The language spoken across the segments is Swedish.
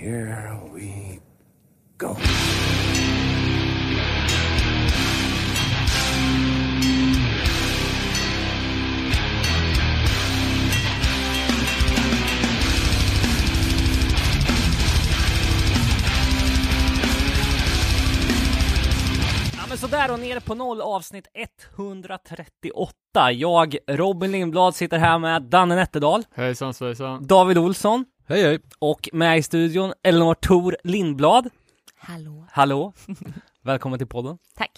here we go. Ja men sådär och ner på noll avsnitt 138. Jag, Robin Lindblad, sitter här med Danne Nätterdal, Hejsan svejsan. David Olsson Hej hej! och med i studion Elinor Tor Lindblad. Hallå. Hallå! Välkommen till podden. Tack.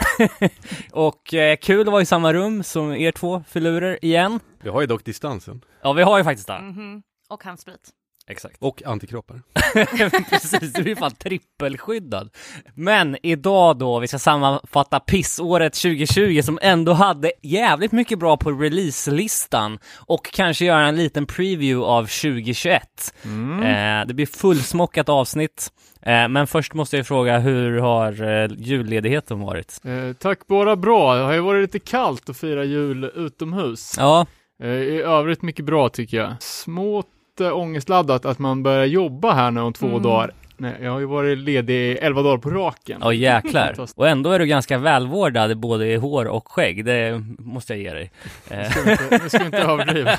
Och eh, kul att vara i samma rum som er två filurer igen. Vi har ju dock distansen. Ja, vi har ju faktiskt det. Mhm. Och handsprit. Exakt. Och antikroppar. Precis, du är fan trippelskyddad. Men idag då, vi ska sammanfatta pissåret 2020 som ändå hade jävligt mycket bra på releaselistan och kanske göra en liten preview av 2021. Eh, det blir fullsmockat avsnitt, eh, men först måste jag fråga, hur har eh, julledigheten varit? Eh, tack bara bra. Det har ju varit lite kallt att fira jul utomhus. Ja, Eh, I övrigt mycket bra tycker jag. Smått eh, ångestladdat att man börjar jobba här nu om två Mm. dagar. Nej, jag har ju varit ledig i elva dagar på raken. ja jäklar. Och ändå är du ganska välvårdad både i hår och skägg, det måste jag ge dig. Nu ska vi inte- ska inte överdriva.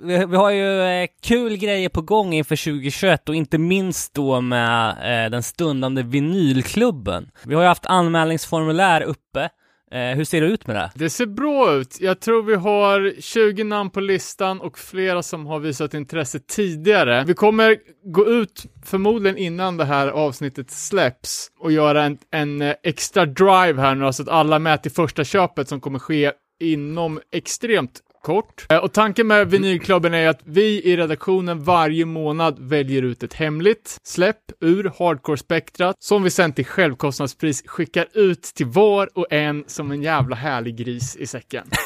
Vi, vi har ju eh, kul grejer på gång inför 2021 och inte minst då med eh, den stundande vinylklubben. Vi har ju haft anmälningsformulär uppe. Eh, hur ser det ut med det? Det ser bra ut. Jag tror vi har 20 namn på listan och flera som har visat intresse tidigare. Vi kommer gå ut förmodligen innan det här avsnittet släpps och göra en, en eh, extra drive här nu så att alla är med till första köpet som kommer ske inom extremt kort. Eh, Och tanken med vinylklubben är att vi i redaktionen varje månad väljer ut ett hemligt släpp ur hardcore-spektrat som vi sen till självkostnadspris skickar ut till var och en som en jävla härlig gris i säcken.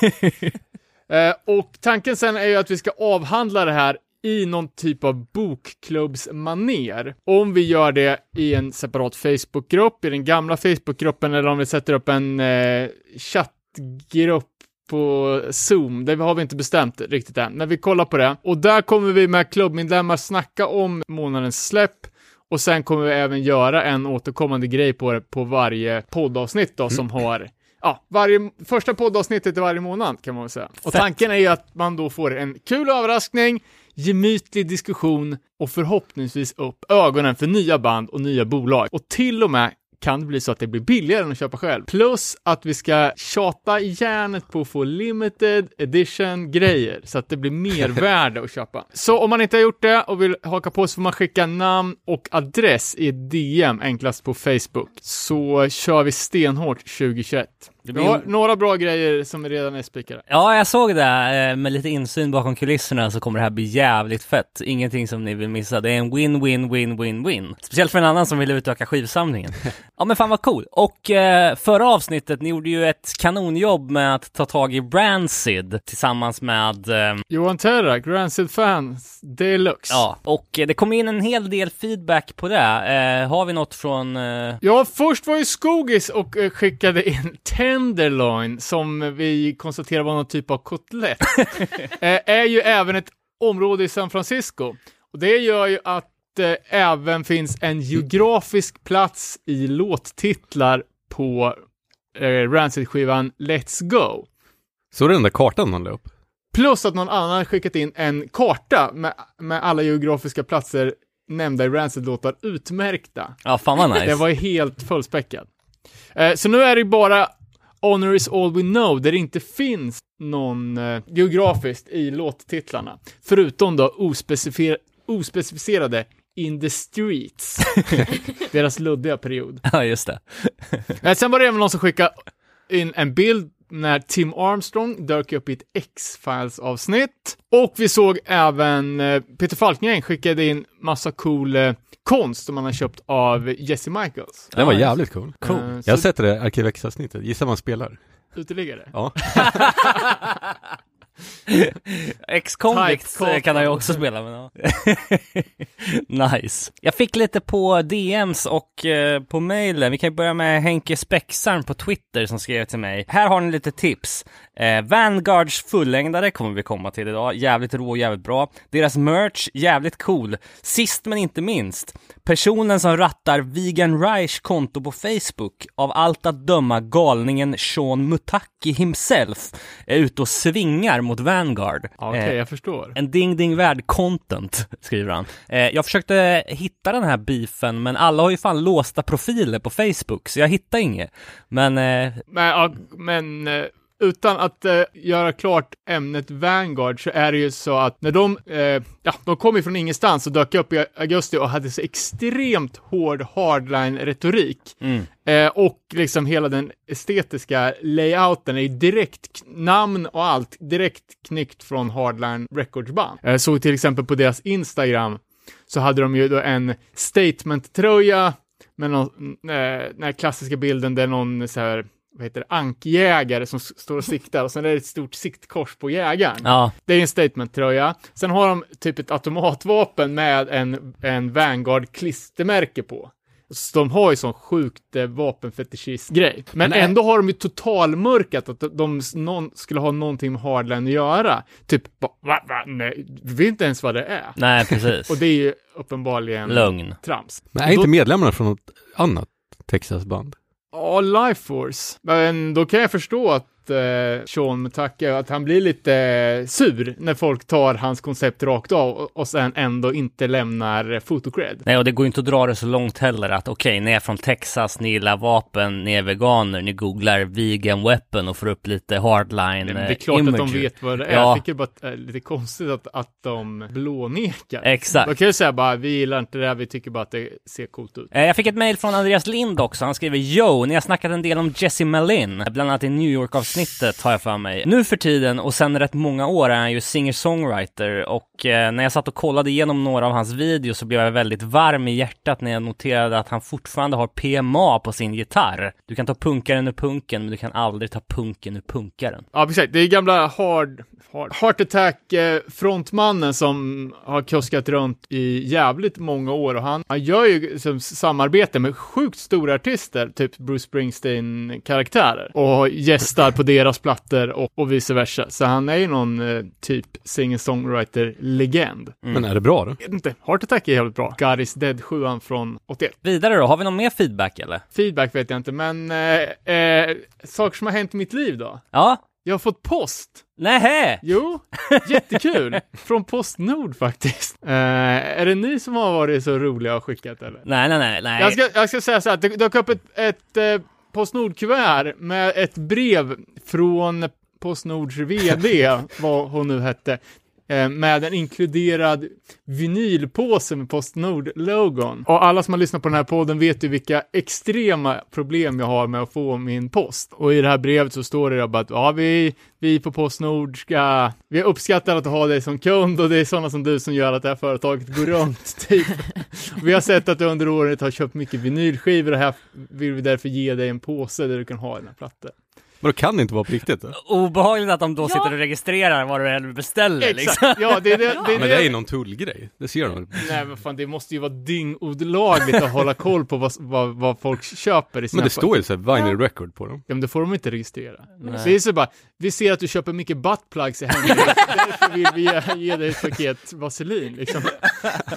Eh, och tanken sen är ju att vi ska avhandla det här i någon typ av bokklubbsmaner. Om vi gör det i en separat Facebookgrupp, i den gamla Facebookgruppen, eller om vi sätter upp en eh, chattgrupp på Zoom, det har vi inte bestämt riktigt än, men vi kollar på det. Och där kommer vi med klubbmedlemmar snacka om månadens släpp och sen kommer vi även göra en återkommande grej på det på varje poddavsnitt då som har Ja, varje, första poddavsnittet i varje månad kan man väl säga. Och tanken är ju att man då får en kul överraskning, gemytlig diskussion och förhoppningsvis upp ögonen för nya band och nya bolag. Och till och med kan det bli så att det blir billigare än att köpa själv. Plus att vi ska tjata järnet på att få limited edition grejer så att det blir mervärde att köpa. Så om man inte har gjort det och vill haka på så får man skicka namn och adress i DM enklast på Facebook. Så kör vi stenhårt 2021. Blir- har några bra grejer som redan är spikade. Ja, jag såg det. eh, Med lite insyn bakom kulisserna så kommer det här bli jävligt fett. Ingenting som ni vill missa. Det är en win-win-win-win-win. Speciellt för en annan som vill utöka skivsamlingen. Ja men fan vad cool. Och eh, förra avsnittet, ni gjorde ju ett kanonjobb med att ta tag i Rancid tillsammans med eh, Johan Terra, Rancid Fans Deluxe. Ja, och eh, det kom in en hel del feedback på det. Har vi något från... Ja, först var ju Skogis och skickade in Tenderloin som vi konstaterar var någon typ av kotlett. eh, är ju även ett område i San Francisco. Och det gör ju att det även finns en geografisk plats i låttitlar på eh, Rancid-skivan Let's Go. Så den där kartan man la upp? Plus att någon annan skickat in en karta med, med alla geografiska platser nämnda i Rancid-låtar utmärkta. Ja, fan vad nice. Det var helt fullspäckat. Eh, så nu är det bara Honor is all we know, där det inte finns någon eh, geografiskt i låttitlarna. Förutom då ospecificer- ospecificerade In the Streets. Deras luddiga period. Ja, just det. Eh, sen var det även någon som skickade in en bild när Tim Armstrong dök upp i ett X-Files avsnitt. Och vi såg även eh, Peter Falkengren skickade in massa cool eh, konst som han har köpt av Jesse Michaels. Den var jävligt cool. Cool. Eh, Jag har sett det Arkiv X-avsnittet, gissa vad han spelar? Uteliggare. Ja. Ex-convicts eh, kan han ju också spela men ja. Nice. Jag fick lite på DMs och eh, på mailen. Vi kan börja med Henke Spexarn på Twitter som skrev till mig. Här har ni lite tips. Eh, Vanguards fullängdare kommer vi komma till idag. Jävligt rå och jävligt bra. Deras merch, jävligt cool. Sist men inte minst. Personen som rattar Vegan Reich konto på Facebook, av allt att döma galningen Sean Mutaki himself, är ute och svingar mot Vanguard. Okej, Eh, jag förstår. en ding ding värd content, skriver han. Eh, jag försökte hitta den här beefen, men alla har ju fan låsta profiler på Facebook, så jag hittar inget. Men, eh, Men, men utan att eh, göra klart ämnet Vanguard så är det ju så att när de, eh, ja, de kom ju från ingenstans och dök upp i augusti och hade så extremt hård hardline-retorik. mm, Eh, och liksom hela den estetiska layouten är ju direkt, namn och allt, direkt knyckt från Hardline Records-band. Jag såg till exempel på deras Instagram, så hade de ju då en statement-tröja med någon, eh, den här klassiska bilden där någon så här, vad heter det, ankjägare som står och siktar och sen är det ett stort siktkors på jägaren. ja, Det är en statement-tröja. Sen har de typ ett automatvapen med en, en Vanguard-klistermärke på. Så de har ju sån sjukt eh, vapenfetischist-grej. Men Nej. ändå har de ju totalmörkat att de, någon, skulle ha någonting med Hardline att göra. Typ, ba- va, va, nej, vi vet inte ens vad det är. nej precis. Och det är ju uppenbarligen Lögn. trams. Men är inte medlemmarna från något annat Texas-band? Ja, Life Force. Men då kan jag förstå att eh, Sean Mutaka, att han blir lite eh, sur när folk tar hans koncept rakt av och, och sen ändå inte lämnar eh, photocred. Nej, och det går ju inte att dra det så långt heller att okej, ni är från Texas, ni gillar vapen, ni är veganer, ni googlar vegan weapon och får upp lite hardline Det, det eh, är klart att de imagery. vet vad det är. Ja. Jag tycker bara att det är lite konstigt att, att de blånekar. Exakt. Då kan jag säga bara, vi gillar inte det här, vi tycker bara att det ser coolt ut. Eh, Jag fick ett mejl från Andreas Lind också. Han skriver Yo, ni har snackat en del om Jesse Malin, bland annat i New York-avsnittet har jag för mig. Nu för tiden och sen rätt många år är han ju singer-songwriter och eh, när jag satt och kollade igenom några av hans videos så blev jag väldigt varm i hjärtat när jag noterade att han fortfarande har PMA på sin gitarr. Du kan ta punkaren ur punken, men du kan aldrig ta punken ur punkaren. Ja, precis. Det är gamla hard, hard, Heart Attack-frontmannen eh, som har kuskat runt i jävligt många år och han, han gör ju som samarbete med sjukt stora artister, typ Bruce Springsteen-karaktärer och gästar på deras plattor och, och vice versa. Så han är ju någon eh, typ singer-songwriter-legend. Men är det bra då? Jag vet inte, Heart Attack är jävligt bra. God is Dead 7 från 81. Vidare då, har vi någon mer feedback eller? Feedback vet jag inte, men eh, eh, saker som har hänt i mitt liv då? Ja? Jag har fått post. Nähä! Jo, jättekul. Från Postnord faktiskt. Eh, är det ni som har varit så roliga och skickat eller? Nej, nej, nej, nej. Jag ska, jag ska säga så här, det dök upp ett, ett eh, Postnord-kuvert med ett brev från Postnords VD, vad hon nu hette, med en inkluderad vinylpåse med Postnord-logon. Och alla som har lyssnat på den här podden vet ju vilka extrema problem jag har med att få min post. Och i det här brevet så står det bara att ja, vi, vi på Postnord ska, vi uppskattar att ha dig som kund och det är sådana som du som gör att det här företaget går runt, typ. Vi har sett att du under året har köpt mycket vinylskivor och här vill vi därför ge dig en påse där du kan ha dina plattor. Men då kan det inte vara på riktigt? Då? Obehagligt att de då Ja. sitter och registrerar vad du än beställer liksom. Exakt, ja det är det, det, är Men det är ju det. någon tullgrej, det ser de. Nej men fan det måste ju vara dyngolagligt att hålla koll på vad, vad, vad folk köper i sina Men det står ju så här vinyl record på dem. Ja men det får de inte registrera. Nej. Det är så bara, vi ser att du köper mycket buttplugs i hemlighet, därför vill vi ge, ge dig ett paket vaselin liksom.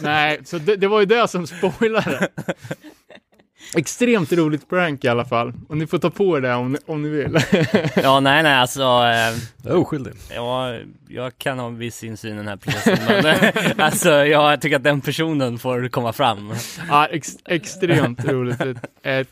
Nej, så det, det var ju det som spoilade. Extremt roligt prank i alla fall. Och ni får ta på er det om, ni- om ni vill. Ja, nej, nej, alltså. Eh, Jag är oskyldig. ja, jag kan ha en viss insyn i den här processen, men eh, alltså, jag tycker att den personen får komma fram. ja, ex, extremt roligt. Ett, ett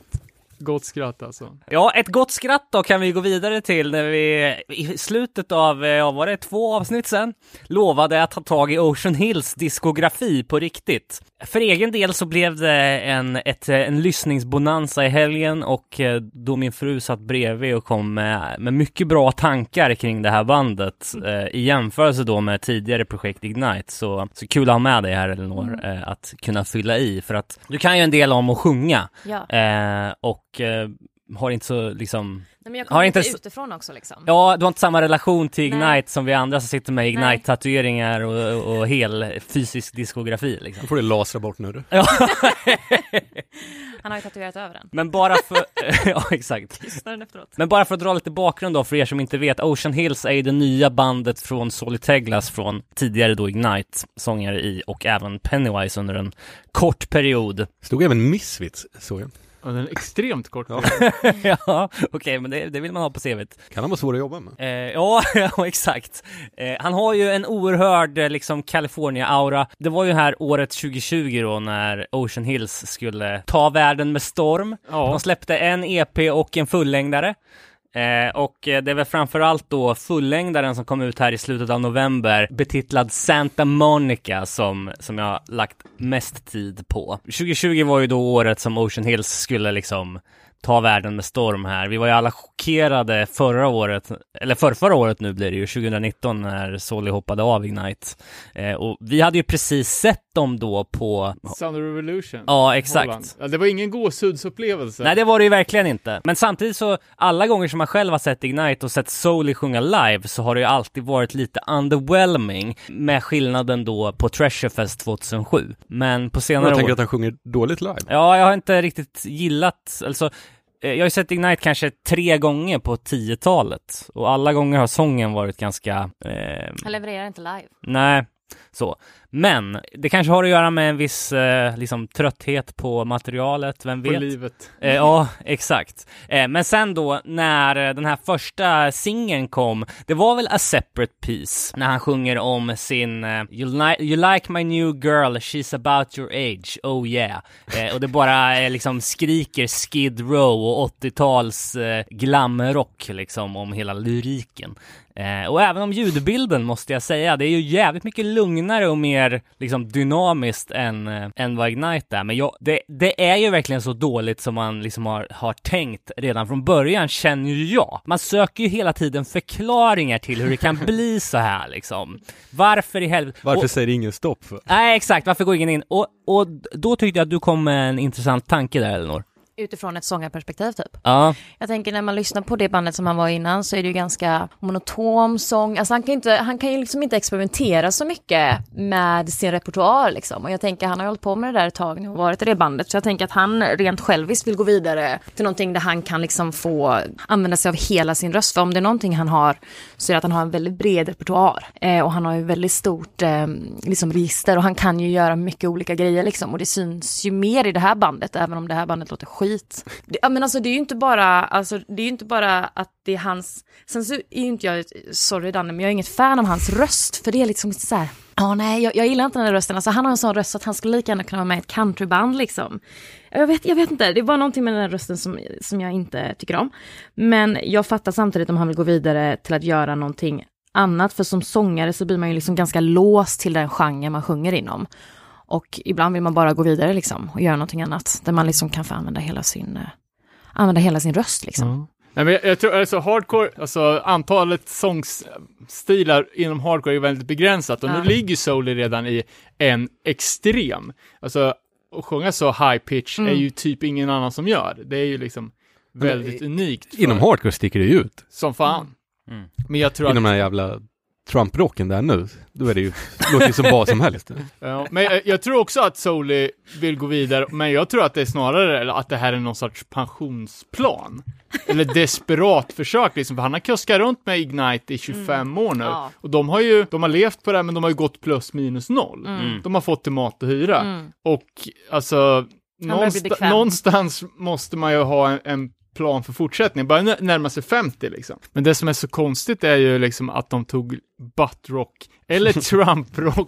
gott skratt alltså. Ja, ett gott skratt då kan vi gå vidare till när vi i slutet av, eh, ja, var det två avsnitt sen, lovade att ta tag i Ocean Hills diskografi på riktigt. För egen del så blev det en, ett, eh, en lyssningsbonanza i helgen och eh, då min fru satt bredvid och kom med, med mycket bra tankar kring det här bandet eh, i jämförelse då med tidigare projekt Ignite så, så kul att ha med dig här Elinor, Mm. eh, att kunna fylla i för att du kan ju en del om att sjunga Ja. Eh, och eh, har inte så liksom Nej, men jag Har kommer inte utifrån också liksom. Ja, du har inte samma relation till Ignite Nej. som vi andra som sitter med. Ignite-tatueringar och, och hel fysisk diskografi liksom. Då får du lasra bort nu du. Han har ju tatuerat över den. Men bara för, ja exakt. Men bara för att dra lite bakgrund då för er som inte vet, Ocean Hills är ju det nya bandet från Solly Teglas från tidigare då Ignite, sångare i och även Pennywise under en kort period. Stod även Misfits, såg jag. Ja, den är extremt kort. Ja. ja, okej, men det, det vill man ha på CVt. Kan han vara svår att jobba med? Eh, ja, ja, exakt. Eh, han har ju en oerhörd eh, liksom California-aura. Det var ju här året 2020 då när Ocean Hills skulle ta världen med storm. Ja. De släppte en EP och en fullängdare. Eh, och eh, det är väl framförallt då fullängdaren som kom ut här i slutet av november betitlad Santa Monica som, som jag lagt mest tid på. 2020 var ju då året som Ocean Hills skulle liksom ta världen med storm här. Vi var ju alla chockerade förra året, eller för förra året nu blir det ju, 2019 när Solly hoppade av Ignite. Eh, och vi hade ju precis sett dem då på, Sound of Revolution. ja exakt. Ja, det var ingen gåshudsupplevelse. Nej det var det ju verkligen inte. Men samtidigt så, alla gånger som man själv har sett Ignite och sett Solly sjunga live så har det ju alltid varit lite underwhelming med skillnaden då på Treasure Fest 2007. Men på senare Jag tänker år... att han sjunger dåligt live. Ja, jag har inte riktigt gillat, alltså jag har ju sett Ignite kanske tre gånger på 10-talet och alla gånger har sången varit ganska, eh, Han levererar inte live. nej, så. Men det kanske har att göra med en viss eh, liksom trötthet på materialet, vem På vet? livet. Eh, ja, exakt. Eh, men sen då när eh, den här första singeln kom, det var väl A Separate Piece, när han sjunger om sin eh, you, li- you like my new girl, she's about your age, oh yeah. Eh, och det bara liksom skriker Skid Row och 80-tals eh, glamrock liksom om hela lyriken. Eh, och även om ljudbilden måste jag säga, det är ju jävligt mycket lugnare och mer liksom dynamiskt än, eh, än vad Ignite är. Men jag, det, det är ju verkligen så dåligt som man liksom har, har tänkt redan från början, känner ju jag. Man söker ju hela tiden förklaringar till hur det kan bli så här liksom. Varför i helvete? Varför Och- säger ingen stopp för? Nej, exakt. Varför går ingen in? Och, och då tyckte jag att du kom med en intressant tanke där, Elinor. Utifrån ett sångarperspektiv typ. Ja. Jag tänker när man lyssnar på det bandet som han var innan så är det ju ganska monotom sång. Alltså han kan, inte, han kan ju liksom inte experimentera så mycket med sin repertoar liksom. Och jag tänker han har hållit på med det där ett tag nu och varit i det bandet. Så jag tänker att han rent själviskt vill gå vidare till någonting där han kan liksom få använda sig av hela sin röst. För om det är någonting han har så är det att han har en väldigt bred repertoar. Eh, och han har ju väldigt stort eh, liksom register och han kan ju göra mycket olika grejer liksom. Och det syns ju mer i det här bandet, även om det här bandet låter skit. Det, ja, men alltså det är ju inte bara, alltså det är ju inte bara att det är hans, sen så är ju inte jag, sorry Danne, men jag är inget fan av hans röst, för det är liksom så här, ja nej, jag, jag gillar inte den här rösten, alltså han har en sån röst att han skulle lika gärna kunna vara med i ett countryband liksom. Jag vet, jag vet inte, det är bara någonting med den här rösten som, som jag inte tycker om. Men jag fattar samtidigt om han vill gå vidare till att göra någonting annat, för som sångare så blir man ju liksom ganska låst till den genre man sjunger inom. Och ibland vill man bara gå vidare liksom och göra någonting annat, där man liksom kan få använda hela sin, eh, använda hela sin röst liksom. Nej, men jag, jag tror alltså hardcore, alltså antalet sångstilar inom hardcore är väldigt begränsat och Ja. nu ligger Soul redan i en extrem. Alltså, att sjunga så high pitch Mm. är ju typ ingen annan som gör. Det är ju liksom väldigt unikt. för- Inom hardcore sticker det ut. Som fan. Mm. Men jag tror att Inom den här jävla Trump-rocken där nu, då är det ju, låter ju som vad som helst. Ja, men jag, jag tror också att Soli vill gå vidare, men jag tror att det är snarare att det här är någon sorts pensionsplan. Eller desperat försök liksom, för han har kuskat runt med Ignite i 25 år nu. Ja. Och de har ju, de har levt på det här, men de har ju gått plus minus noll. Mm. De har fått till mat och hyra. Mm. Och alltså, börjar bli någonsta- bekväm. någonstans måste man ju ha en, en plan för fortsättning, bara nä- närma sig 50 liksom. Men det som är så konstigt är ju liksom att de tog buttrock eller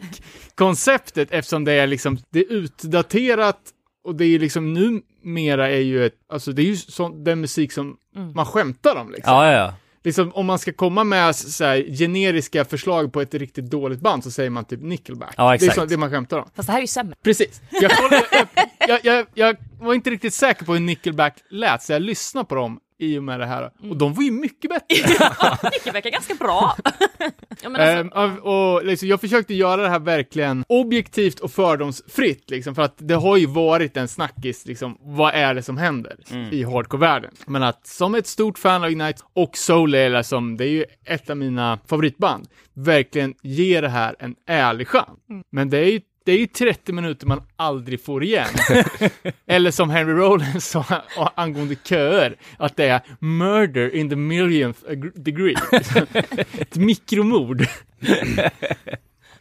Trump-rock-konceptet eftersom det är liksom, det är utdaterat och det är liksom numera är ju ett, alltså det är ju sån, den musik som Mm. man skämtar om liksom. Ja, ja, ja. Liksom om man ska komma med s- så här, generiska förslag på ett riktigt dåligt band så säger man typ Nickelback. Ja, Det exakt. är så, det man skämtar om. Fast det här är ju sämre. Precis. Jag, kollade, jag, jag, jag, jag var inte riktigt säker på hur Nickelback lät, så jag lyssnade på dem i och med det här. Och de var ju mycket bättre. Det verkar ganska bra. ja, men alltså, Ehm, och, och liksom, jag försökte göra det här verkligen objektivt och fördomsfritt, liksom, för att det har ju varit en snackis, liksom, vad är det som händer i hardcore-världen? Men att som ett stort fan av Ignite och Soul som det är ju ett av mina favoritband, verkligen ge det här en ärlig chans. Men det är ju det är ju 30 minuter man aldrig får igen. Eller som Henry Rollins sa angående köer, att det är murder in the millionth degree. Ett mikromord.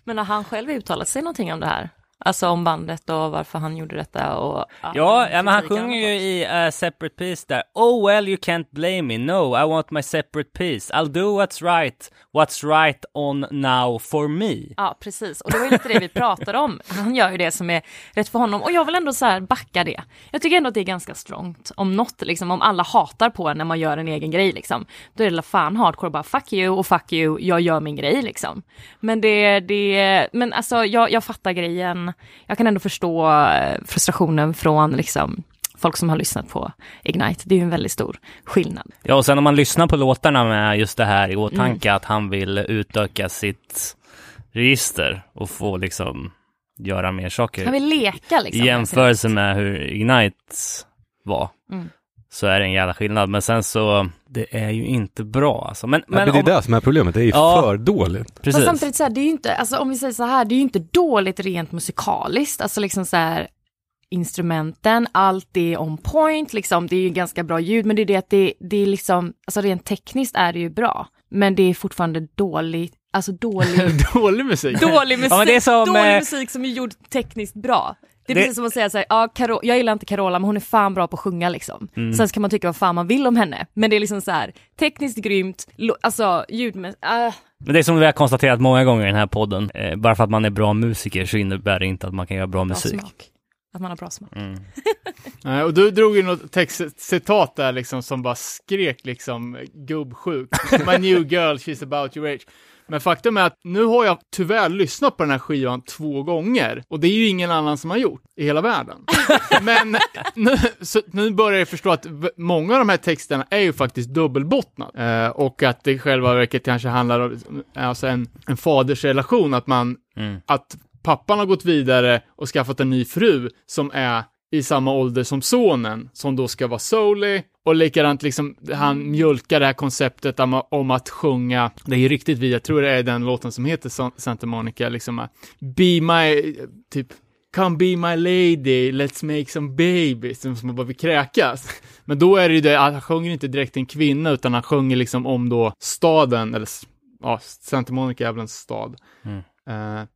men har han själv uttalat sig någonting om det här? Alltså om bandet och varför han gjorde detta och... Ja, ja men han sjunger ju i uh, Separate Piece där. Oh well you can't blame me, no I want my separate piece. I'll do what's right, what's right on now for me. Ja, precis. Och det var ju lite det vi pratade om. Han gör ju det som är rätt för honom. Och jag vill ändå så här backa det. Jag tycker ändå att det är ganska strongt. Om något, liksom, om alla hatar på en när man gör en egen grej, liksom. Då är det fan hardcore bara fuck you och fuck you, jag gör min grej, liksom. Men det, det, men alltså jag, jag fattar grejen. Jag kan ändå förstå eh, frustrationen från, liksom, folk som har lyssnat på Ignite. Det är ju en väldigt stor skillnad. Ja, och sen om man lyssnar på låtarna med just det här i åtanke att han vill utöka sitt register och få liksom göra mer saker. Han vill leka liksom. I jämförelse med hur Ignite var. Mm. Så är det en jävla skillnad. Men sen så, det är ju inte bra alltså. Men, Men, men, det är om, det som är problemet, det är ju Ja. för dåligt. Men precis. samtidigt så här, det är ju inte, alltså om vi säger så här, det är ju inte dåligt rent musikaliskt, alltså liksom så här instrumenten, allt är on point, liksom, det är ju ganska bra ljud, men det är det att det, det är liksom, alltså rent tekniskt är det ju bra, men det är fortfarande dåligt, alltså dålig, Dålig musik. dålig musik, men det är som, dålig eh, musik som är gjord tekniskt bra. Det är Det- precis som att säga så här, ja, Caro- jag gillar inte Carola men hon är fan bra på att sjunga liksom. Mm. Sen ska man tycka vad fan man vill om henne. Men det är liksom så här, tekniskt grymt, lo- alltså ljudmässigt, äh, Men det är som vi har konstaterat många gånger i den här podden. Eh, bara för att man är bra musiker så innebär det inte att man kan göra bra bra musik. smak. Att man har bra smak. Mm. Nej, och du drog ju något textcitat där liksom som bara skrek liksom gubbsjuk. My new girl, she's about your age. Men faktum är att nu har jag tyvärr lyssnat på den här skivan två gånger och det är ju ingen annan som har gjort i hela världen. Men nu, nu börjar jag förstå att många av de här texterna är ju faktiskt dubbelbottnade eh, och att det i själva verket kanske handlar om alltså en, en fadersrelation, att man Mm. att pappan har gått vidare och skaffat en ny fru som är i samma ålder som sonen, som då ska vara Souley. Och likadant liksom, han mjölkar det här konceptet om, att sjunga, det är ju riktigt vi, jag tror det är den låten som heter Sa- Santa Monica, liksom, att be my, typ, come be my lady, let's make some babies, som man bara vill kräkas. Men då är det ju det, han sjunger inte direkt en kvinna, utan han sjunger liksom om då staden, eller ja, Santa Monica är väl en stad. Eh, att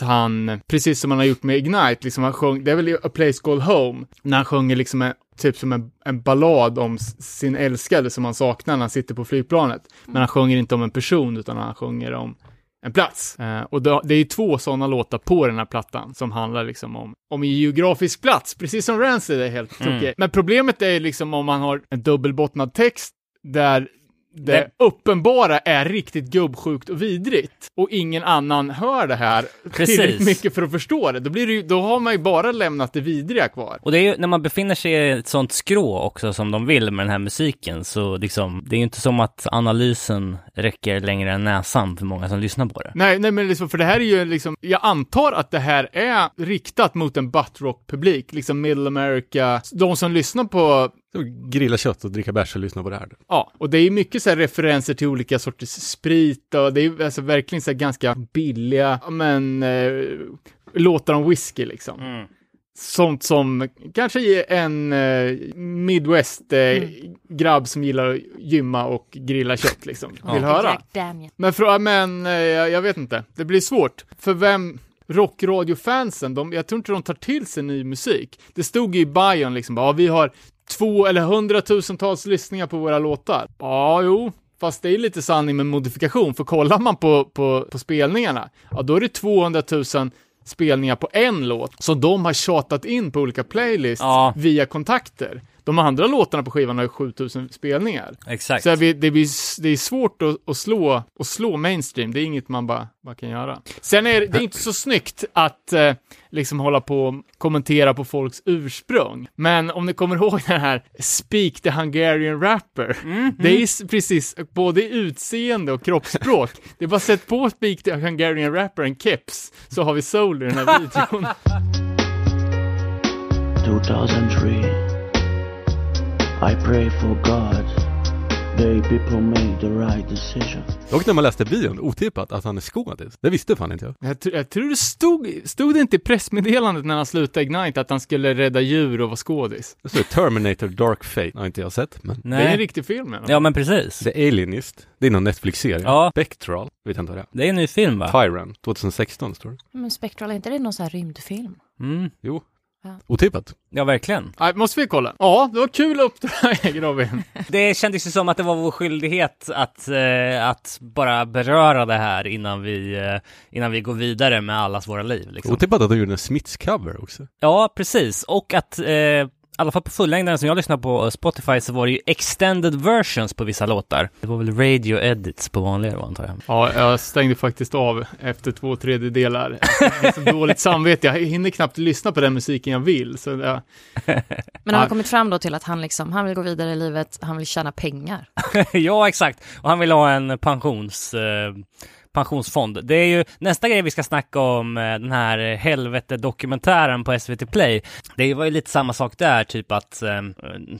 han, precis som han har gjort med Ignite, liksom han sjöng, det är väl A Place Called Home, när han sjunger liksom en, typ som en, en ballad om sin älskade som han saknar när han sitter på flygplanet. Men han sjunger inte om en person, utan han sjunger om en plats. Eh, och då, det är ju två sådana låtar på den här plattan som handlar liksom om, om en geografisk plats, precis som Rancid är helt Mm. tokig. Men problemet är liksom om man har en dubbelbottnad text där det Det- uppenbara är riktigt gubbsjukt och vidrigt och ingen annan hör det här Precis. tillräckligt mycket för att förstå det. Då, blir det ju, då har man ju bara lämnat det vidriga kvar. Och det är ju när man befinner sig i ett sånt skrå också som de vill med den här musiken så liksom, det är ju inte som att analysen räcker längre än näsan för många som lyssnar på det. Nej, nej men liksom, för det här är ju liksom, jag antar att det här är riktat mot en buttrock-publik, liksom Middle America, de som lyssnar på Grilla kött och dricka bärs och lyssna på det här. Ja, och det är mycket så här referenser till olika sorters sprit och det är alltså verkligen så här ganska billiga, men, eh, låtar om whisky liksom. Mm. Sånt som kanske en eh, Midwest-grabb som gillar att gymma och grilla kött liksom, vill höra. Men, för, men eh, jag vet inte, det blir svårt. För vem, rockradiofansen, de, jag tror inte de tar till sig ny musik. Det stod ju i bion liksom, bara, ja, vi har två eller hundratusentals lyssningar på våra låtar. Ja, jo, fast det är lite sanning med modifikation, för kollar man på, på, på spelningarna, ja då är det 200 000 spelningar på en låt som de har tjatat in på olika playlists Ja. via kontakter. De andra låtarna på skivan har ju 7000 spelningar. Exakt. Så det, det, blir, det är svårt att, att, slå, att slå mainstream, det är inget man bara, bara kan göra. Sen är det, det är inte så snyggt att eh, liksom hålla på och kommentera på folks ursprung. Men om ni kommer ihåg den här Speak the Hungarian Rapper, det är precis både utseende och kroppsspråk. det är bara sätt på Speak the Hungarian Rapper en keps, så har vi soul i den här videon. 2003 I pray for God They people made the right decision Och när man läste bion, otippat, att han är skådis. Det visste fan inte jag. Jag, tr- jag tror det stod, stod det inte i pressmeddelandet när han slutade Ignite att han skulle rädda djur och vara skådis? Det står Terminator Dark Fate, har inte jag sett, men Det är en Nej. riktig film eller? Ja men precis. The Alienist, det är någon Netflix-serie. Ja. Spectral, vet jag inte vad det är. Det är en ny film va? Tyran, 2016 står det. Men Spectral, är inte det någon sån här rymdfilm? Mm. Jo. Otippat. Ja verkligen. Nej, måste vi kolla? Ja, det var kul uppdrag Robin. Det kändes ju som att det var vår skyldighet att, eh, att bara beröra det här innan vi, eh, innan vi går vidare med allas våra liv. Liksom. Otippat att de gjorde en Smiths-cover också. Ja, precis. Och att, eh, i alla fall på fullängdaren som jag lyssnar på Spotify så var det ju extended versions på vissa låtar. Det var väl radio edits på vanliga då antar jag. Ja, jag stängde faktiskt av efter två tredjedelar. Det är så dåligt samvete, jag hinner knappt lyssna på den musiken jag vill. Så jag, Men han har kommit fram då till att han liksom, han vill gå vidare i livet, han vill tjäna pengar. ja, exakt. Och han vill ha en pensions... Eh, pensionsfond. Det är ju nästa grej vi ska snacka om, eh, den här helvete-dokumentären på SVT Play. Det var ju lite samma sak där, typ att eh,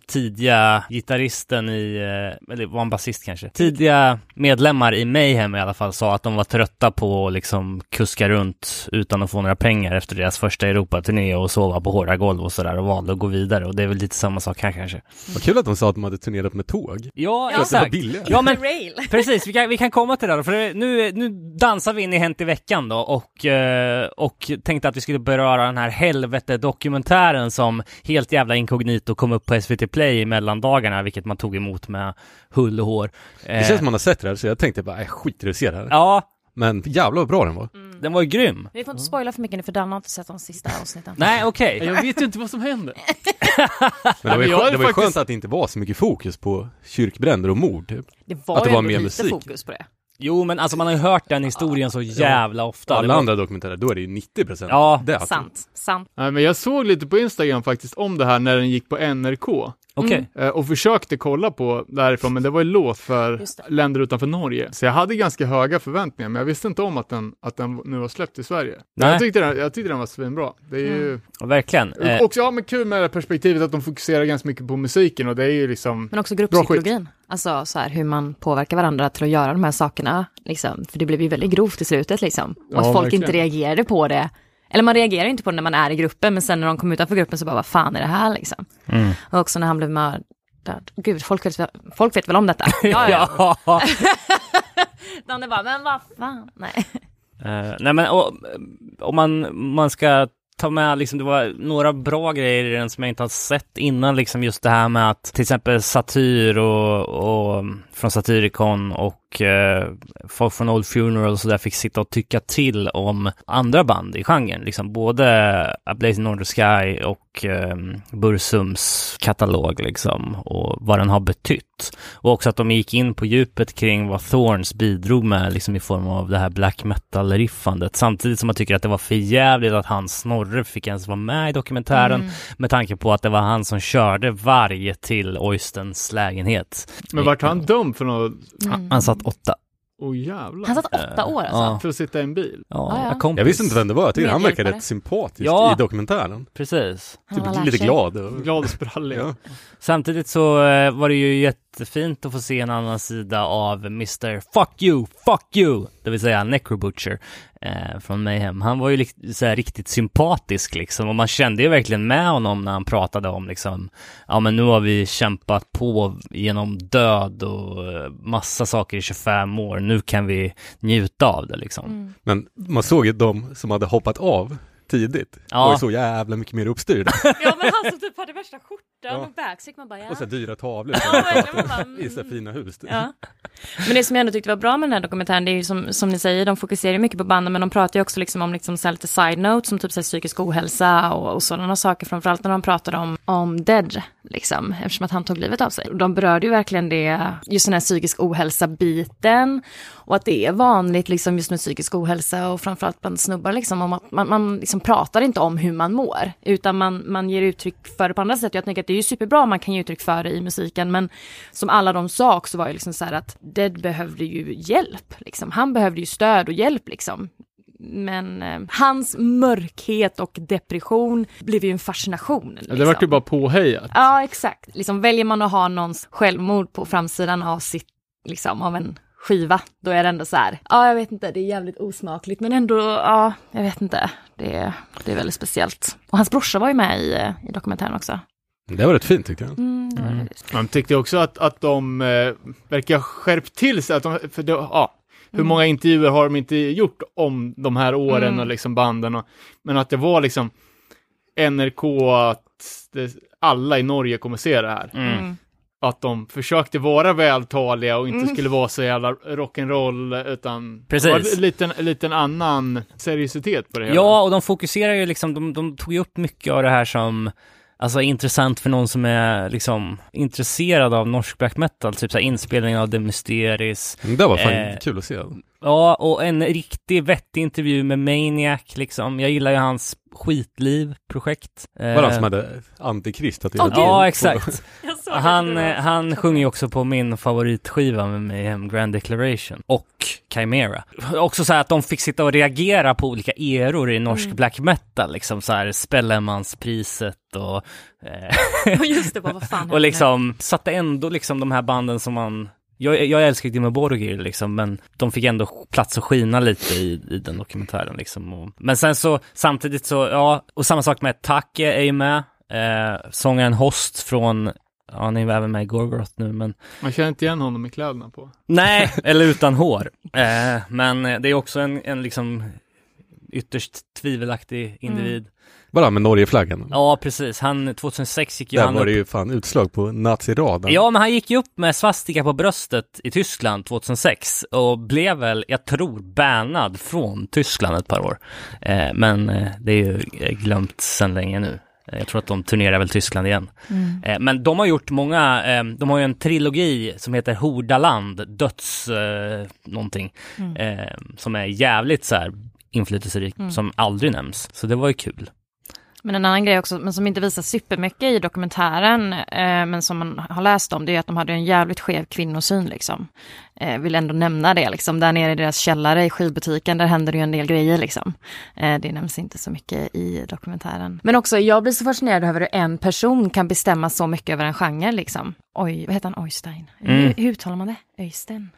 tidiga gitarristen i, eh, eller var han basist kanske? Tidiga medlemmar i Mayhem i alla fall sa att de var trötta på att liksom kuska runt utan att få några pengar efter deras första Europaturné och sova på hårda golv och sådär och valde att gå vidare och det är väl lite samma sak här kanske. Vad kul att de sa att de hade turnerat med tåg. Ja, var exakt. billigare. Ja, men. Precis, vi kan, vi kan komma till det då, för nu, nu dansar vi in i Hänt i veckan då och, eh, och tänkte att vi skulle beröra den här helvete-dokumentären som helt jävla inkognito kom upp på SVT Play i mellandagarna, vilket man tog emot med hull och hår. Det Eh, känns som man har sett det här, så jag tänkte bara, jag skiter i att se det här. Ja, Men jävlar vad bra den var. den var ju grym. Vi får inte spoila för mycket nu för Dan har inte sett de sista avsnitten. Nej, okej. jag vet ju inte vad som händer. Men det var ju, men jag skö- är det var ju faktiskt- skönt att det inte var så mycket fokus på kyrkbränder och mord. Typ. Det var Att det ju var ändå mer lite musik. fokus på det. Jo, men alltså man har ju hört den historien så jävla ofta. Alla var- andra dokumentärer, då är det ju 90% Ja, det. Sant, sant. Nej, men jag såg lite på Instagram faktiskt om det här när den gick på NRK. Okej. eh, Och försökte kolla på därifrån, men det var ju låt för länder utanför Norge. Så jag hade ganska höga förväntningar, men jag visste inte om att den, att den nu var släppt i Sverige. Nej. Jag tyckte, den, jag tyckte den var svinbra. Det är ju... Verkligen. Eh, Också, ja men kul med det perspektivet att de fokuserar ganska mycket på musiken och det är ju liksom... Men också grupppsykologin. Alltså så här hur man påverkar varandra till att göra de här sakerna. Liksom. För det blev ju väldigt grovt i slutet liksom. Och Ja, att folk verkligen. inte reagerade på det. Eller man reagerar inte på det när man är i gruppen, men sen när de kom utanför gruppen så bara, vad fan är det här liksom? mm. Och också när han blev mördad. Gud, folk vet, folk vet väl om detta? Ja, ja. ja. De är bara, men vad fan, nej. Eh, nej men om man, man ska ta med liksom, det var några bra grejer i den som jag inte har sett innan, liksom just det här med att till exempel Satyr och, och från Satyricon och eh, folk från Old Funeral och sådär fick sitta och tycka till om andra band i genren, liksom både A Blazing on the Sky och eh, Bursums katalog liksom och vad den har betytt. Och också att de gick in på djupet kring vad Thorns bidrog med liksom i form av det här black metal-riffandet. Samtidigt som man tycker att det var för jävligt att han Snorre fick ens vara med i dokumentären Mm. med tanke på att det var han som körde varje till Oystens lägenhet. Men vart han dömd för något? Mm. Han satt åtta. Åh jävlar. Han satt åtta år alltså. Ja, För att sitta i en bil? ja, Ja, ja. Jag visste inte vem det var, jag tyckte han verkade rätt sympatisk Ja. i dokumentären. Precis. Han Typ lite glad. Och, Glad och sprallig. ja. Samtidigt så eh, var det ju jättefint att få se en annan sida av Mr. Fuck you, fuck you, det vill säga Necrobutcher eh, från Mayhem. Han var ju så här riktigt sympatisk liksom och man kände ju verkligen med honom när han pratade om liksom, ja men nu har vi kämpat på genom död och eh, massa saker i 25 år, nu kan vi njuta av det liksom. Mm. Men man såg ju de som hade hoppat av tidigt. Ja. Ju så jävla mycket mer uppstyrd. Ja men han som typ hade värsta skjortan Ja. och backstick, man bara ja. Och så här dyra tavlor i så här mm. fina hus. Ja. Men det som jag ändå tyckte var bra med den här dokumentären, det är ju som, som ni säger, de fokuserar ju mycket på banden, men de pratar ju också liksom om liksom så lite side notes, som typ så här psykisk ohälsa och, och sådana saker, framförallt när de pratade om, om Dead, liksom, eftersom att han tog livet av sig. De berörde ju verkligen det, just den här psykisk ohälsa-biten, och att det är vanligt liksom just med psykisk ohälsa och framförallt bland snubbar liksom, om att man, man liksom pratar inte om hur man mår, utan man, man ger uttryck för det på andra sätt. Jag tänker att det är ju superbra man kan ge uttryck för det i musiken, men som alla de sa också var ju liksom så här att Dead behövde ju hjälp, liksom. Han behövde ju stöd och hjälp liksom. Men eh, hans mörkhet och depression blev ju en fascination. Ja, Liksom. det vart ju bara påhejat. Ja, exakt. Liksom väljer man att ha någons självmord på framsidan av sitt, liksom av en skiva, då är det ändå så här, ja jag vet inte, det är jävligt osmakligt men ändå, ja, jag vet inte, det, är- det är väldigt speciellt. Och hans brorsa var ju med i, i dokumentären också. Det var rätt fint tyckte jag. Mm, Mm. Man tyckte också att, att de eh, verkar skärpt till sig. Att de, för det, ja, hur Mm. många intervjuer har de inte gjort om de här åren Mm. och liksom banden? Och, men att det var liksom NRK, att det, alla i Norge kommer se det här. Mm. Mm. Att de försökte vara vältaliga och inte Mm. skulle vara så jävla rock'n'roll utan Precis. det var en liten, en liten annan seriositet på det hela. Ja, och de fokuserar ju liksom, de, de tog ju upp mycket av det här som Alltså intressant för någon som är liksom intresserad av norsk black metal, typ så här inspelningen av The Mysteries. Men Det var fan Eh, kul att se. Ja, och en riktig vettig intervju med Maniac liksom. Jag gillar ju hans skitliv-projekt. Var det han Eh, som hade antikrist? Att gud. Ja, exakt. Han, eh, han sjunger ju också på min favoritskiva med Mayhem Grand Declaration och Chimera. Också så här att de fick sitta och reagera på olika eror i norsk Mm. black metal, liksom så här Spellemanspriset och, eh, Just det, bara, vad fan och liksom satte ändå liksom de här banden som man jag, jag älskar Dimmu Borgir liksom, men de fick ändå plats att skina lite i, i den dokumentären liksom. Och, men sen så, samtidigt så, ja, och samma sak med Take är ju med, eh, sångaren Host från, ja, han är ju även med i Gorgoroth nu, men Man känner inte igen honom i kläderna på. nej, eller utan hår. Eh, men det är också en, en liksom ytterst tvivelaktig individ. Bara med Norgeflaggan. Ja, precis. Han, 2006 gick ju Där han var upp det ju fan utslag på naziraden. Ja, men han gick ju upp med svastika på bröstet i Tyskland 2006 och blev väl, jag tror, bannad från Tyskland ett par år. Eh, men eh, det är ju eh, glömt sedan länge nu. Eh, Jag tror att de turnerar väl Tyskland igen. Mm. Men de har gjort många, de har ju en trilogi som heter Hordaland, döds eh, någonting, Mm. eh, som är jävligt så här inflytelserik, Mm. som aldrig nämns. Så det var ju kul. Men en annan grej också, men som inte visar supermycket i dokumentären, eh, men som man har läst om, det är att de hade en jävligt skev kvinnosyn liksom. Eh, vill ändå nämna det liksom, där nere i deras källare i skivbutiken, där händer det ju en del grejer liksom. Eh, det nämns inte så mycket i dokumentären. Men också, jag blir så fascinerad över hur en person kan bestämma så mycket över en genre liksom. Oj, vad heter han? Oystein? Mm. Hur, hur uttalar man det? Öystein?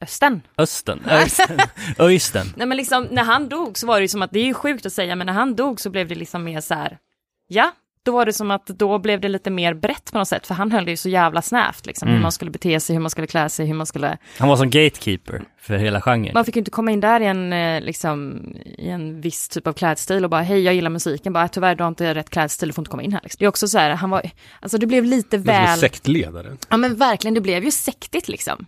Östen? Östen, Öysten, Öysten. Nej men liksom när han dog så var det ju som att, det är ju sjukt att säga, men när han dog så blev det liksom mer så här, ja, då var det som att då blev det lite mer brett på något sätt, för han höll det ju så jävla snävt, liksom, hur Mm. man skulle bete sig, hur man skulle klä sig, hur man skulle, Han var som gatekeeper för hela genren. man fick ju inte komma in där i en, eh, liksom, i en viss typ av klädstil och bara, hej jag gillar musiken, bara tyvärr du har inte rätt klädstil, du får inte komma in här. Liksom. Det är också så här, han var, alltså det blev lite är som en väl... sektledare. Ja men verkligen, det blev ju sektigt liksom.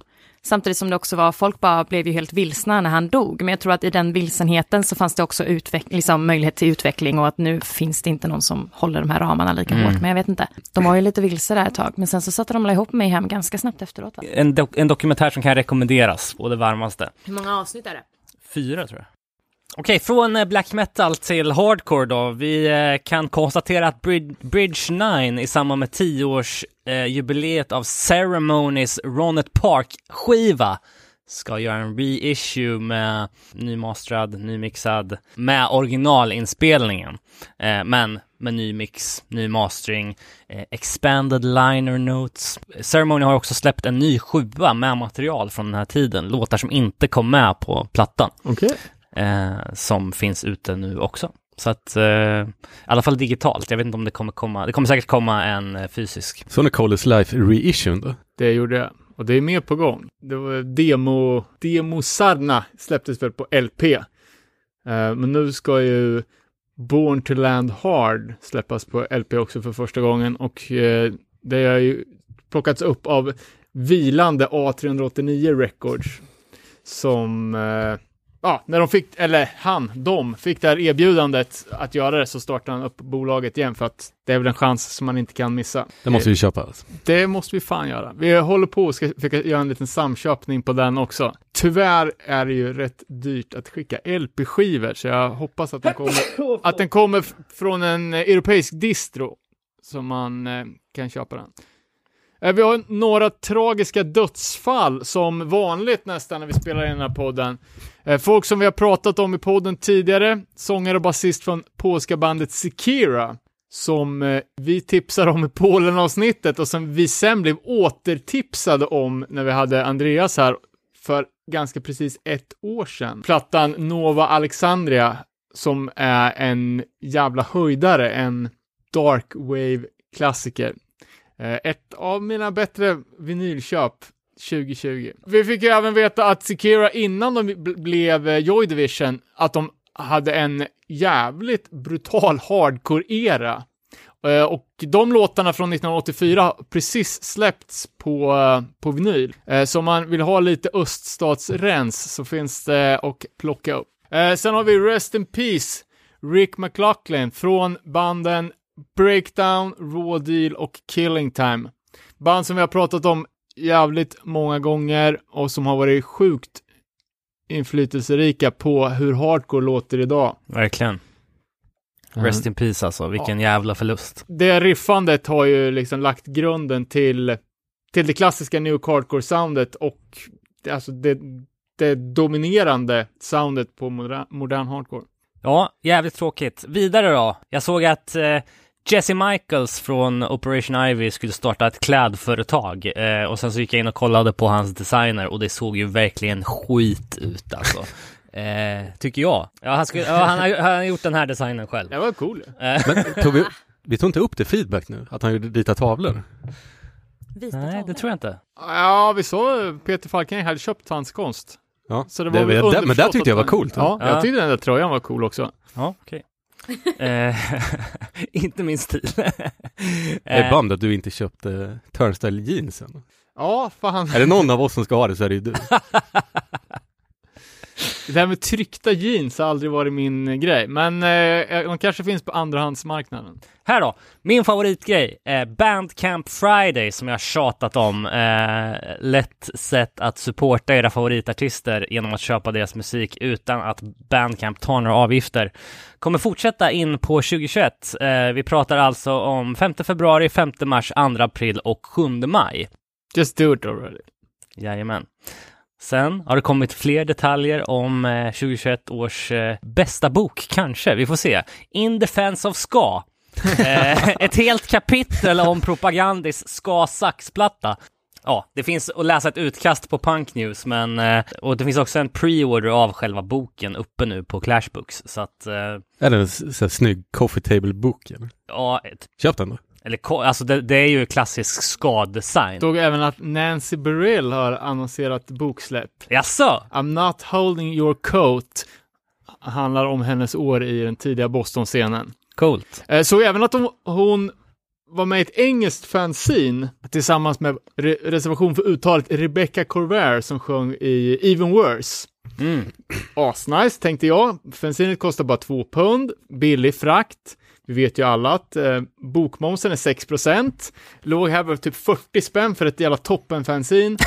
Samtidigt som det också var, folk bara blev ju helt vilsna när han dog. Men jag tror att i den vilsenheten så fanns det också utveck- liksom möjlighet till utveckling och att nu finns det inte någon som håller de här ramarna lika Mm. hårt. Men jag vet inte. De var ju lite vilse där ett tag, men sen så satte de ihop mig hem ganska snabbt efteråt. En, dok- en dokumentär som kan rekommenderas på det varmaste. Hur många avsnitt är det? Fyra tror jag. Okej, från eh, black metal till hardcore då. Vi eh, kan konstatera att Bridge 9 i samband med 10-årsjubileet eh, av Ceremonies Ronet Park-skiva ska göra en reissue med nymastrad, nymixad, med originalinspelningen. Men med ny mix, ny mastering, expanded liner notes. Ceremony har också släppt en ny sjua med material från den här tiden, låtar som inte kom med på plattan Okej eh, som finns ute nu också. Så att, eh, i alla fall digitalt. Jag vet inte om det kommer komma, det kommer säkert komma en eh, fysisk. Så när Coles Life reissuen då? Det gjorde jag. Och det är mer på gång. Det var demo, demo Sarna släpptes väl på LP. Eh, men nu ska ju Born to Land Hard släppas på LP också för första gången och eh, det har ju plockats upp av vilande A389 Records som eh, ja, när de fick, eller han, de, fick det här erbjudandet att göra det så startade han upp bolaget igen för att det är väl en chans som man inte kan missa. Det måste vi köpa. Alltså. Det måste vi fan göra. Vi håller på och ska försöka göra en liten samköpning på den också. Tyvärr är det ju rätt dyrt att skicka LP-skivor, så jag hoppas att den kommer, att den kommer från en eh, europeisk distro, så man eh, kan köpa den. Eh, vi har några tragiska dödsfall, som vanligt nästan när vi spelar in den här podden. Eh, folk som vi har pratat om i podden tidigare, sångare och basist från polska bandet Sekira, som eh, vi tipsade om i Polen-avsnittet och som vi sen blev återtipsade om när vi hade Andreas här för ganska precis ett år sedan. Plattan Nova Alexandria, som är en jävla höjdare, en dark wave-klassiker. Eh, ett av mina bättre vinylköp 2020. Vi fick ju även veta att Sekira innan de blev eh, Joy Division, att de hade en jävligt brutal hardcore-era. Eh, och de låtarna från 1984 har precis släppts på, på vinyl. Så om man vill ha lite öststatsrens så finns det att plocka upp. Sen har vi Rest in Peace, Rick McLaughlin från banden Breakdown, Raw Deal och Killing Time. Band som vi har pratat om jävligt många gånger och som har varit sjukt inflytelserika på hur hardcore låter idag. Verkligen. Rest in peace alltså, vilken jävla förlust. Det riffandet har ju liksom lagt grunden till, till det klassiska new hardcore-soundet och det, alltså det, det dominerande soundet på modern, modern hardcore. Ja, jävligt tråkigt. Vidare då. Jag såg att eh, Jesse Michaels från Operation Ivy skulle starta ett klädföretag eh, och sen så gick jag in och kollade på hans designer och det såg ju verkligen skit ut alltså. Eh, tycker jag. Ja, han, skulle, ja, han, har, han har gjort den här designen själv. Det var cool. Eh, Men tog vi, vi tog inte upp det feedback nu? Att han gjorde vita tavlor? Vita nej, det tavlor. tror jag inte. Ja, vi såg Peter Falkenberg hade köpt hans konst. Ja, Så det det, var det, men det tyckte jag var coolt. Ja, Ja. jag tyckte den där tröjan var cool också. Ja, okej. Eh, inte min stil. Det Eh, är band att du inte köpte Turnstile jeansen. Ja, fan. Är det någon av oss som ska ha det så är det ju du. Det här med tryckta jeans har aldrig varit min grej, men eh, de kanske finns på andrahandsmarknaden. Här då, min favoritgrej, eh, Bandcamp Friday som jag tjatat om. Eh, lätt sätt att supporta era favoritartister genom att köpa deras musik utan att Bandcamp tar några avgifter. Kommer fortsätta in på 2021. Eh, vi pratar alltså om 5 februari, 5 mars, 2 april och 7 maj. Just do it already. Jajamän. Sen har det kommit fler detaljer om eh, 2021 års eh, bästa bok, kanske. Vi får se. In Defense of Ska. Eh, ett helt kapitel om Propagandis Ska saxplatta. Ja, det finns att läsa ett utkast på Punk News, men eh, och det finns också en pre-order av själva boken uppe nu på Clashbooks. Så att, eh, Är det en s- så här snygg coffee table-bok? ja, ett, Köp den då. Eller alltså det, det är ju klassisk ska-design. Såg även att Nancy Beryl har annonserat boksläpp. Jaså? I'm not holding your coat handlar om hennes år i den tidiga Boston-scenen. Coolt. Eh, Såg även att hon, hon var med i ett engelskt fanzine tillsammans med re reservation för uttalet Rebecca Corvair som sjöng i Even Worse. Mm. Asnice, tänkte jag. Fanzinet kostar bara två pund, billig frakt. Vi vet ju alla att eh, bokmomsen är 6%. Låg här på typ 40 spänn för ett jävla toppen-fanzine.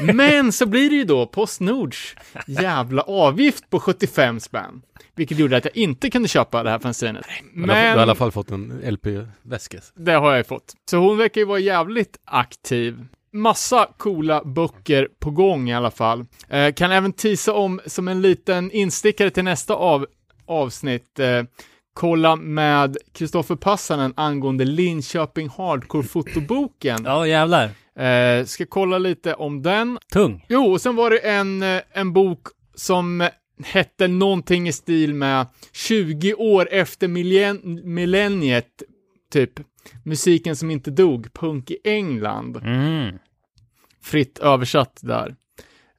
Men så blir det ju då Postnords jävla avgift på 75 spänn. Vilket gjorde att jag inte kunde köpa det här fanzinet. Men... Du har i alla fall fått en LP-väska. det har jag ju fått. Så hon verkar ju vara jävligt aktiv. Massa coola böcker på gång i alla fall. Eh, kan även tisa om som en liten instickare till nästa av, avsnitt. Eh, kolla med Kristoffer Passanen angående Linköping Hardcore-fotoboken. Ja, jävlar. Eh, ska kolla lite om den. Tung. Jo, och sen var det en, eh, en bok som hette någonting i stil med 20 år efter millen millenniet, typ. Musiken som inte dog, punk i England. Mm. Fritt översatt där.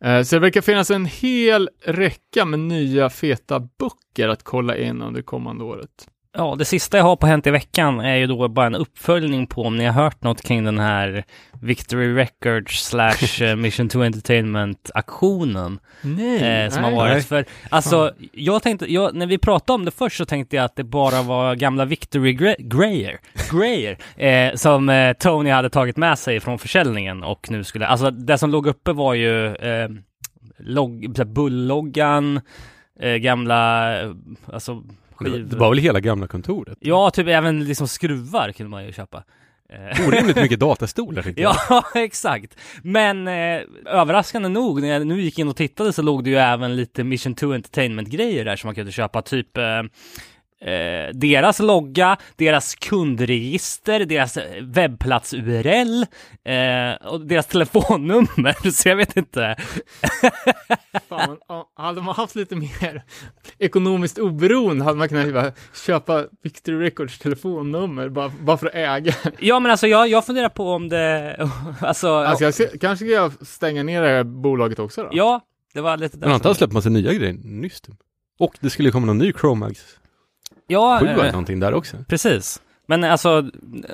Eh, så det verkar finnas en hel räcka med nya feta böcker att kolla in under kommande året. Ja, det sista jag har på Hänt i veckan är ju då bara en uppföljning på om ni har hört något kring den här Victory Records slash eh, Mission to Entertainment-aktionen Nej. eh, som har nej. varit. För alltså, jag tänkte, jag, när vi pratade om det först så tänkte jag att det bara var gamla Victory Gra- Grayer, Grayer eh, som eh, Tony hade tagit med sig från försäljningen och nu skulle, alltså det som låg uppe var ju eh, här bulloggan, eh, gamla, eh, alltså Det skiv... var väl hela gamla kontoret? Ja, typ även liksom skruvar kunde man ju köpa. Eh, Orimligt mycket datastolar tyckte jag. Ja, exakt. Men eh, överraskande nog, när jag nu gick in och tittade så låg det ju även lite Mission 2 Entertainment-grejer där som man kunde köpa. Typ eh, eh, deras logga, deras kundregister, deras eh, webbplats-URL eh, och deras telefonnummer. Så jag vet inte. Fan, ja, hade man haft lite mer ekonomiskt oberoende hade man kunnat bara köpa Victory Records telefonnummer bara, bara för att äga. Ja, men alltså jag, jag funderar på om det... Alltså, Alltså jag ska, kanske ska jag stänga ner det här bolaget också då? ja, det var lite... Men antagligen släppt massa nya grejer nyss. typ. Och det skulle komma någon ny Chromax ja, 7 eh, eller någonting där också. Precis. Men alltså,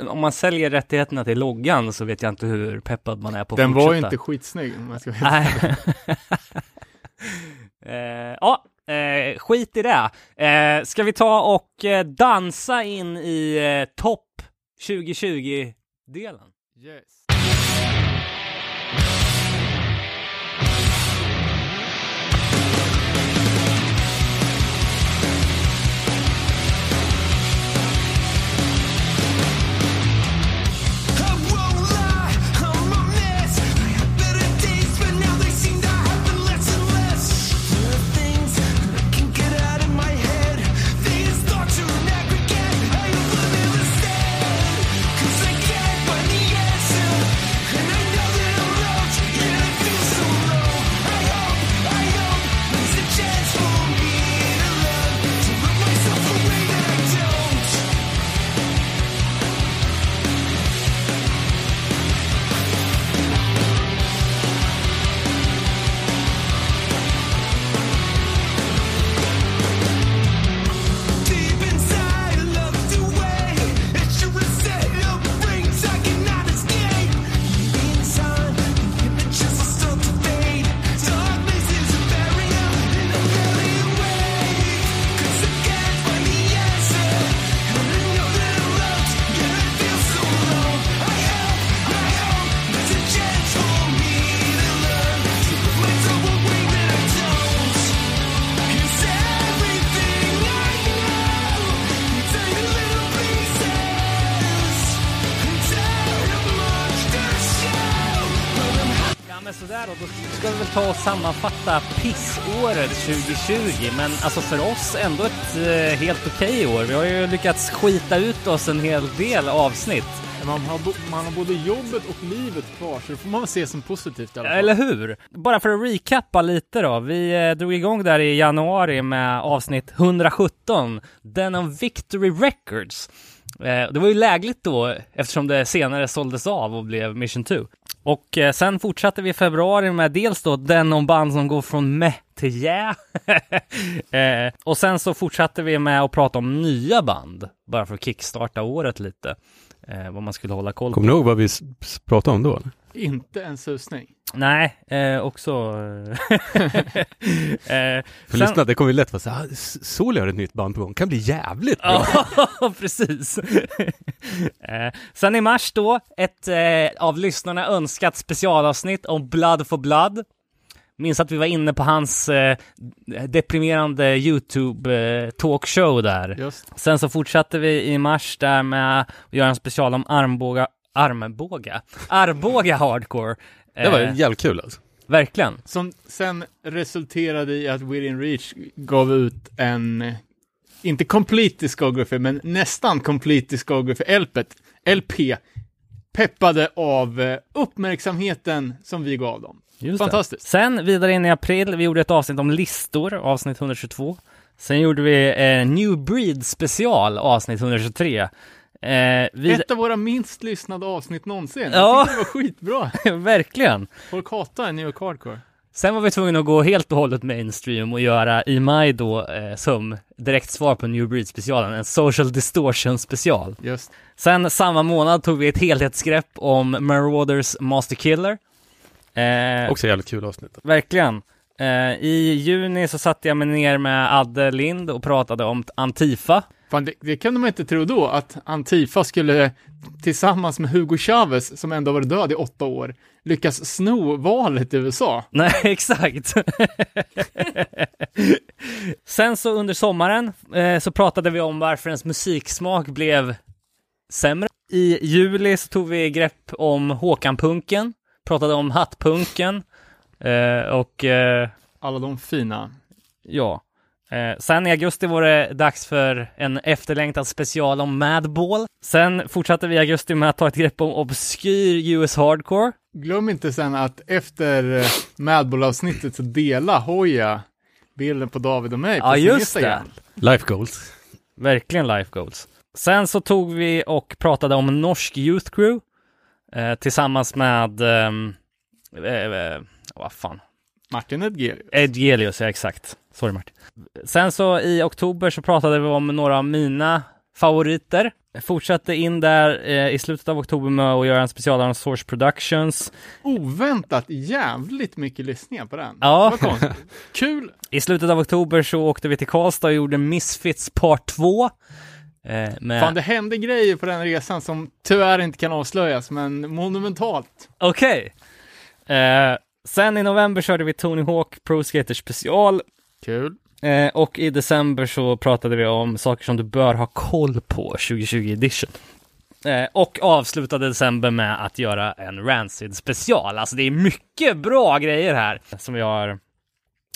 om man säljer rättigheterna till loggan så vet jag inte hur peppad man är på att Den var ju fortsätta. inte skitsnygg om jag ska vara eh, ja, eh, skit i det. Eh, ska vi ta och eh, dansa in i eh, topp 2020-delen? Yes. Ta och sammanfatta pissåret 2020 men alltså för oss ändå ett eh, helt okej år. Vi har ju lyckats skita ut oss en hel del avsnitt. Man har, man har både jobbet och livet kvar, så det får man väl se som positivt i alla fall. Eller hur? Bara för att recappa lite då. Vi eh, drog igång där i januari med avsnitt 117, den om Victory Records. Eh, det var ju lägligt då eftersom det senare såldes av och blev Mission 2. Och eh, sen fortsatte vi i februari med dels då den om band som går från meh till jä. eh, och sen så fortsatte vi med att prata om nya band, bara för att kickstarta året lite. Eh, vad man skulle hålla koll på. Kommer du ihåg vad vi pratade om då? Inte en susning. Nej, eh, också... eh, För sen- lyssna, det kommer ju lätt vara så här, "S- Soli har ett nytt band på gång, kan bli jävligt bra. Ja, precis. eh, sen i mars då, ett eh, av lyssnarna önskat specialavsnitt om Blood for Blood. Minns att vi var inne på hans eh, deprimerande YouTube eh, där. Just. Sen så fortsatte vi i mars där med att göra en special om armbåga, armbåga, Arboga hardcore. Det var Eh, jävligt kul alltså. Verkligen. Som sen resulterade i att Within Reach gav ut en, inte complete discography, men nästan complete discography, LP, LP peppade av eh, uppmärksamheten som vi gav dem. Just Fantastiskt. Det. Sen vidare in i april, vi gjorde ett avsnitt om listor, avsnitt 122. Sen gjorde vi eh, New Breed special, avsnitt 123. Eh, vid... Ett av våra minst lyssnade avsnitt någonsin. Ja. Jag det var skitbra. Verkligen. Folk hatar New York Hardcore. Sen var vi tvungna att gå helt och hållet mainstream och göra i maj då eh, som direkt svar på New Breed-specialen, en social distortion special. Just. Sen samma månad tog vi ett helhetsgrepp om Marauders Master Killer. Eh, Också jävligt kul avsnitt. Verkligen. Eh, I juni så satte jag mig ner med Adde Lind och pratade om Antifa. Fan, det, det kunde man inte tro då, att Antifa skulle tillsammans med Hugo Chavez, som ändå varit död i åtta år, lyckas sno valet i USA. Nej, exakt. Sen så under sommaren eh, så pratade vi om varför ens musiksmak blev sämre. I juli så tog vi grepp om Håkan-punken, pratade om hattpunken eh, och eh, Alla de fina. ja. Eh, sen i augusti var det dags för en efterlängtad special om Madball. Sen fortsatte vi i augusti med att ta ett grepp om obskyr US Hardcore. Glöm inte sen att efter eh, Madball-avsnittet så dela Hoja bilden på David och mig på Ja, just Instagram. Life goals. Verkligen life goals. Sen så tog vi och pratade om Norsk Youth Crew eh, tillsammans med, ehm, eh, eh, vad fan, Martin Edgelius. Ed Gelius, ja exakt. Sorry Martin. Sen så i oktober så pratade vi om några av mina favoriter. Jag fortsatte in där eh, i slutet av oktober med att göra en special om Source Productions. Oväntat jävligt mycket lyssningar på den. Ja. Kul. I slutet av oktober så åkte vi till Karlstad och gjorde Misfits Part 2. Eh, med... Fan, det hände grejer på den resan som tyvärr inte kan avslöjas, men monumentalt. Okej. Eh, sen i november körde vi Tony Hawk Pro Skater special. Kul. Eh, och i december så pratade vi om saker som du bör ha koll på 2020 edition. Eh, och avslutade december med att göra en Rancid special. Alltså det är mycket bra grejer här som vi har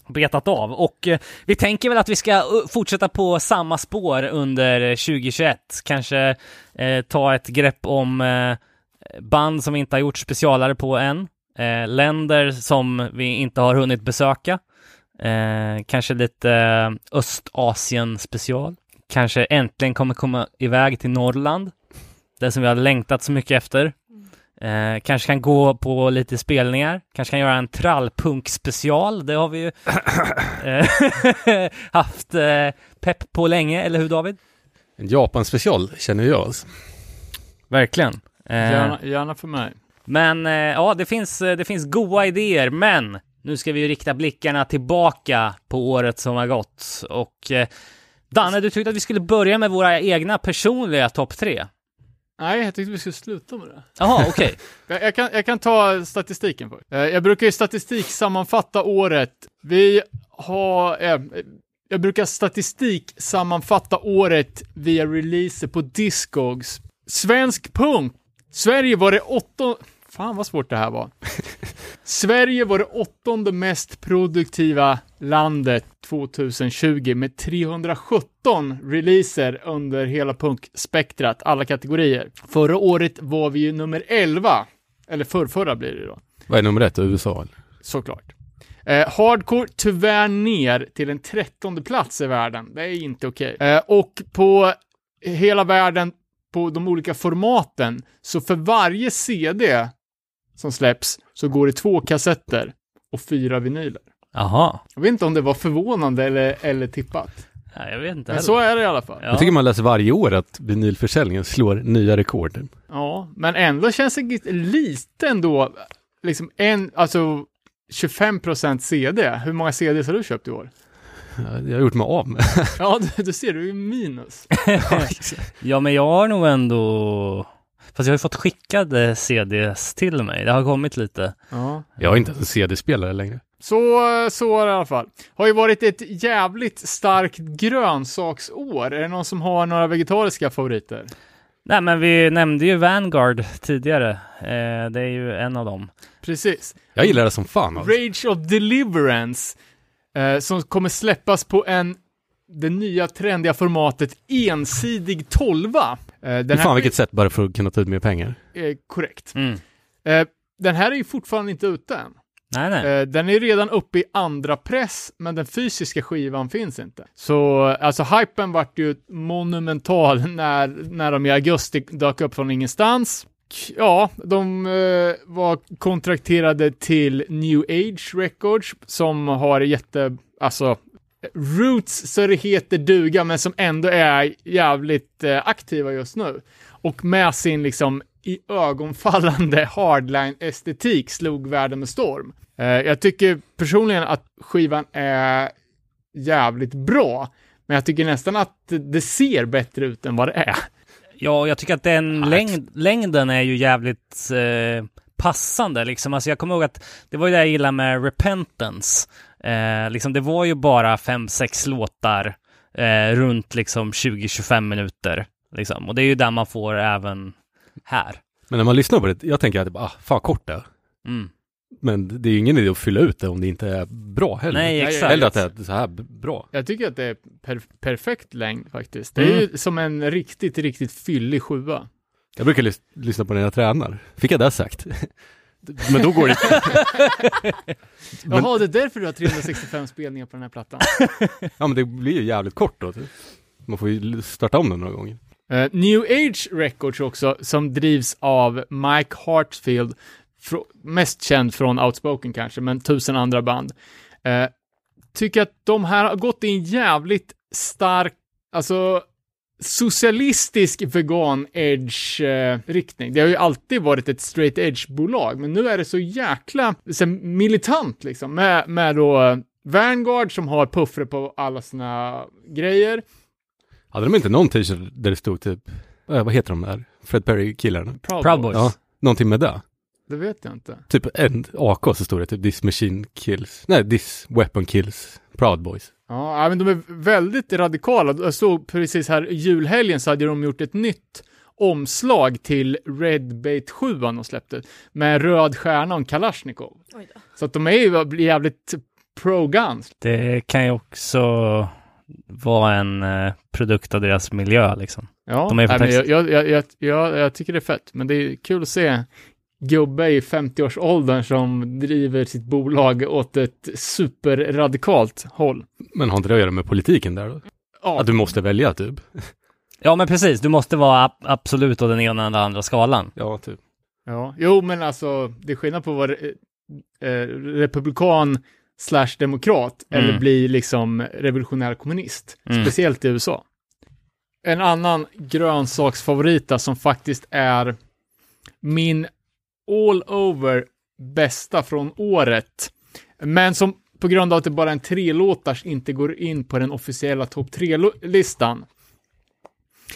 betat av. Och eh, vi tänker väl att vi ska eh, fortsätta på samma spår under 2021. Kanske eh, ta ett grepp om eh, band som vi inte har gjort specialare på än. Eh, länder som vi inte har hunnit besöka. Eh, kanske lite eh, Östasien special. Kanske äntligen kommer komma iväg till Norrland. Det som vi har längtat så mycket efter. Eh, kanske kan gå på lite spelningar. Kanske kan göra en trallpunk special. Det har vi ju eh, haft eh, pepp på länge, eller hur David? En Japan-special känner jag alltså. Verkligen. Eh, Gärna, gärna för mig. Men eh, ja, det finns, det finns goda idéer, men nu ska vi ju rikta blickarna tillbaka på året som har gått. Och eh, Danne, du tyckte att vi skulle börja med våra egna personliga topp tre. Nej, jag tyckte vi skulle sluta med det. Jaha, okej. Jag, jag, kan, jag kan ta statistiken först. Eh, Jag brukar ju statistik sammanfatta året. Vi har... Eh, jag brukar statistik sammanfatta året via releaser på Discogs. Svensk punk. Sverige var det åttonde... Fan vad svårt det här var. Sverige var det åttonde mest produktiva landet 2020 med 317 releaser under hela punkspektrat, alla kategorier. Förra året var vi ju nummer 11, eller förrförra blir det då, Vad är nummer ett? USA eller? såklart. Eh, hardcore tyvärr ner till en trettonde plats i världen. Det är inte okej. Eh, och på hela världen, på de olika formaten, så för varje CD som släpps så går det två kassetter och fyra vinyler. Jaha. Jag vet inte om det var förvånande eller, eller tippat. Ja, jag vet inte Men så är det i alla fall. Ja. Jag tycker man läser varje år att vinylförsäljningen slår nya rekord. Ja, men ändå känns det lite ändå, liksom en, alltså 25% CD. Hur många CDs har du köpt i år? Jag har gjort mig av med. Ja, du, du ser, du är minus. Ja, men jag har nog ändå... Fast jag har ju fått skickade CDs till mig. Det har kommit lite. Ja. Jag har inte ens en CD-spelare längre. Så, så är det i alla fall. Har ju varit ett jävligt starkt grönsaksår. Är det någon som har några vegetariska favoriter? Nej, men vi nämnde ju Vanguard tidigare. Eh, det är ju en av dem. Precis. Jag gillar det som fan. Alltså. Rage of Deliverance, eh, som kommer släppas på en, det nya trendiga formatet ensidig tolva. Eh, den fan vilket sätt bara för att kunna ta ut mer pengar. är korrekt. Mm. Eh, den här är ju fortfarande inte ute än. Nej, nej. Eh, den är redan uppe i andra press, men den fysiska skivan finns inte. Så alltså hypen vart ju monumental när, när de i augusti dök upp från ingenstans. ja, de eh, var kontrakterade till New Age Records som har jätte, alltså roots så det heter duga, men som ändå är jävligt eh, aktiva just nu. Och med sin liksom i ögonfallande hardline-estetik slog världen med storm. Eh, jag tycker personligen att skivan är jävligt bra, men jag tycker nästan att det ser bättre ut än vad det är. Ja, jag tycker att den längd, längden är ju jävligt eh, passande liksom. Alltså jag kommer ihåg att det var ju det jag gillade med Repentance. Eh, liksom det var ju bara fem, sex låtar eh, runt liksom 20-25 minuter. Liksom. Och det är ju där man får även här. Men när man lyssnar på det, jag tänker att det bara, ah, fan kort det. Mm. Men det är ju ingen idé att fylla ut det om det inte är bra heller. Nej, exakt. Eller att det är så här bra. Jag tycker att det är per perfekt längd faktiskt. Det är Mm. ju som en riktigt, riktigt fyllig sjua. Jag brukar lys- lyssna på när jag tränar. Fick jag det sagt? Men då går det Men- Jaha, det är därför du har 365 spelningar på den här plattan. Ja men det blir ju jävligt kort då. Man får ju starta om den några gånger. Eh, New Age Records också, som drivs av Mike Hartfield, mest känd från Outspoken kanske, men tusen andra band. Eh, tycker att de här har gått i en jävligt stark, alltså socialistisk vegan edge eh, riktning. Det har ju alltid varit ett straight edge bolag, men nu är det så jäkla så militant liksom med, med då eh, Vanguard som har puffre på alla sina grejer. Hade de inte någon t-shirt där det stod typ, äh, vad heter de där? Fred Perry-killarna? Proud, Proud Boys. Boys. Ja, någonting med det. Det vet jag inte. Typ en AK så står det typ This machine kills, nej this weapon kills Proud Boys. Ja, men de är väldigt radikala. Jag såg precis här i julhelgen så hade de gjort ett nytt omslag till Red Bait 7 de släppte med en röd stjärna och en Kalashnikov. Så att de är ju jävligt pro-guns. Det kan ju också vara en eh, produkt av deras miljö liksom. Ja, De är nej, jag, jag, jag, jag tycker det är fett, men det är kul att se gubbe i 50-årsåldern som driver sitt bolag åt ett superradikalt håll. Men har inte det att göra med politiken där då? Ja, Att du måste välja typ? Ja, men precis. Du måste vara ab- absolut åt den ena eller andra skalan. Ja, typ. Ja, jo men alltså det är skillnad på att vara eh, eh, republikan slash demokrat Mm. eller bli liksom revolutionär kommunist. Mm. Speciellt i USA. En annan grönsaksfavorita som faktiskt är min all over bästa från året. Men som på grund av att det bara är en tre låtars inte går in på den officiella topp tre-listan.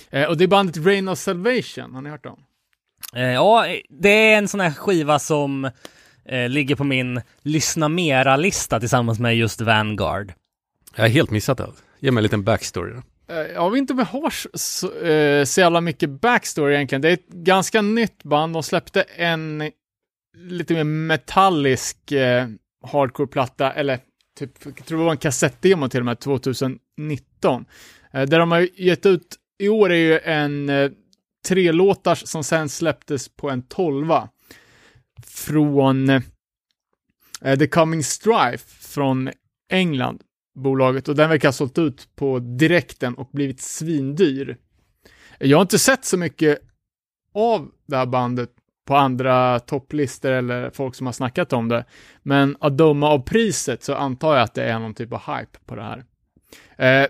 Eh, och det är bandet Rain of Salvation, har ni hört om? Eh, ja, det är en sån här skiva som eh, ligger på min lyssna mera-lista tillsammans med just Vanguard. Jag har helt missat det. Ge mig en liten backstory då. Eh, jag vet inte om jag har så, så, eh, så jävla mycket backstory egentligen. Det är ett ganska nytt band. De släppte en lite mer metallisk eh, hardcore-platta, eller typ, jag tror det var en kassettdemo till och med, 2019. Eh, där de har gett ut, i år är ju en eh, tre låtars som sen släpptes på en tolva. Från eh, The Coming Strife från England bolaget och den verkar ha sålt ut på direkten och blivit svindyr. Jag har inte sett så mycket av det här bandet på andra topplistor eller folk som har snackat om det. Men att döma av priset så antar jag att det är någon typ av hype på det här. Eh,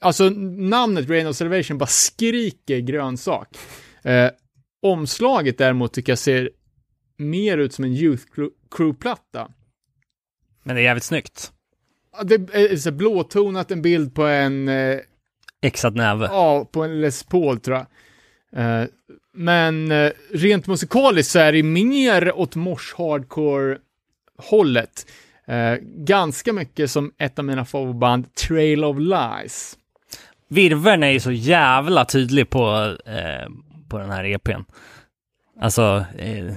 alltså namnet Rain of Salvation bara skriker grönsak. Eh, omslaget däremot tycker jag ser mer ut som en Youth Crew- Crew-platta. Men det är jävligt snyggt. Det är så blåtonat, en bild på en, eh, Exad näve. ja, på en Les Paul tror jag. Eh, men eh, rent musikaliskt så är det mer åt mors hardcore hållet. Eh, ganska mycket som ett av mina favoritband, Trail of Lies. Virveln är ju så jävla tydlig på, eh, på den här EPn. Alltså, eh,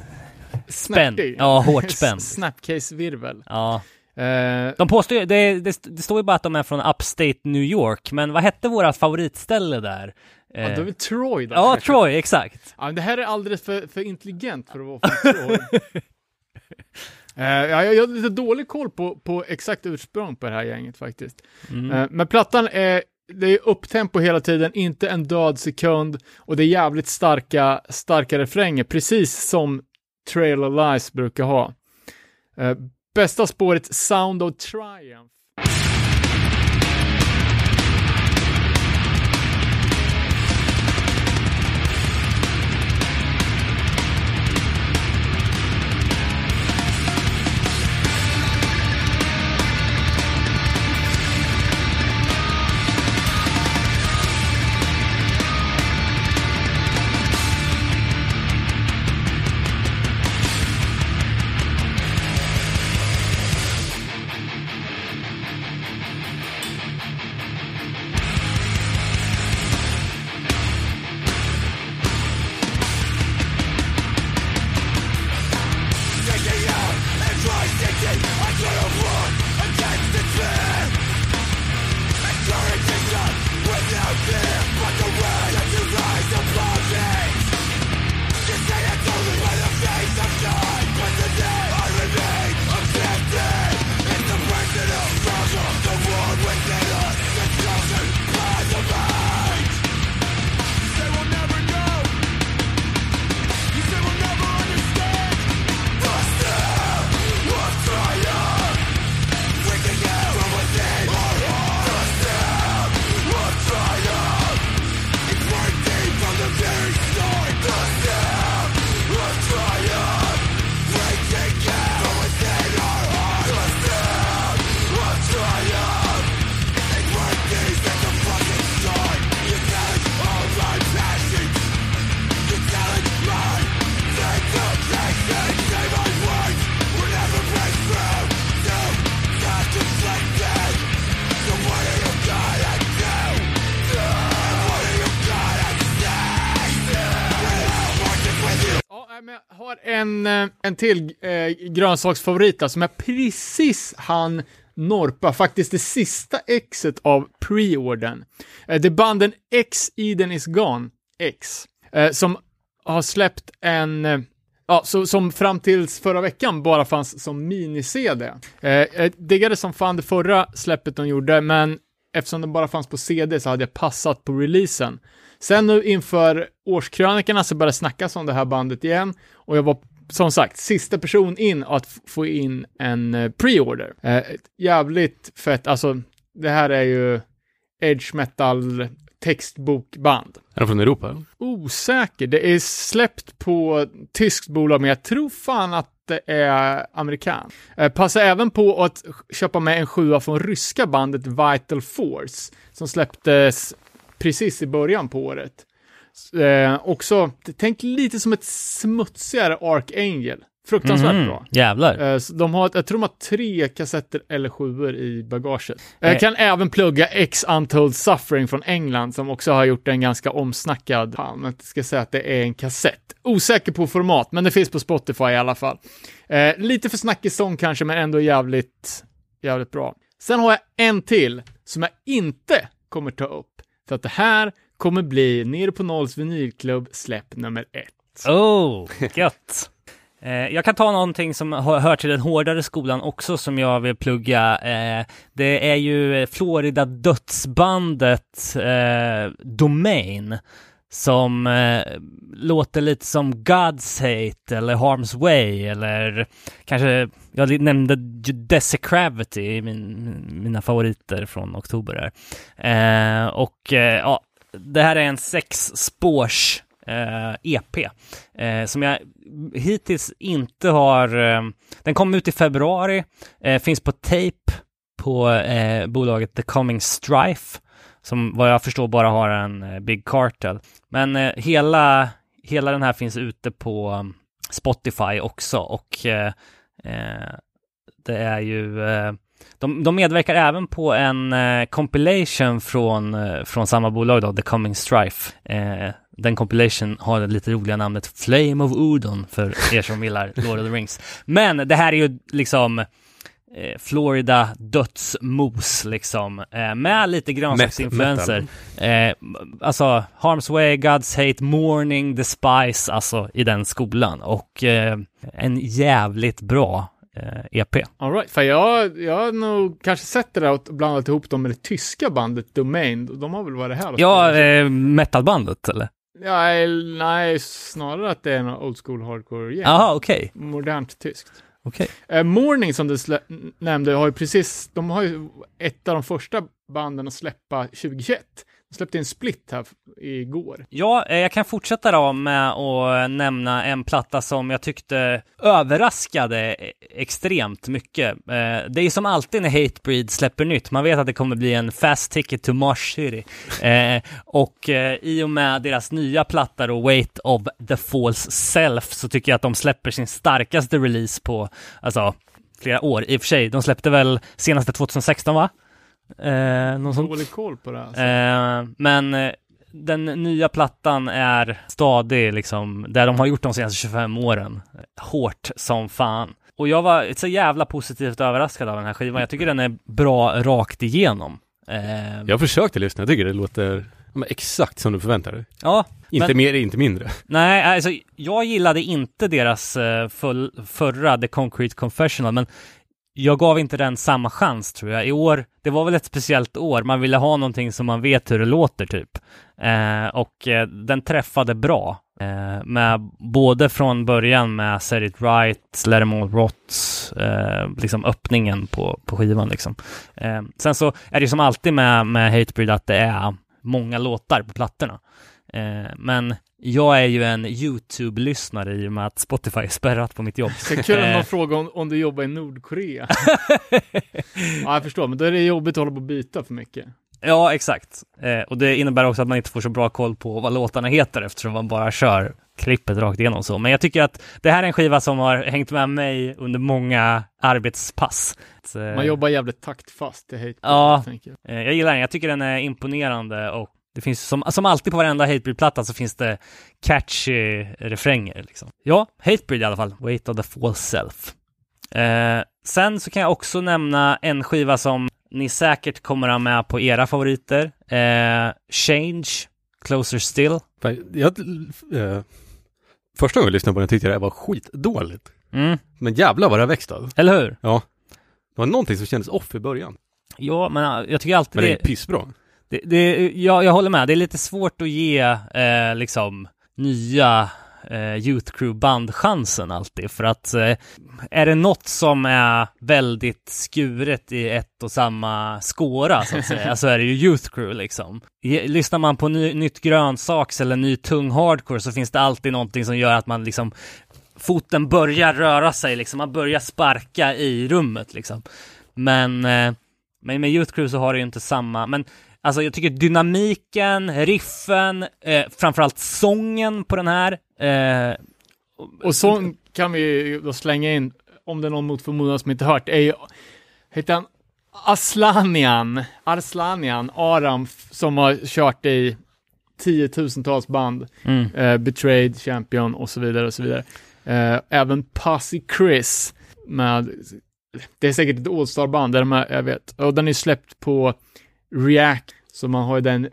spänn. Ja, hårt spänd. Snapcase-virvel. Ja. Eh, De påstår det, det, det står ju bara att de är från Upstate New York, men vad hette våra favoritställe där? ja, Eh, det är väl Troy då? ja, kanske? Troy, exakt. Ja, det här är alldeles för, för intelligent för att vara från Troy. Eh, ja, jag jag har lite dålig koll på, på exakt ursprung på det här gänget faktiskt. Mm. Eh, men plattan är det är upptempo hela tiden, inte en död sekund och det är jävligt starka, starka refränger, precis som Trail of Lies brukar ha. Eh, bästa spåret Sound of Triumph. En, en till eh, grönsaksfavorit där, som jag precis han norpa, faktiskt det sista exet av preordern. Eh, det är banden X Eden is Gone, X, eh, som har släppt en eh, Ja, så, som fram tills förra veckan bara fanns som mini-CD. Eh, jag diggade som fan det förra släppet de gjorde, men eftersom den bara fanns på CD så hade jag passat på releasen. Sen nu inför årskrönikorna så började det snackas om det här bandet igen och jag var som sagt sista person in att få in en eh, pre-order. Eh, jävligt fett, alltså det här är ju edge metal textbokband. Är de från Europa? Osäker, det är släppt på tyskt bolag men jag tror fan att det är amerikan. Eh, passa även på att köpa med en sjua från ryska bandet Vital Force som släpptes precis i början på året. Eh, också, tänk lite som ett smutsigare Archangel. Fruktansvärt Mhm, bra. Jävlar. Eh, de har, jag tror de har tre kassetter eller sjuor i bagaget. Jag Eh. kan även plugga X Untold Suffering från England som också har gjort en ganska omsnackad, fan, jag ska säga att det är en kassett. Osäker på format, men det finns på Spotify i alla fall. Eh, lite för snackig sång kanske, men ändå jävligt, jävligt bra. Sen har jag en till som jag inte kommer ta upp, för att det här kommer bli ner på Nolls vinylklubb släpp nummer ett. Oh, gött. Eh, jag kan ta någonting som hör till den hårdare skolan också som jag vill plugga. Eh, det är ju Florida dödsbandet eh, Domain som låter lite som God's Hate eller Harm's Way eller kanske, jag nämnde Desecravity min, mina favoriter från oktober här. Och ja, det här är en sex spårs eh, EP eh, som jag hittills inte har. Eh, den kom ut i februari, eh, finns på tape på eh, bolaget The Coming Strife som vad jag förstår bara har en eh, Big Cartel. Men eh, hela, hela den här finns ute på Spotify också och eh, eh, det är ju eh, de, de medverkar även på en eh, compilation från, eh, från samma bolag då, The Coming Strife. Eh, den compilation har det lite roliga namnet Flame of Udon för er som gillar Lord of the Rings. Men det här är ju liksom eh, Florida dödsmos liksom, eh, med lite grönsaksinfluenser. Eh, alltså Harm's Way, God's Hate, Morning, The Spice, alltså i den skolan. Och eh, en jävligt bra eh, EP. All right. För jag, jag har nog kanske sett det där och blandat ihop dem med det tyska bandet Domain. De har väl varit här Ja, eh, metalbandet eller? ja nej, snarare att det är en old school hardcore gäng. Jaha, okej. Modernt tyskt. okej. Eh, Morning som du nämnde har ju precis, de har ju ett av de första banden att släppa 2021. Släppte en split här igår. Ja, eh, jag kan fortsätta då med att nämna en platta som jag tyckte överraskade e- extremt mycket. Eh, Det är som alltid när Hatebreed släpper nytt, man vet att det kommer bli en fast ticket to Mars City. Eh, Och eh, i och med deras nya platta då, Weight of the False Self, så tycker jag att de släpper sin starkaste release på, alltså, flera år. I och för sig, de släppte väl senaste 2016 va? Eh, någon sånt. Dålig koll på det. Alltså. Eh, men eh, den nya plattan är stadig, liksom, där de har gjort de senaste 25 åren. Hårt som fan. Och jag var så jävla positivt överraskad av den här skivan. Jag tycker den är bra rakt igenom. Eh, Jag försökte lyssna, jag tycker det låter men exakt som du förväntar dig. ja, Inte Men- mer, inte mindre. nej, alltså jag gillade inte deras eh, full, förra The Concrete Confessional, men jag gav inte den samma chans tror jag. I år, det var väl ett speciellt år, man ville ha någonting som man vet hur det låter typ. Eh, och eh, den träffade bra. Eh, med både från början med Set It Right, Let Em All Rots, eh, liksom öppningen på, på skivan liksom. Eh, sen så är det ju som alltid med, med Hatebreed att det är många låtar på plattorna. Eh, men jag är ju en YouTube-lyssnare i och med att Spotify är spärrat på mitt jobb. Så kul Eh. någon frågar om, om du jobbar i Nordkorea. ja, jag förstår, men då är det jobbigt att hålla på och byta för mycket. Ja, exakt. Eh, och det innebär också att man inte får så bra koll på vad låtarna heter eftersom man bara kör klippet rakt igenom så. Men jag tycker att det här är en skiva som har hängt med mig under många arbetspass. Så, eh, Man jobbar jävligt taktfast i hate. Ja. jag. eh, jag gillar den, jag tycker den är imponerande och det finns som, som alltid på varenda Hatebreed-platta så finns det catchy refränger liksom. Ja, Hatebreed i alla fall, Wait of the False Self. Eh, sen så kan jag också nämna en skiva som ni säkert kommer ha med på era favoriter. Eh, Change, Closer Still. Jag, eh, första gången jag lyssnade på den tyckte jag det var skitdåligt. Mm, Men jävlar vad det har växt av. eller hur? Ja. Det var någonting som kändes off i början. Ja, men eh, jag tycker alltid Men det det, är pissbra. Det, det ja, jag håller med. Det är lite svårt att ge eh, liksom nya eh, Youth Crew-band chansen alltid. För att eh, är det något som är väldigt skuret i ett och samma skåra så att säga, så är det ju Youth Crew liksom. Lyssnar man på ny, nytt grönsaks eller ny tung hardcore så finns det alltid någonting som gör att man liksom foten börjar röra sig liksom, man börjar sparka i rummet liksom. Men, eh, men med Youth Crew så har det ju inte samma, men alltså jag tycker dynamiken, riffen, eh, framförallt sången på den här, eh, Och så kan vi då slänga in, om det är någon mot förmodan som inte hört, är ju, heter han Aslanian, Arslanian, Aram, som har kört i tiotusentals band, mm, eh, Betrayed, Champion och så vidare och så vidare. Eh, även Pussy Chris med, det är säkert ett All-star-band, det är de här, jag vet, och den är släppt på React, så man har ju den,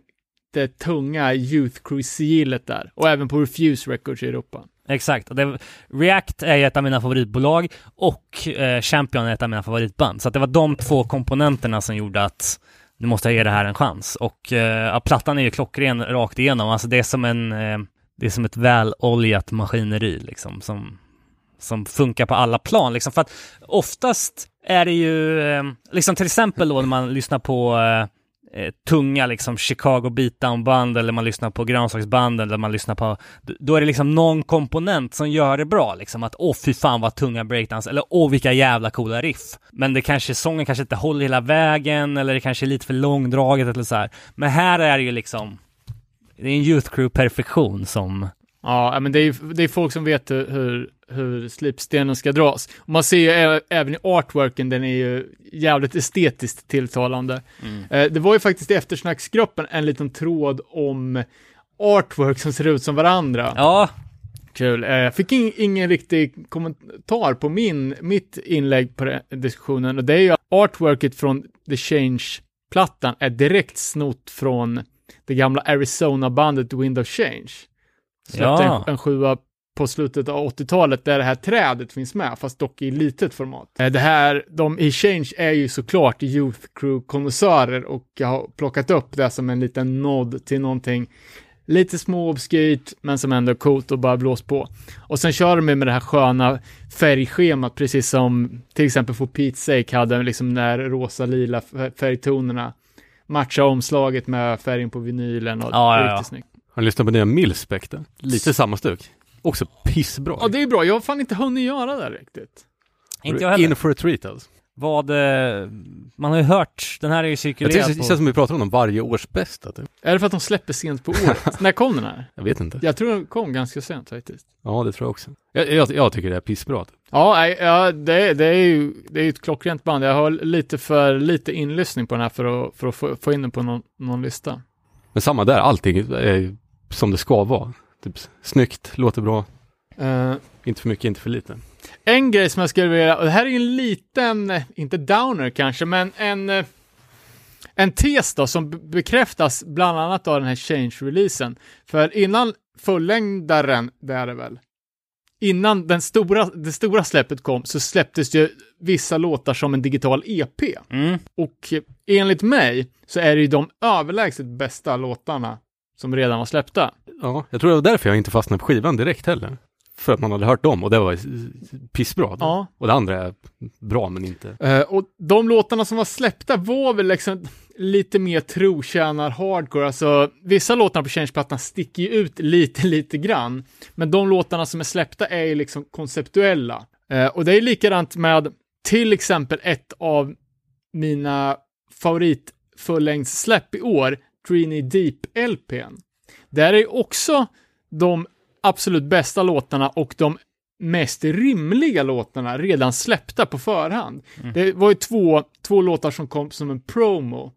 det tunga Youth Crew-sigillet där, och även på Refuse Records i Europa. exakt. Det, React är ju ett av mina favoritbolag och eh, Champion är ett av mina favoritband. Så att det var de två komponenterna som gjorde att nu måste jag ge det här en chans. Och eh, plattan är ju klockren rakt igenom. Alltså det är som en, eh, det är som ett väloljat maskineri liksom som, som funkar på alla plan liksom. För att oftast är det ju, eh, liksom till exempel då när man lyssnar på eh, eh, tunga liksom Chicago beatdown-band eller man lyssnar på grönsaksband eller man lyssnar på, då är det liksom någon komponent som gör det bra liksom att åh fy fan vad tunga breakdance eller åh vilka jävla coola riff. Men det kanske, sången kanske inte håller hela vägen eller det kanske är lite för långdraget eller så här. Men här är det ju liksom, det är en Youth Crew-perfektion som, Ja, men det är, ju- det är folk som vet hur, hur, slipstenen ska dras. Man ser ju även i artworken, den är ju jävligt estetiskt tilltalande. Eh, det var ju faktiskt i eftersnacksgruppen en liten tråd om artwork som ser ut som varandra. ja, Kul. Eh, Jag fick in, ingen riktig kommentar på min, mitt inlägg på diskussionen och det är ju att artworket från The Change-plattan är direkt snott från det gamla Arizona-bandet Wind of Change. Släppte Ja. en, en sjua på slutet av 80-talet där det här trädet finns med, fast dock i litet format. Eh, Det här, de i Change är ju såklart Youth Crew-konnässörer och jag har plockat upp det som en liten nod till någonting lite småobskyrt, men som ändå är coolt och bara blåst på. Och sen kör de med det här sköna färgschemat, precis som till exempel For Pete's Sake hade liksom när rosa-lila f- färgtonerna matcha omslaget med färgen på vinylen och Ja, det är ja, ja. riktigt snyggt. Har ni lyssnat på nya Milspec då? Lite samma stuk. Också pissbra. Ja, det är bra. Jag har fan inte hunnit göra det riktigt. Inte jag heller. In for a treat alltså. Vad, eh, man har ju hört, den här är ju Jag cirkulerad tycker det på... känns som vi pratar om dem varje års bästa typ. Är det för att de släpper sent på året? När kom den här? Jag vet inte. Jag tror den kom ganska sent faktiskt. Ja, det tror jag också. Jag, jag, jag tycker det är pissbra. Typ. Ja, nej, ja det, det är ju det är ju ett klockrent band. Jag har lite för lite inlyssning på den här för att, för att få, få in den på någon, någon lista. Men samma där, allting är som det ska vara. Typ snyggt, låter bra, Eh, inte för mycket, inte för lite. en grej som jag skulle vilja, och det här är ju en liten, inte downer kanske, men en, eh, en tes då som be- bekräftas bland annat av den här Change-releasen. För innan fullängdaren, det är det väl, innan den stora, det stora släppet kom så släpptes ju vissa låtar som en digital EP. Mm. Och enligt mig så är det ju de överlägset bästa låtarna som redan var släppta. Ja, jag tror det var därför jag inte fastnade på skivan direkt heller. För att man hade hört dem och det var pissbra. Ja. Och det andra är bra men inte. Eh, och de låtarna som var släppta var väl liksom lite mer trotjänar hardcore. Alltså, vissa låtar på Change-plattan sticker ju ut lite, lite grann. Men de låtarna som är släppta är ju liksom konceptuella. Eh, och det är likadant med till exempel ett av mina favoritfullängdssläpp i år, Trini Deep-LPn. Där är också de absolut bästa låtarna och de mest rimliga låtarna redan släppta på förhand. Det var ju två, två låtar som kom som en promo.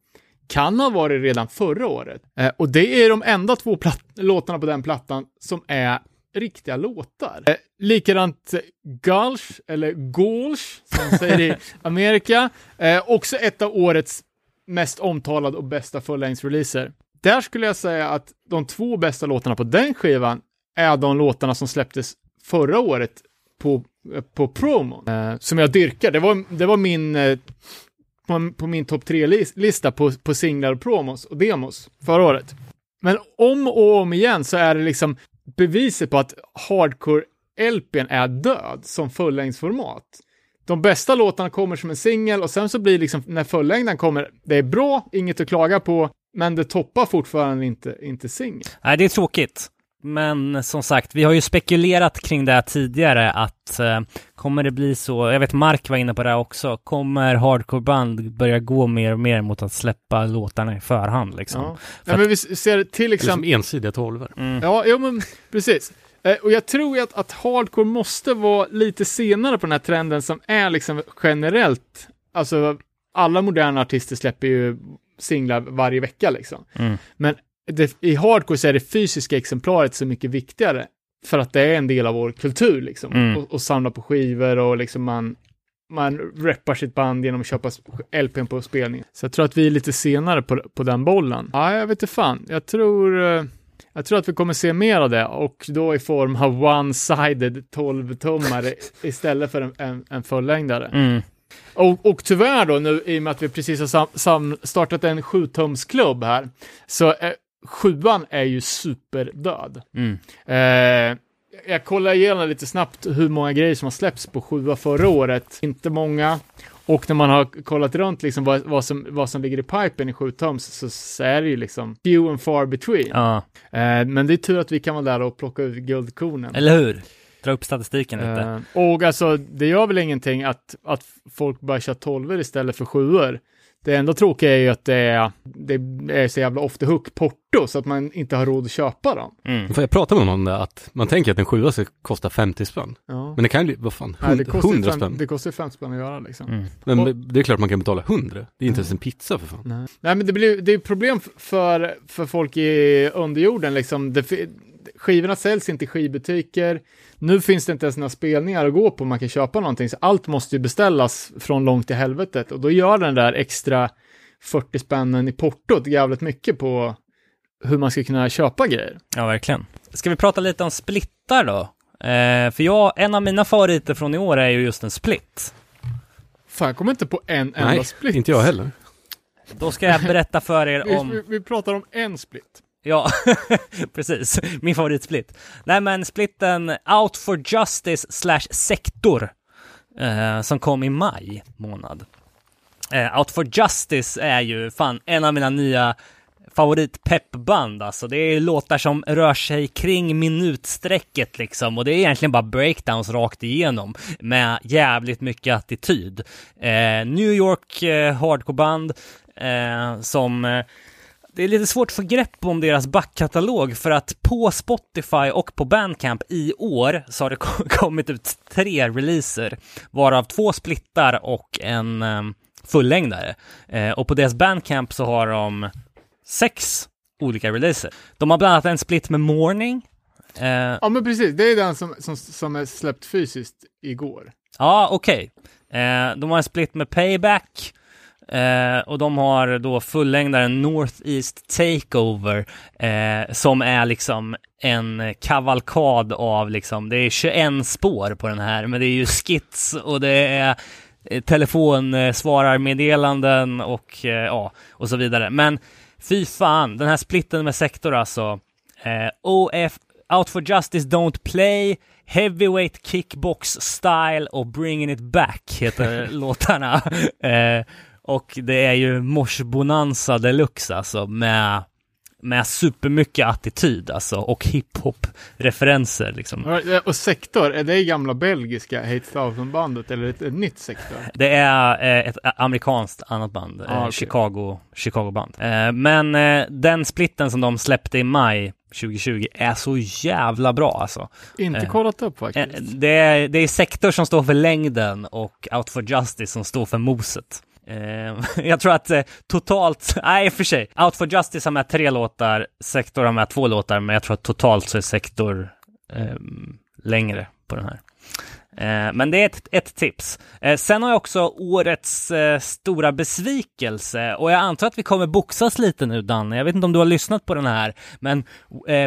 Kan ha varit redan förra året. Eh, och det är de enda två låtarna på den plattan som är riktiga låtar. Eh, likadant Gulch, eller Gulch, som man säger i Amerika. Eh, också ett av årets mest omtalad och bästa fullängdsreleaser. Där skulle jag säga att de två bästa låtarna på den skivan är de låtarna som släpptes förra året på, eh, på promon. Eh, som jag dyrkar. Det var, det var min, eh, på, på min topp tre-lista på, på singlar och promos och demos förra året. Men om och om igen så är det liksom beviset på att hardcore-LPn är död som fullängdsformat. De bästa låtarna kommer som en singel och sen så blir liksom när fullängden kommer, det är bra, inget att klaga på, men det toppar fortfarande inte, inte singel. Nej, det är tråkigt. Men som sagt, vi har ju spekulerat kring det här tidigare att eh, kommer det bli så, jag vet Mark var inne på det här också, kommer hardcoreband börja gå mer och mer mot att släppa låtarna i förhand liksom? Ja. Nej, men vi ser till Det är som exempel ensidiga tolvor. Mm. Ja, jo, men precis. Eh, och jag tror att, att hardcore måste vara lite senare på den här trenden som är liksom generellt, alltså alla moderna artister släpper ju singlar varje vecka liksom. Mm. Men det, i hardcore så är det fysiska exemplaret så mycket viktigare för att det är en del av vår kultur liksom. Mm. Och, och samla på skivor och liksom man, man reppar sitt band genom att köpa LPn på spelningen. Så jag tror att vi är lite senare på, på den bollen. Ja, jag vet inte fan. Jag tror... jag tror att vi kommer se mer av det och då i form av one-sided 12-tummare istället för en, en, en fullängdare. Mm. Och, och tyvärr då nu i och med att vi precis har sam, sam, startat en 7-tumsklubb här så eh, sjuan är ju superdöd. Mm. Eh, jag kollar igenom lite snabbt hur många grejer som har släppts på sjua förra året. Inte många. Och när man har kollat runt liksom vad, vad, som, vad som ligger i pipen i 7 tums så, så är det ju liksom few and far between. Ja, Eh, men det är tur att vi kan vara där och plocka ut guldkornen. eller hur? Dra upp statistiken lite. Eh, och alltså, det gör väl ingenting att, att folk börjar köra tolvor istället för sjuor. Det enda tråkiga är ju att det är, det är så jävla off the hook porto så att man inte har råd att köpa dem. Mm. För jag pratade med någon om det, att man tänker att en sjua ska kosta 50 spänn. Ja. Men det kan ju bli, vad fan, Nej, det 100, kostar ju 100 fem, spänn. det kostar ju 50 spänn att göra liksom. Mm. Men och- det är klart man kan betala 100. Det är inte ens en pizza för fan. Nej. Nej, men det blir det är problem för, för folk i underjorden liksom. Det, skivorna säljs inte i skivbutiker. Nu finns det inte ens några spelningar att gå på man kan köpa någonting, så allt måste ju beställas från långt till helvetet och då gör den där extra 40 spännen i portot jävligt mycket på hur man ska kunna köpa grejer. Ja, verkligen. Ska vi prata lite om splittar då? Eh, för jag, en av mina favoriter från i år är ju just en split. Fan, jag kommer inte på en enda Nej, split. inte jag heller. Då ska jag berätta för er Vi, om... vi, vi pratar om en split. Ja, precis. Min favoritsplit. Nej men splitten Out for Justice slash Sektor eh, som kom i maj månad. Eh, Out for Justice är ju fan en av mina nya favoritpeppband alltså. Det är låtar som rör sig kring minutsträcket liksom och det är egentligen bara breakdowns rakt igenom med jävligt mycket attityd. Eh, New York eh, hardcoreband eh, som eh, det är lite svårt att få grepp om deras backkatalog för att på Spotify och på Bandcamp i år så har det ko- kommit ut tre releaser, varav två splittar och en eh, fullängdare. Eh, och på deras Bandcamp så har de sex olika releaser. De har bland annat en split med Morning. Eh, Ja, men precis. Det är den som, som, som är släppt fysiskt igår. Ja, okej. Eh, de har en split med Payback. Eh, och de har då fullängdaren Northeast Takeover eh, som är liksom en kavalkad av liksom, det är 21 spår på den här, men det är ju skits och det är eh, telefonsvararmeddelanden och eh, ja, och så vidare. Men fy fan, den här splitten med sektor alltså. Eh, OF, Out for Justice Don't Play, Heavyweight Kickbox Style och Bringing It Back heter låtarna. Eh, och det är ju morsbonanza deluxe alltså med, med supermycket attityd alltså och hiphop-referenser liksom. Och Sektor, är det gamla belgiska Hate Thousand-bandet eller ett, ett nytt Sektor? Det är eh, ett amerikanskt annat band, eh, Ah, okej. Chicago, Chicago-band. Eh, men eh, den splitten som de släppte i maj 2020 är så jävla bra alltså. Inte Eh, kollat upp Eh, faktiskt. Det är, det är Sektor som står för längden och Out for Justice som står för moset. Eh, jag tror att eh, totalt, nej i och för sig, Out for Justice har med tre låtar, Sektor har med två låtar, men jag tror att totalt så är Sektor eh, längre på den här. Eh, men det är ett, ett tips. Eh, sen har jag också årets eh, stora besvikelse och jag antar att vi kommer boxas lite nu Danne. Jag vet inte om du har lyssnat på den här, men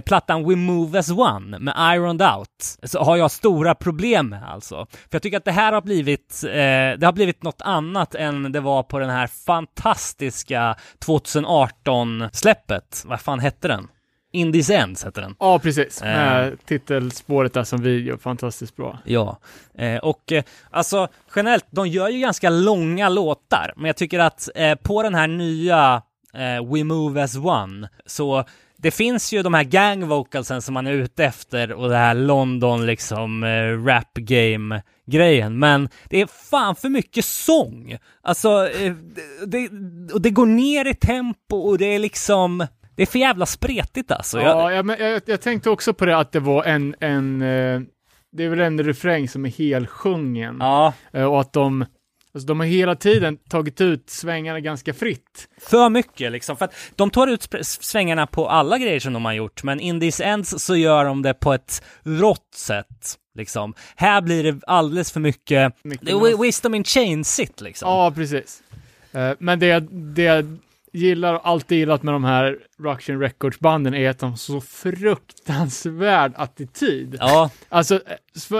plattan We Move As One med Ironed Out så har jag stora problem med alltså. För jag tycker att det här har blivit, det har blivit något annat än det var på den här fantastiska 2018-släppet. Vad fan hette den? Indies Ends hette den. Ja, precis. Eh. Titelspåret där som video, fantastiskt bra. Ja, eh, och eh, alltså generellt, de gör ju ganska långa låtar, men jag tycker att eh, på den här nya eh, We Move As One, så det finns ju de här gang vocalsen som man är ute efter och det här London liksom eh, rap game grejen, men det är fan för mycket sång. Alltså, eh, det, och det går ner i tempo och det är liksom, det är för jävla spretigt alltså. Ja, jag, jag, jag tänkte också på det att det var en, en eh, det är väl en refräng som är helsjungen. ja, Eh, och att de, alltså de har hela tiden tagit ut svängarna ganska fritt. för mycket liksom. För att de tar ut svängarna på alla grejer som de har gjort, men in these ends så gör de det på ett rått sätt. Liksom. Här blir det alldeles för mycket, Mycket wisdom in chain sit liksom. Ja, precis. Eh, men det, det gillar och alltid gillat med de här Ruction Records-banden är att de har så fruktansvärd attityd. Ja, Alltså,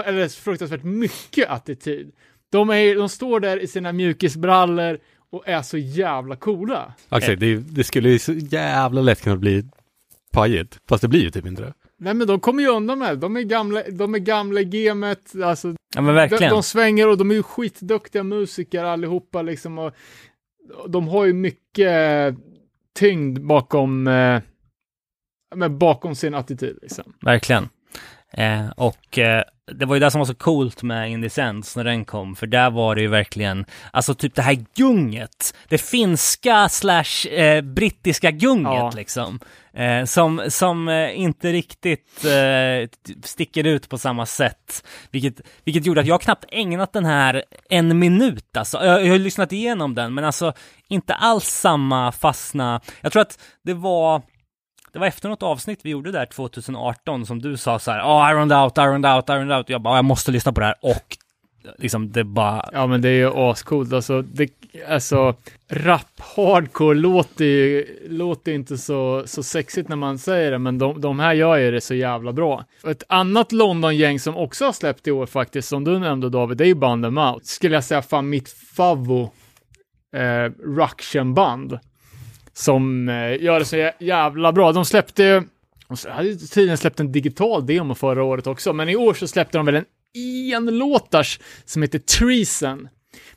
eller fruktansvärt mycket attityd. De, är, de står där i sina mjukisbrallor och är så jävla coola. Axel, det, det skulle ju så jävla lätt kunna bli pajigt. Fast det blir ju typ inte det. Nej men de kommer ju undan med det. De är gamla, de är gamla i gamet, alltså ja men de, verkligen. de svänger och de är ju skitduktiga musiker allihopa liksom och de har ju mycket tyngd bakom, eh, men bakom sin attityd liksom. Verkligen. Eh, och eh, det var ju det som var så coolt med Indecence när den kom, för där var det ju verkligen, alltså typ det här gunget, det finska slash eh, brittiska gunget Ja. liksom, eh, som, som eh, inte riktigt eh, sticker ut på samma sätt, vilket, vilket gjorde att jag knappt ägnat den här en minut alltså. Jag, jag har lyssnat igenom den, men alltså inte alls samma fastna, jag tror att det var det var efter något avsnitt vi gjorde där 2018 som du sa så här, ah, oh, ironed out, I ironed out, I ironed out. Jag bara, ah, jag måste lyssna på det här och liksom det bara, Ja men det är ju ascoolt, alltså, det, alltså rap hardcore låter ju låter inte så, så sexigt när man säger det, men de, de här gör ju det så jävla bra. Och Ett annat London-gäng som också har släppt i år faktiskt, som du nämnde David, det är ju Band Out. Skulle jag säga fan mitt favvo eh, Ruction-band. Som eh, gör det så jä- jävla bra. De släppte ju, de hade tydligen släppt en digital demo förra året också, men i år så släppte de väl en enlåtars som heter Treason.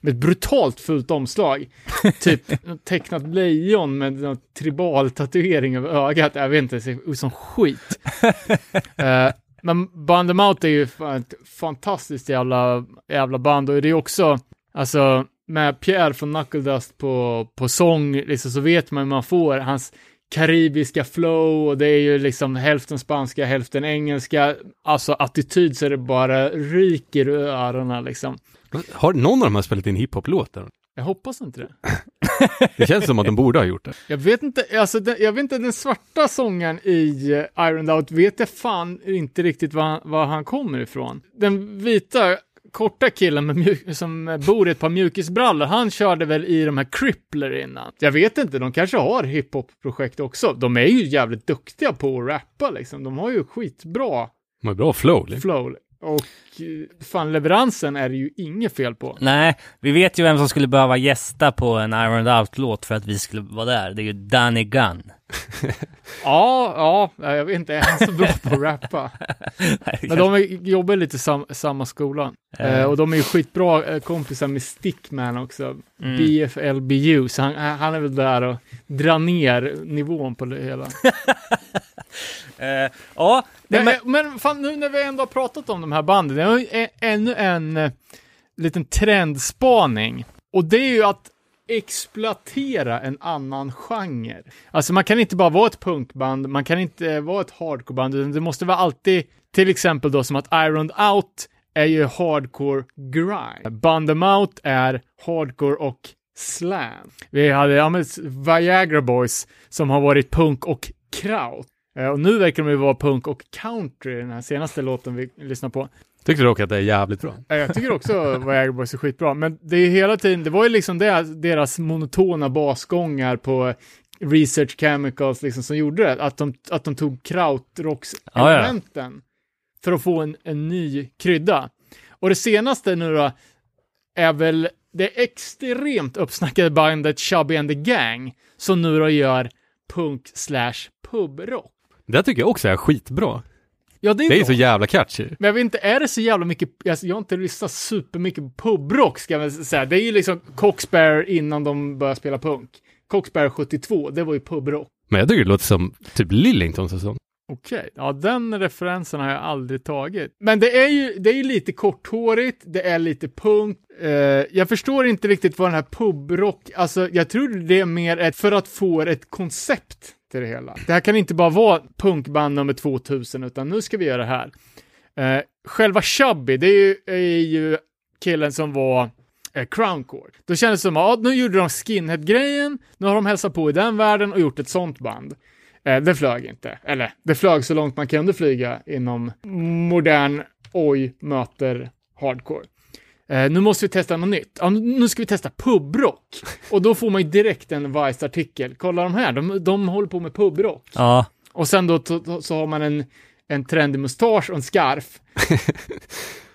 Med ett brutalt fult omslag. typ tecknat lejon med någon tribal tatuering över ögat. Jag vet inte, det ser ut som skit. Eh, men Band Out är ju ett fantastiskt jävla, jävla band och det är också, alltså med Pierre från Knuckle Dust på, på sång, liksom, så vet man hur man får hans karibiska flow och det är ju liksom hälften spanska, hälften engelska. Alltså attityd så det bara ryker ur öronen liksom. Har någon av dem här spelat in hiphop-låtar? Jag hoppas inte det. Det känns som att de borde ha gjort det. Jag vet inte, alltså den, jag vet inte, den svarta sångaren i uh, Iron Out vet jag fan inte riktigt var, var han kommer ifrån. Den vita korta killen med mjuk, som bor i ett par mjukisbrallor, han körde väl i de här Crippler innan. Jag vet inte, de kanske har hiphop-projekt också. De är ju jävligt duktiga på att rappa liksom. De har ju skitbra De har bra flow. liksom. flow. Och eh, fan, leveransen är det ju inget fel på. nej, vi vet ju vem som skulle behöva gästa på en Iron Out-låt för att vi skulle vara där. Det är ju Danny Gunn. Ja, ja, jag vet inte, är han så bra på att rappa? Men de är, jobbar lite i sam, samma skola. Eh, och de är ju skitbra eh, kompisar med Stickman också. Mm. BFLBU, så han, han är väl där och drar ner nivån på det hela. Eh, ja, men, men, men fan, nu när vi ändå har pratat om de här banden, det är ännu en eh, liten trendspaning. Och det är ju att exploatera en annan genre. Alltså man kan inte bara vara ett punkband, man kan inte vara ett hardcoreband, utan det måste vara alltid, till exempel då som att Iron Out är ju hardcore grind. Bund'em Them Out är hardcore och slam. Vi hade ja, men Viagra Boys som har varit punk och kraut. Eh, och nu verkar de ju vara punk och country, den här senaste låten vi lyssnar på. Tyckte du dock att det är jävligt bra? Ja, Jag tycker också Viagra Boys är skitbra, men det är hela tiden, det var ju liksom deras, deras monotona basgångar på Research Chemicals liksom som gjorde det, att de, att de tog krautrockselementen för att få en, en ny krydda. Och det senaste nu då är väl det extremt uppsnackade bandet Chubby and the Gang som nu då gör punk slash pubrock. Det tycker jag också är skitbra. Ja, det är, Det är så jävla catchy. Men jag vet inte, är det så jävla mycket, alltså, jag har inte lyssnat supermycket på pubrock ska jag väl säga. Det är ju liksom Coxbear innan de började spela punk. Coxbear 72, det var ju pubrock. Men jag tycker det låter som typ Lillingtons och sånt. Okej, ja den referensen har jag aldrig tagit. Men det är ju, det är ju lite korthårigt, det är lite punk. Eh, jag förstår inte riktigt vad den här pubrock, alltså jag tror det är mer ett, för att få ett koncept till det hela. Det här kan inte bara vara punkband nummer 2000, utan nu ska vi göra det här. Eh, själva Chubby, det är ju, är ju killen som var eh, Crowncore. Då kändes det som att ah, nu gjorde de skinhead-grejen, nu har de hälsat på i den världen och gjort ett sånt band. Eh, det flög inte. Eller, det flög så långt man kunde flyga inom modern oj möter hardcore. Eh, nu måste vi testa något nytt. Ja, nu- ska vi testa pubrock. Och då får man ju direkt en Vice-artikel. Kolla de här, de, de håller på med pubrock. ja. Och sen då så har man en, en trendig mustasch och en scarf.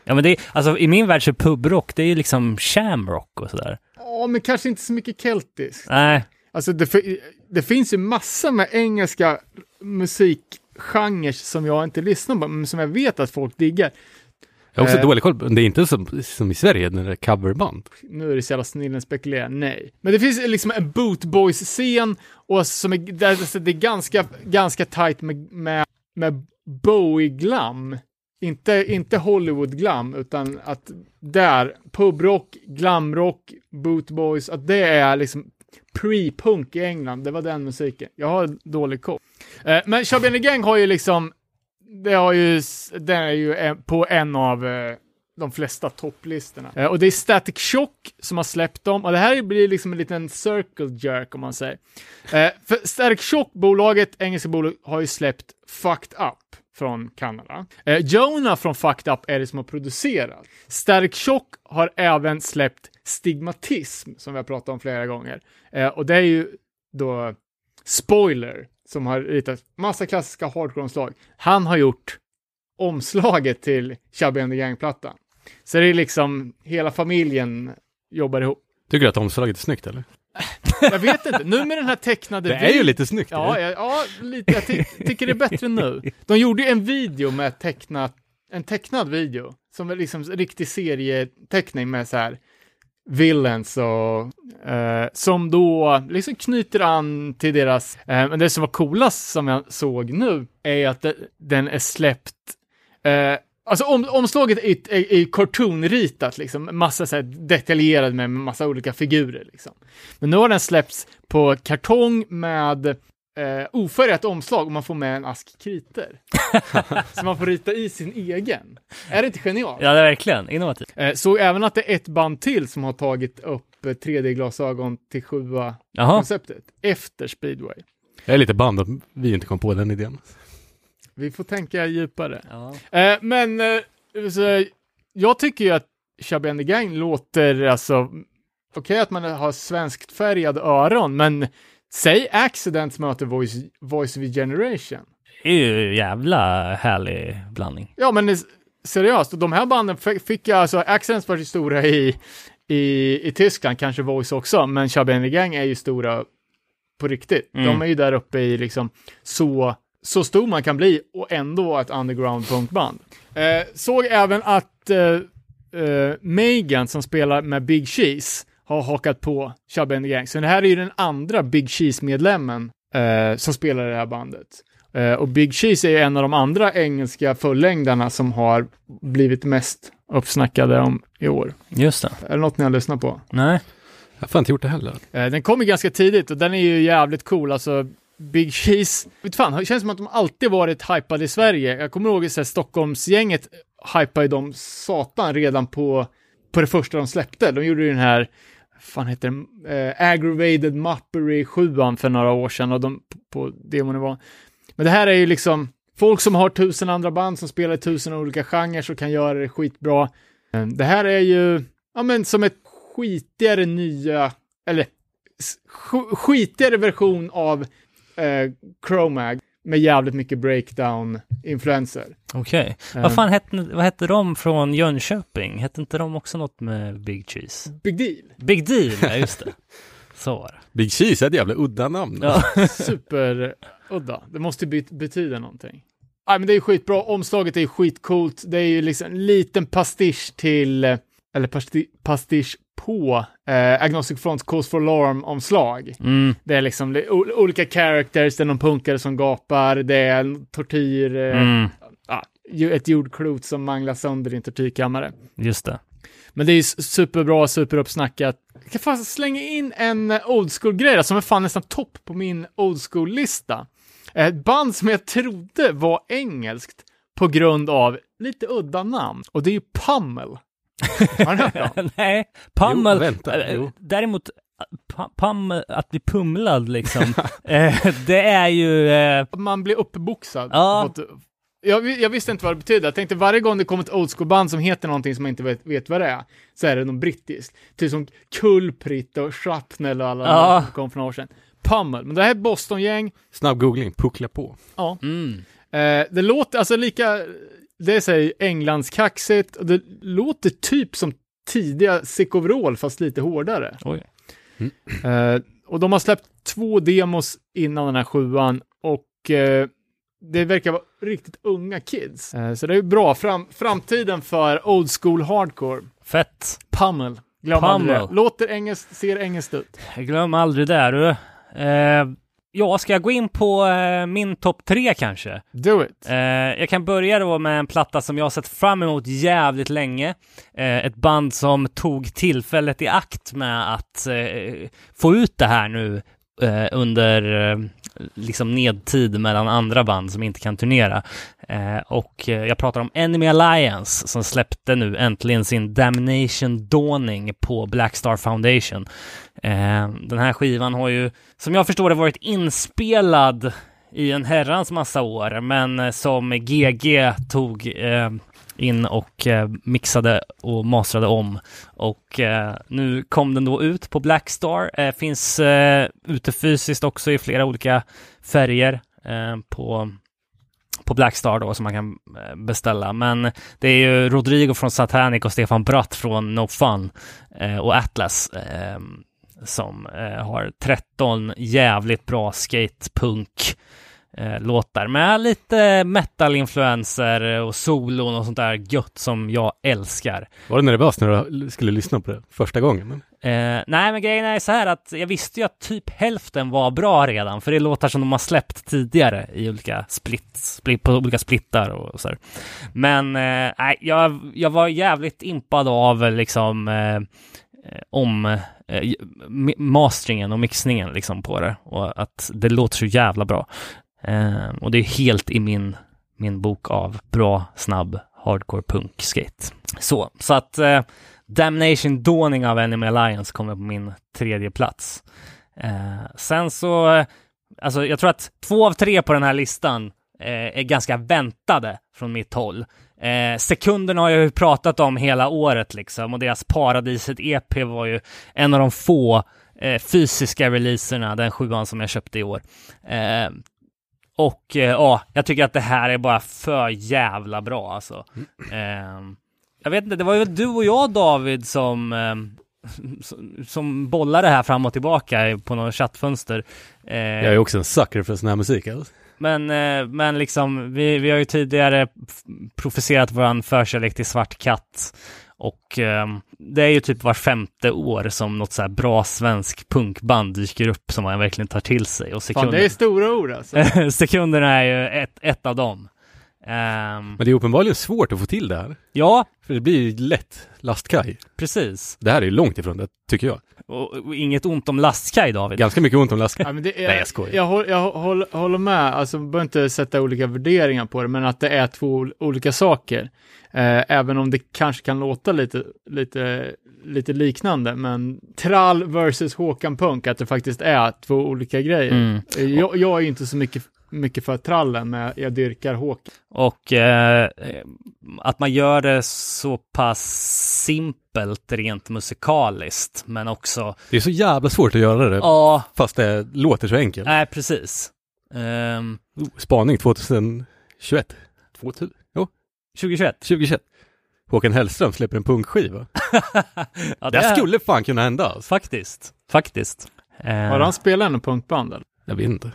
Ja men det är, alltså i min värld så är pubrock, det är ju liksom shamrock och sådär. Ja, men kanske inte så mycket keltiskt. Nej, Alltså det, det finns ju massa med engelska musikgenrer som jag inte lyssnar på, men som jag vet att folk diggar. Jag har också Eh. dålig koll det är inte som, som i Sverige när det är coverband. Nu är det så jävla snillen spekulera, nej. Men det finns liksom en bootboys-scen och som är, där, alltså det är ganska, ganska tight med, med, med Bowie-glam. Inte, inte Hollywood-glam, utan att där, pubrock, glamrock, bootboys, att det är liksom pre-punk i England, det var den musiken. Jag har dålig koll. Eh, men the Gang har ju liksom, det har ju, den är ju på en av eh, de flesta topplistorna. Eh, och det är Static Shock som har släppt dem, och det här blir liksom en liten circle jerk om man säger. Eh, för Static Shock-bolaget, engelska bolaget, har ju släppt Fucked Up. från Kanada. Jonah från Fucked Up är det som har producerat. Static Shock har även släppt Stigmatism, som vi har pratat om flera gånger. Och det är ju då Spoiler, som har ritat massa klassiska hardcore-omslag. Han har gjort omslaget till Chubby and the Gang-plattan. Så det är liksom hela familjen jobbar ihop. Tycker du att omslaget är snyggt eller? Jag vet inte, nu med den här tecknade Det är ju lite snyggt. Ja, eller? ja, ja lite. Jag ty tycker det är bättre nu. De gjorde ju en video med tecknat, en tecknad video, som är liksom riktig serieteckning med så här villains och eh, som då liksom knyter an till deras, eh, men det som var coolast som jag såg nu är att det, den är släppt eh, Alltså om, omslaget är, är, är cartoonritat liksom, massa så här detaljerad med massa olika figurer liksom. Men nu har den släppts på kartong med eh, ofärgat omslag och man får med en ask kriter. så man får rita i sin egen. Är det inte genialt? Ja, det är verkligen innovativt. Eh, såg även att det är ett band till som har tagit upp eh, 3D-glasögon till sjua Jaha. konceptet efter speedway. Jag är lite band att vi inte kom på den idén. Vi får tänka djupare. Ja. Eh, men eh, så, jag tycker ju att Chubby and the Gang låter alltså okej att man har svenskt färgade öron, men säg Accidents möter Voice, Voice of Generation. Det är ju jävla härlig blandning. Ja, men seriöst, de här banden fick jag, alltså Accidents var ju stora i, i, i Tyskland, kanske Voice också, men the Gang är ju stora på riktigt. Mm. De är ju där uppe i liksom så, så stor man kan bli och ändå vara ett underground punkband. Eh, såg även att eh, eh, Megan som spelar med Big Cheese har hakat på Chubby and the Gang. Så det här är ju den andra Big Cheese-medlemmen eh, som spelar i det här bandet. Eh, och Big Cheese är ju en av de andra engelska fullängdarna som har blivit mest uppsnackade om i år. Just det. Är det något ni har lyssnat på? Nej. Jag har fan inte gjort det heller. Eh, den kom ju ganska tidigt och den är ju jävligt cool. Alltså, Big Cheese, vet fan, det känns som att de alltid varit hypade i Sverige. Jag kommer ihåg att Stockholmsgänget hypade dem satan redan på, på det första de släppte. De gjorde ju den här, fan heter den, eh, Aggravated Muppery 7 för några år sedan och de på demonivå. Men det här är ju liksom folk som har tusen andra band som spelar i tusen olika genrer och kan göra det skitbra. Eh, det här är ju, ja men som ett skitigare nya, eller skitigare version av eh, Chromag med jävligt mycket breakdown-influenser. Okej. Eh. Vad fan hette, vad hette de från Jönköping? Hette inte de också något med Big Cheese? Big deal. Big Deal, ja just det. Så var det. Big Cheese är ett jävla udda namn. Ja. Superudda. Det måste bet- betyda någonting. Nej, men det är skitbra. Omslaget är skitcoolt. Det är ju liksom en liten pastisch till, eh, eller pasti- pastisch på eh, Agnostic Fronts Cause for Alarm-omslag. Mm. Det är liksom li- o- olika characters, det är någon punkare som gapar, det är en tortyr, eh, Mm. ja, ju- ett jordklot som manglar sönder i en tortyrkammare. Just det. Men det är ju superbra, superuppsnackat. Jag kan fan slänga in en eh, old school-grej som är fan nästan topp på min old school-lista. Ett band som jag trodde var engelskt på grund av lite udda namn. Och det är ju Pummel. Har ni hört dem? Nej, Pummel. Jo, vänta, eh, jo. Däremot, pa- pam, att bli pumlad liksom. eh, det är ju... Eh, Man blir uppboxad. Ja. Jag, jag visste inte vad det betydde. Jag tänkte varje gång det kommer ett old school-band som heter någonting som man inte vet, vet vad det är, så är det något brittiskt. Typ som Kulprit och Shrapnel och alla Ja. som kom för några år sedan. Pummel. Men det här är ett Boston-gäng. Snabb googling, puckla på. Ja. mm. Eh, det låter alltså lika, det säger Englandskaxigt och det låter typ som tidiga Sick Overall fast lite hårdare. Oj. Eh, och de har släppt två demos innan den här sjuan och eh, det verkar vara riktigt unga kids. Eh, så det är bra. Fram, framtiden för old school hardcore. Fett. Pummel. Glöm aldrig det. Pummel. Låter engelskt, ser engelskt ut. Glömmer aldrig det du. Ja, ska jag gå in på eh, min topp tre kanske? Do it. Eh, jag kan börja då med en platta som jag har sett fram emot jävligt länge. Eh, ett band som tog tillfället i akt med att eh, få ut det här nu eh, under eh, liksom nedtid mellan andra band som inte kan turnera. Eh, och eh, jag pratar om Enemy Alliance som släppte nu äntligen sin Damnation Dawning på Black Star Foundation. Eh, den här skivan har ju, som jag förstår det, varit inspelad i en herrans massa år, men eh, som GG tog eh, in och eh, mixade och mastrade om. Och eh, nu kom den då ut på Blackstar. Eh, finns eh, ute fysiskt också i flera olika färger eh, på på Blackstar då som man kan eh, beställa. Men det är ju Rodrigo från Satanic och Stefan Bratt från No Fun eh, och Atlas eh, som eh, har 13 jävligt bra skatepunk eh, låtar med lite metal-influenser och solon och sånt där gött som jag älskar. Var det nervöst när du skulle lyssna på det första gången? Men... Eh, nej, men grejen är så här att jag visste ju att typ hälften var bra redan, för det är låtar som de har släppt tidigare i olika split, split på olika splittar och så här. Men eh, jag, jag var jävligt impad av liksom eh, om eh, masteringen och mixningen liksom på det och att det låter så jävla bra. Eh, och det är helt i min, min bok av bra, snabb hardcore punk skate. Så, så att eh, Damnation Dawning av Enemy Alliance kommer på min tredje plats. Eh, sen så, eh, alltså jag tror att två av tre på den här listan eh, är ganska väntade från mitt håll. Eh, sekunderna har jag ju pratat om hela året liksom och deras Paradiset EP var ju en av de få eh, fysiska releaserna, den sjuan som jag köpte i år. Eh, och eh, ja, jag tycker att det här är bara för jävla bra alltså. Ehm, jag vet inte, det var ju du och jag David som, ehm, som, bollade det här fram och tillbaka på något chattfönster. Eh, Jag är också en sucker för sån här musik. Alltså. men, eh, men liksom, vi, vi har ju tidigare profeserat våran förkärlek till Svart katt. Och ehm, det är ju typ var femte år som något så här bra svensk punkband dyker upp som man verkligen tar till sig. Och Fan, sekunder, det är stora ord alltså. sekunderna är ju ett, ett av dem. Ehm, Men det är uppenbarligen svårt att få till det här. ja, För det blir ju lätt lastkaj. precis. Det här är ju långt ifrån det, tycker jag. Och, och inget ont om lastkaj David. Ganska mycket ont om lastkaj. Ja, men det är, Nej, jag skojar. Jag, håller, jag håller, håller med, alltså man behöver inte sätta olika värderingar på det, men att det är två ol- olika saker. Eh, även om det kanske kan låta lite, lite, lite liknande, men Trall versus Håkan Punk, att det faktiskt är två olika grejer. Mm. Eh, Jag, jag är ju inte så mycket, mycket för trallen, men jag dyrkar Håkan. Och eh, att man gör det så pass simpelt rent musikaliskt, men också, Det är så jävla svårt att göra det, ja, fast det låter så enkelt. nej precis. Oh, Spaning 2021. 2000? Jo, 2021. 2021. Håkan Hellström släpper en punkskiva. ja, Det här skulle fan kunna hända alltså. Faktiskt, faktiskt. Eh, Har han spelat en punkband eller? Jag vet inte.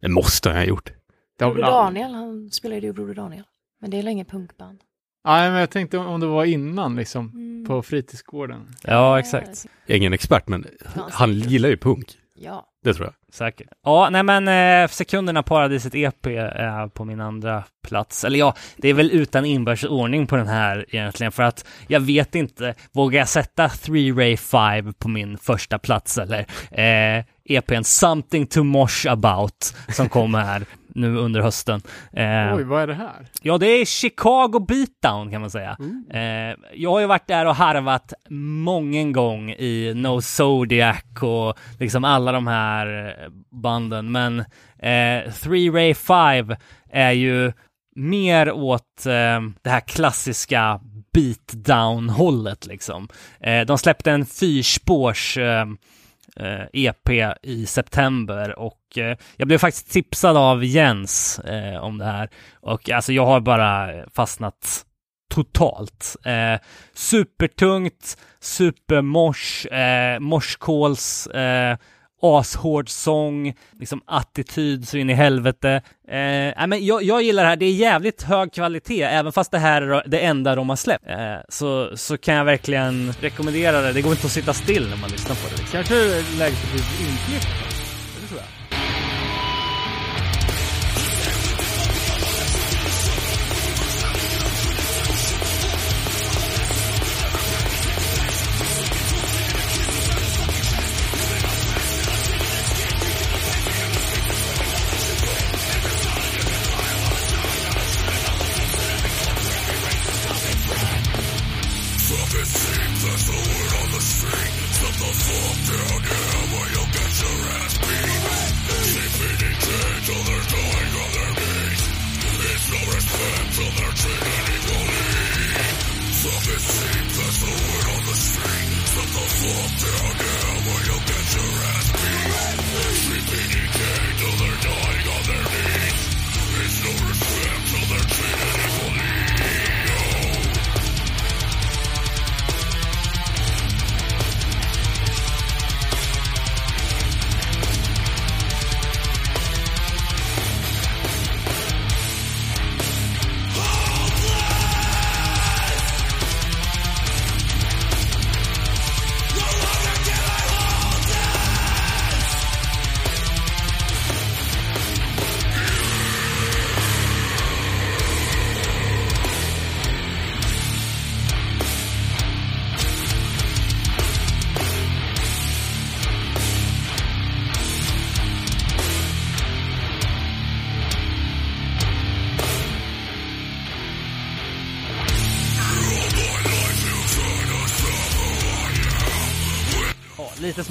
Det måste han ha gjort. Det Broder Daniel, han spelade ju Broder Daniel. Men det är länge punkband. Nej, men jag tänkte om det var innan liksom, Mm. på fritidsgården. Ja, exakt. Jag är ingen expert, men han gillar ju punk. Ja. Det tror jag. Säkert. Ja, nej men eh, sekunderna Paradiset EP är på min andra plats. Eller ja, det är väl utan inbördes ordning på den här egentligen för att jag vet inte, vågar jag sätta 3 Ray 5 på min första plats eller eh, EPn Something to Mosh About som kommer här nu under hösten. Eh, Oj, vad är det här? Ja, det är Chicago Beatdown kan man säga. Eh, jag har ju varit där och harvat många gång i No Zodiac och liksom alla de här eh, banden, men eh, Three Ray Five är ju mer åt eh, det här klassiska beatdown-hållet liksom. Eh, de släppte en fyrspårs eh, EP i september och eh, jag blev faktiskt tipsad av Jens eh, om det här och alltså jag har bara fastnat totalt. Eh, supertungt, supermors, eh, morskåls, eh, ashård sång, liksom attityd så in i helvete. Eh, nej, men jag, jag gillar det här, det är jävligt hög kvalitet, även fast det här är det enda de har släppt. Eh, så, så kan jag verkligen rekommendera det, det går inte att sitta still när man lyssnar på det. Liksom. Kanske är det inklippt.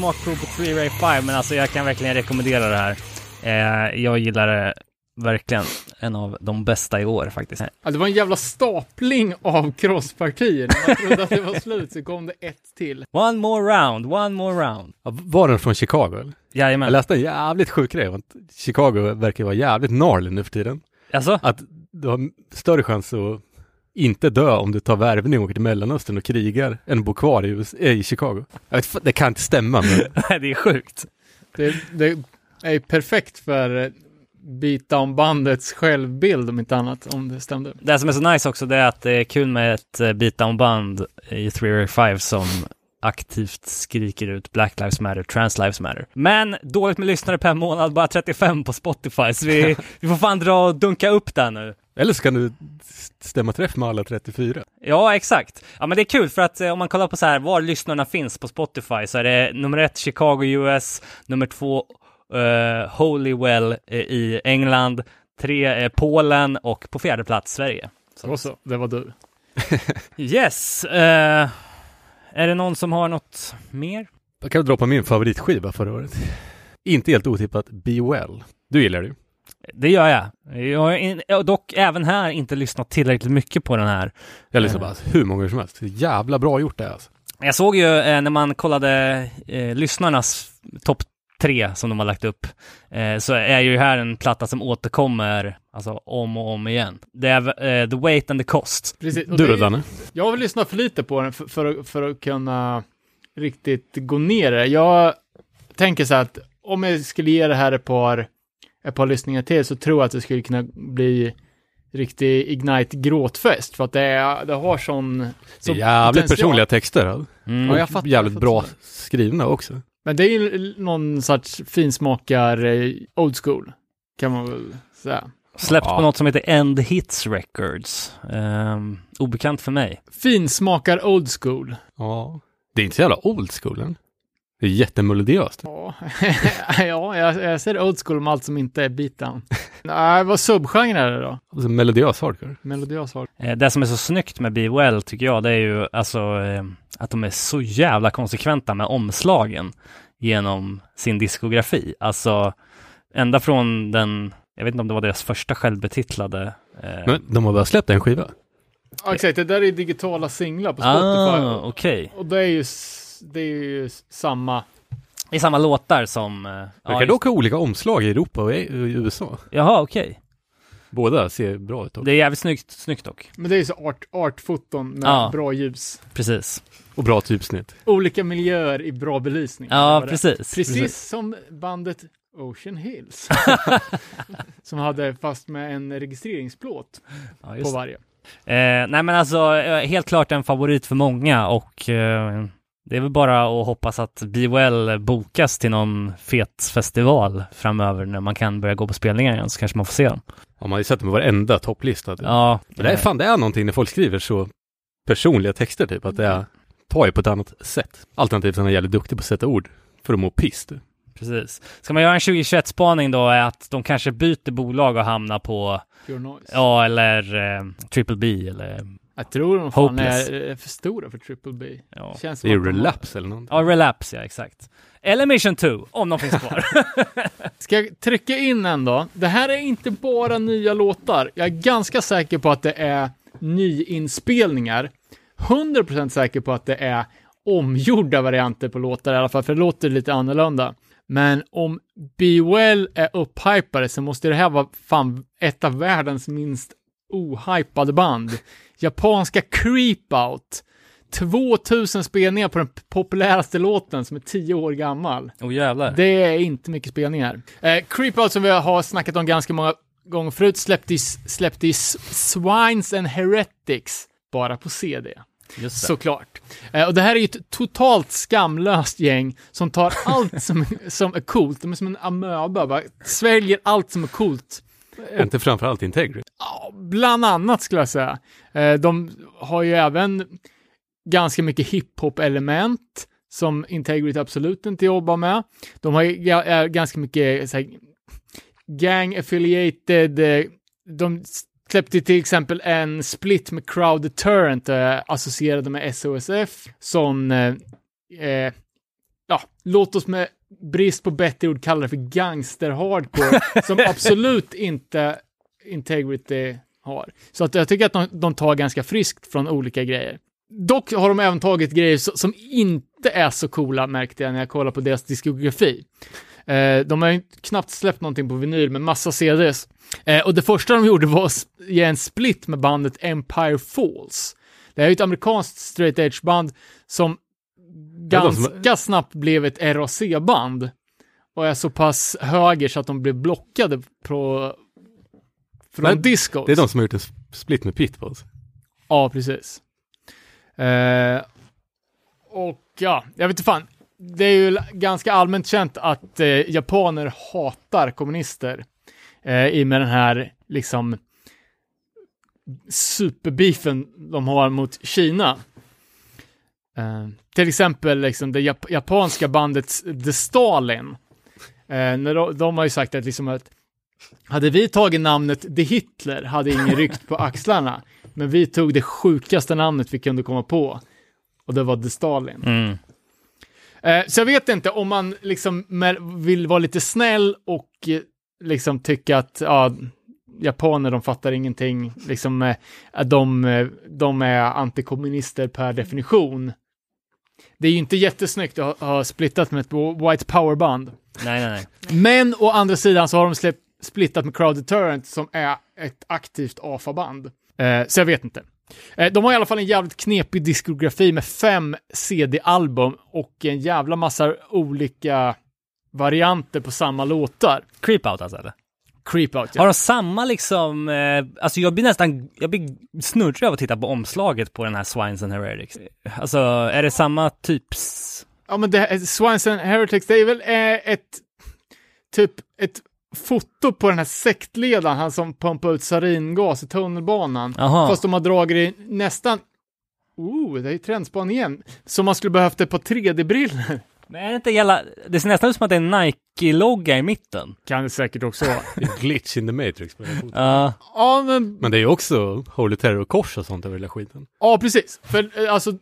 Smakprov på Three Ray 5, men alltså jag kan verkligen rekommendera det här. Eh, jag gillar det verkligen. En av de bästa i år faktiskt. Ja, det var en jävla stapling av crosspartier. När man trodde att det var slut så kom det ett till. One more round, one more round. Ja, Var den från Chicago? Eller? Jag Jajamän. läste en jävligt sjuk grej Chicago verkar vara jävligt gnarly nu för tiden. Alltså? Att du har större chans att inte dö om du tar värvning och åker till Mellanöstern och krigar än att bo kvar i, US- eh, i Chicago. Jag vet, det kan inte stämma men det är sjukt. Det, det är perfekt för eh, beatdown-bandets självbild om inte annat, om det stämde. Det som är så nice också det är att det är kul med ett eh, beatdown-band i Three Ray 5 som aktivt skriker ut Black Lives Matter, Trans Lives Matter. Men dåligt med lyssnare per månad, bara 35 på Spotify, så vi, vi får fan dra och dunka upp där nu. Eller så kan du stämma träff med alla 34. Ja, exakt. Ja, men det är kul för att eh, om man kollar på så här var lyssnarna finns på Spotify så är det nummer ett Chicago US, nummer två eh, Holywell eh, i England, tre eh, Polen och på fjärde plats Sverige. Så, så, det var du. Yes. eh, är det någon som har något mer? Jag kan dra på min favoritskiva förra året. Inte helt otippat, Be Well. Du gillar det ju. Det gör jag. Jag har dock även här inte lyssnat tillräckligt mycket på den här. Jag lyssnar bara hur många gånger som helst. Jävla bra gjort det alltså. Jag såg ju eh, när man kollade eh, lyssnarnas topp tre som de har lagt upp, eh, så är ju här en platta som återkommer alltså om och om igen. Det är eh, The Weight and the Cost. Precis. Du då Danne? Jag har lyssnat för lite på den för, för, att- för att kunna riktigt gå ner det. Jag tänker så här att om jag skulle ge det här ett par, ett par lyssningar till så tror jag att det skulle kunna bli riktig Ignite gråtfest för att det, är, det har sån... Sån jävligt potential. personliga texter. Alltså. Mm. Ja, jag fattar, jävligt jag bra skrivna också. Men det är ju någon sorts finsmakar eh, old school, kan man väl säga. Släppt Ja. på något som heter End Hits Records. Um, obekant för mig. Finsmakar old school. Ja. Det är inte så jävla old school än. Det är jättemelodiöst. Ja, ja jag, jag ser old school med allt som inte är beatdown. Nej, vad subgenre är det då? Alltså melodiös hardcore. Melodiös har Eh, Det som är så snyggt med Be Well tycker jag, det är ju alltså eh, att de är så jävla konsekventa med omslagen genom sin diskografi. Alltså ända från den, jag vet inte om det var deras första självbetitlade. Eh, Men de har bara släppt en skiva. Ja, exakt. Det där är digitala singlar på Spotify. ah, okej. Och det är ju, det är ju samma. Det är samma låtar som... eh, De ja, kan dock ha olika omslag i Europa och i USA. Jaha, okej. Båda ser bra ut. också. Det är jävligt snyggt, snyggt dock. Men det är ju så art, artfoton med Ja. bra ljus. Precis. Och bra typsnitt. Olika miljöer i bra belysning. Det Ja, det. precis. Precis som bandet Ocean Hills. som hade fast med en registreringsplåt Ja, på just. varje. Eh, nej men alltså, eh, helt klart en favorit för många och eh, det är väl bara att hoppas att Be Well bokas till någon fet festival framöver när man kan börja gå på spelningar igen så kanske man får se dem. Ja, man har ju sett dem på varenda topplista. typ. Ja, Men det är fan, det är någonting när folk skriver så personliga texter typ, att det är, tar ju på ett annat sätt. Alternativt att han är jävligt duktig på att sätta ord för att må piss. typ. precis. Ska man göra en 2021-spaning då är att de kanske byter bolag och hamnar på, Pure Noise. ja eller eh, Triple B eller, Jag tror de fan Hopeless. är, är för stora för Triple B. ja. Känns som Det är relapse eller någonting. Ja, Relapse, ja exakt. Eller Mission 2, om de finns kvar. Ska jag trycka in en då? Det här är inte bara nya låtar. Jag är ganska säker på att det är nyinspelningar. 100% säker på att det är omgjorda varianter på låtar i alla fall, för det låter lite annorlunda. Men om Be Well är upphypade så måste det här vara fan ett av världens minst ohypade band. Japanska Creep Out. 2000 spelningar på den populäraste låten som är 10 år gammal. Oh jävlar. Det är inte mycket spelningar. Eh, Creep Out som vi har snackat om ganska många gånger förut släppte i, släppte i Swines and Heretics bara på CD. Just det. Såklart. Eh, och det här är ju ett totalt skamlöst gäng som tar allt som, som är coolt, de är som en amöba, bara sväljer allt som är coolt. Är inte framförallt Integrity? Ja, bland annat skulle jag säga. Eh, de har ju även ganska mycket hiphop-element som Integrity absolut inte jobbar med. De har ju eh, ganska mycket eh, gang-affiliated, de släppte till exempel en split med Crowd Deterrent associerade med SOSF som, eh, ja, låt oss med brist på bättre ord kalla det för gangster-hardcore, som absolut inte Integrity har. Så att jag tycker att de, de tar ganska friskt från olika grejer. Dock har de även tagit grejer so- som inte är så coola, märkte jag när jag kollade på deras diskografi. Eh, de har ju knappt släppt någonting på vinyl, men massa CDs. Eh, och det första de gjorde var att ge en split med bandet Empire Falls. Det är ju ett amerikanskt straight edge-band som- ganska snabbt blev ett RAC-band och är så pass höger så att de blev blockade på, från Men discos. Det är de som har gjort en sp- split med Pitbulls. Ja, precis. Eh, och ja, jag vet inte fan. Det är ju ganska allmänt känt att eh, japaner hatar kommunister eh, i och med den här liksom superbeefen de har mot Kina. Eh, till exempel liksom det jap- japanska bandet The Stalin. Eh, när de, de har ju sagt att liksom att hade vi tagit namnet The Hitler hade ingen ryckt på axlarna. Men vi tog det sjukaste namnet vi kunde komma på. Och det var The Stalin. Mm. Eh, så jag vet inte om man liksom vill vara lite snäll och liksom tycka att ja, japaner, de fattar ingenting. Liksom, de, de är antikommunister per definition. Det är ju inte jättesnyggt att ha, splittat med ett White Power-band. Nej, nej, nej. Men å andra sidan så har de släpp, splittat med Crowd Deterrent som är ett aktivt AFA-band. Eh, så jag vet inte. Eh, de har i alla fall en jävligt knepig diskografi med fem CD-album och en jävla massa olika varianter på samma låtar. Creep out alltså eller? Creep Out, Har ja. de samma liksom, eh, alltså jag blir nästan, jag blir snurrig av att titta på omslaget på den här Swines and Heretics. Alltså, är det samma typs... Ja, men det här, Swines and Heretics, det är väl eh, ett, typ ett foto på den här sektledaren, han som pumpar ut saringas i tunnelbanan. Jaha. Fast de har dragit det nästan, oh, det är ju trendspan igen. Så man skulle behövt ett par 3D-briller. Men är det inte jävla, det ser nästan ut som att det är en Nike-logga i mitten. Kan det säkert också vara. Glitch in the matrix. Ja, ja, men, Men det är ju också Holy Terror-kors och sånt över hela skiten. ja, precis. För eh, alltså,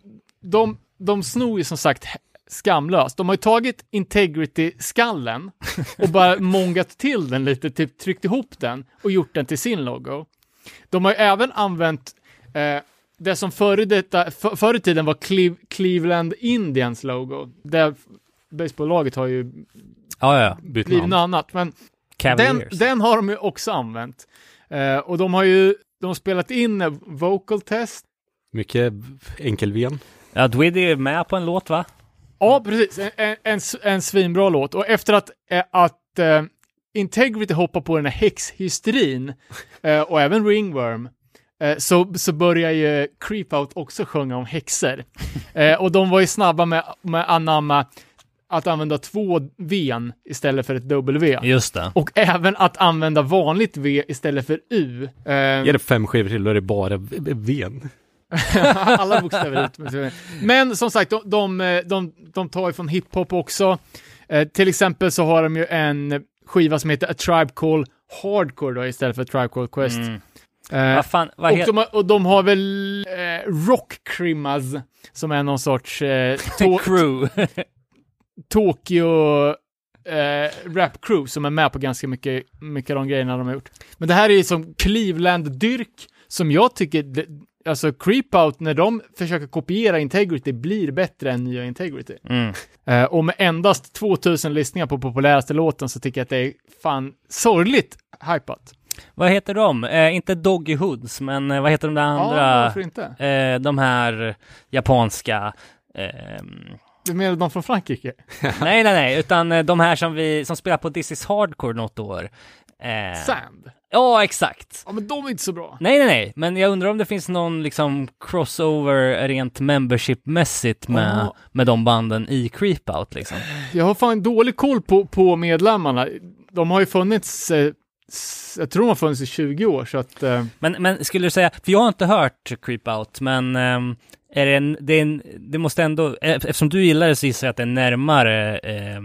de, de snor ju som sagt skamlöst. De har ju tagit Integrity-skallen och bara mångat till den lite, typ tryckt ihop den och gjort den till sin logo. De har ju även använt eh, det som förr, i detta, för, förr i tiden var Cleve, Cleveland Indians logo. Det baseballlaget har ju ja, ja. Bytt blivit namn. något annat, men den, den har de ju också använt. Eh, och de har ju de har spelat in vocal test. Mycket enkelven. Ja, Dwiddy är med på en låt va? Ja, precis. En, en, en, svinbra låt. Och efter att, eh, att eh, Integrity hoppar på den här häxhysterin eh, och även Ringworm så, så börjar ju Creep Out också sjunga om häxor. Eh, och de var ju snabba med, med anamma att använda två V istället för ett W. Just det. Och även att använda vanligt V istället för U. Eh, Ge det fem skivor till, då är det bara v-. Alla bokstäver ut. Men som sagt, de, de, de, de tar ju från hiphop också. Eh, till exempel så har de ju en skiva som heter A Tribe Call Hardcore då, istället för Tribe Call Quest. Mm. Eh, Vad fan, vad och, de har, och de har väl eh, Rock Crimmaz, som är någon sorts eh, to- Crew. Tokyo eh, rap crew som är med på ganska mycket, mycket av de grejerna de har gjort. Men det här är ju som Cleveland-dyrk som jag tycker, det, alltså Creepout, när de försöker kopiera Integrity, blir bättre än nya Integrity. Mm. Eh, och med endast 2000 listningar på populäraste låten så tycker jag att det är fan sorgligt hypat. Vad heter de? Eh, inte Doggy Hoods, men eh, vad heter de där Ja, andra? varför inte? eh, de här japanska ehm, Du menar de från Frankrike? nej, nej, nej, utan eh, de här som vi, som spelar på This is Hardcore något år. Eh, Sand? ja, exakt. Ja, men de är inte så bra. Nej, nej, nej, men jag undrar om det finns någon liksom crossover rent membership-mässigt med, Ja. med de banden i Creepout liksom. Jag har fan dålig koll på, på medlemmarna. De har ju funnits, eh, jag tror de har funnits i 20 år, så att... Eh, Men, men skulle du säga, för jag har inte hört Creepout, men ehm, är det, en, det, är en, det måste ändå, eh, eftersom du gillar det så gissar jag att det är närmare eh,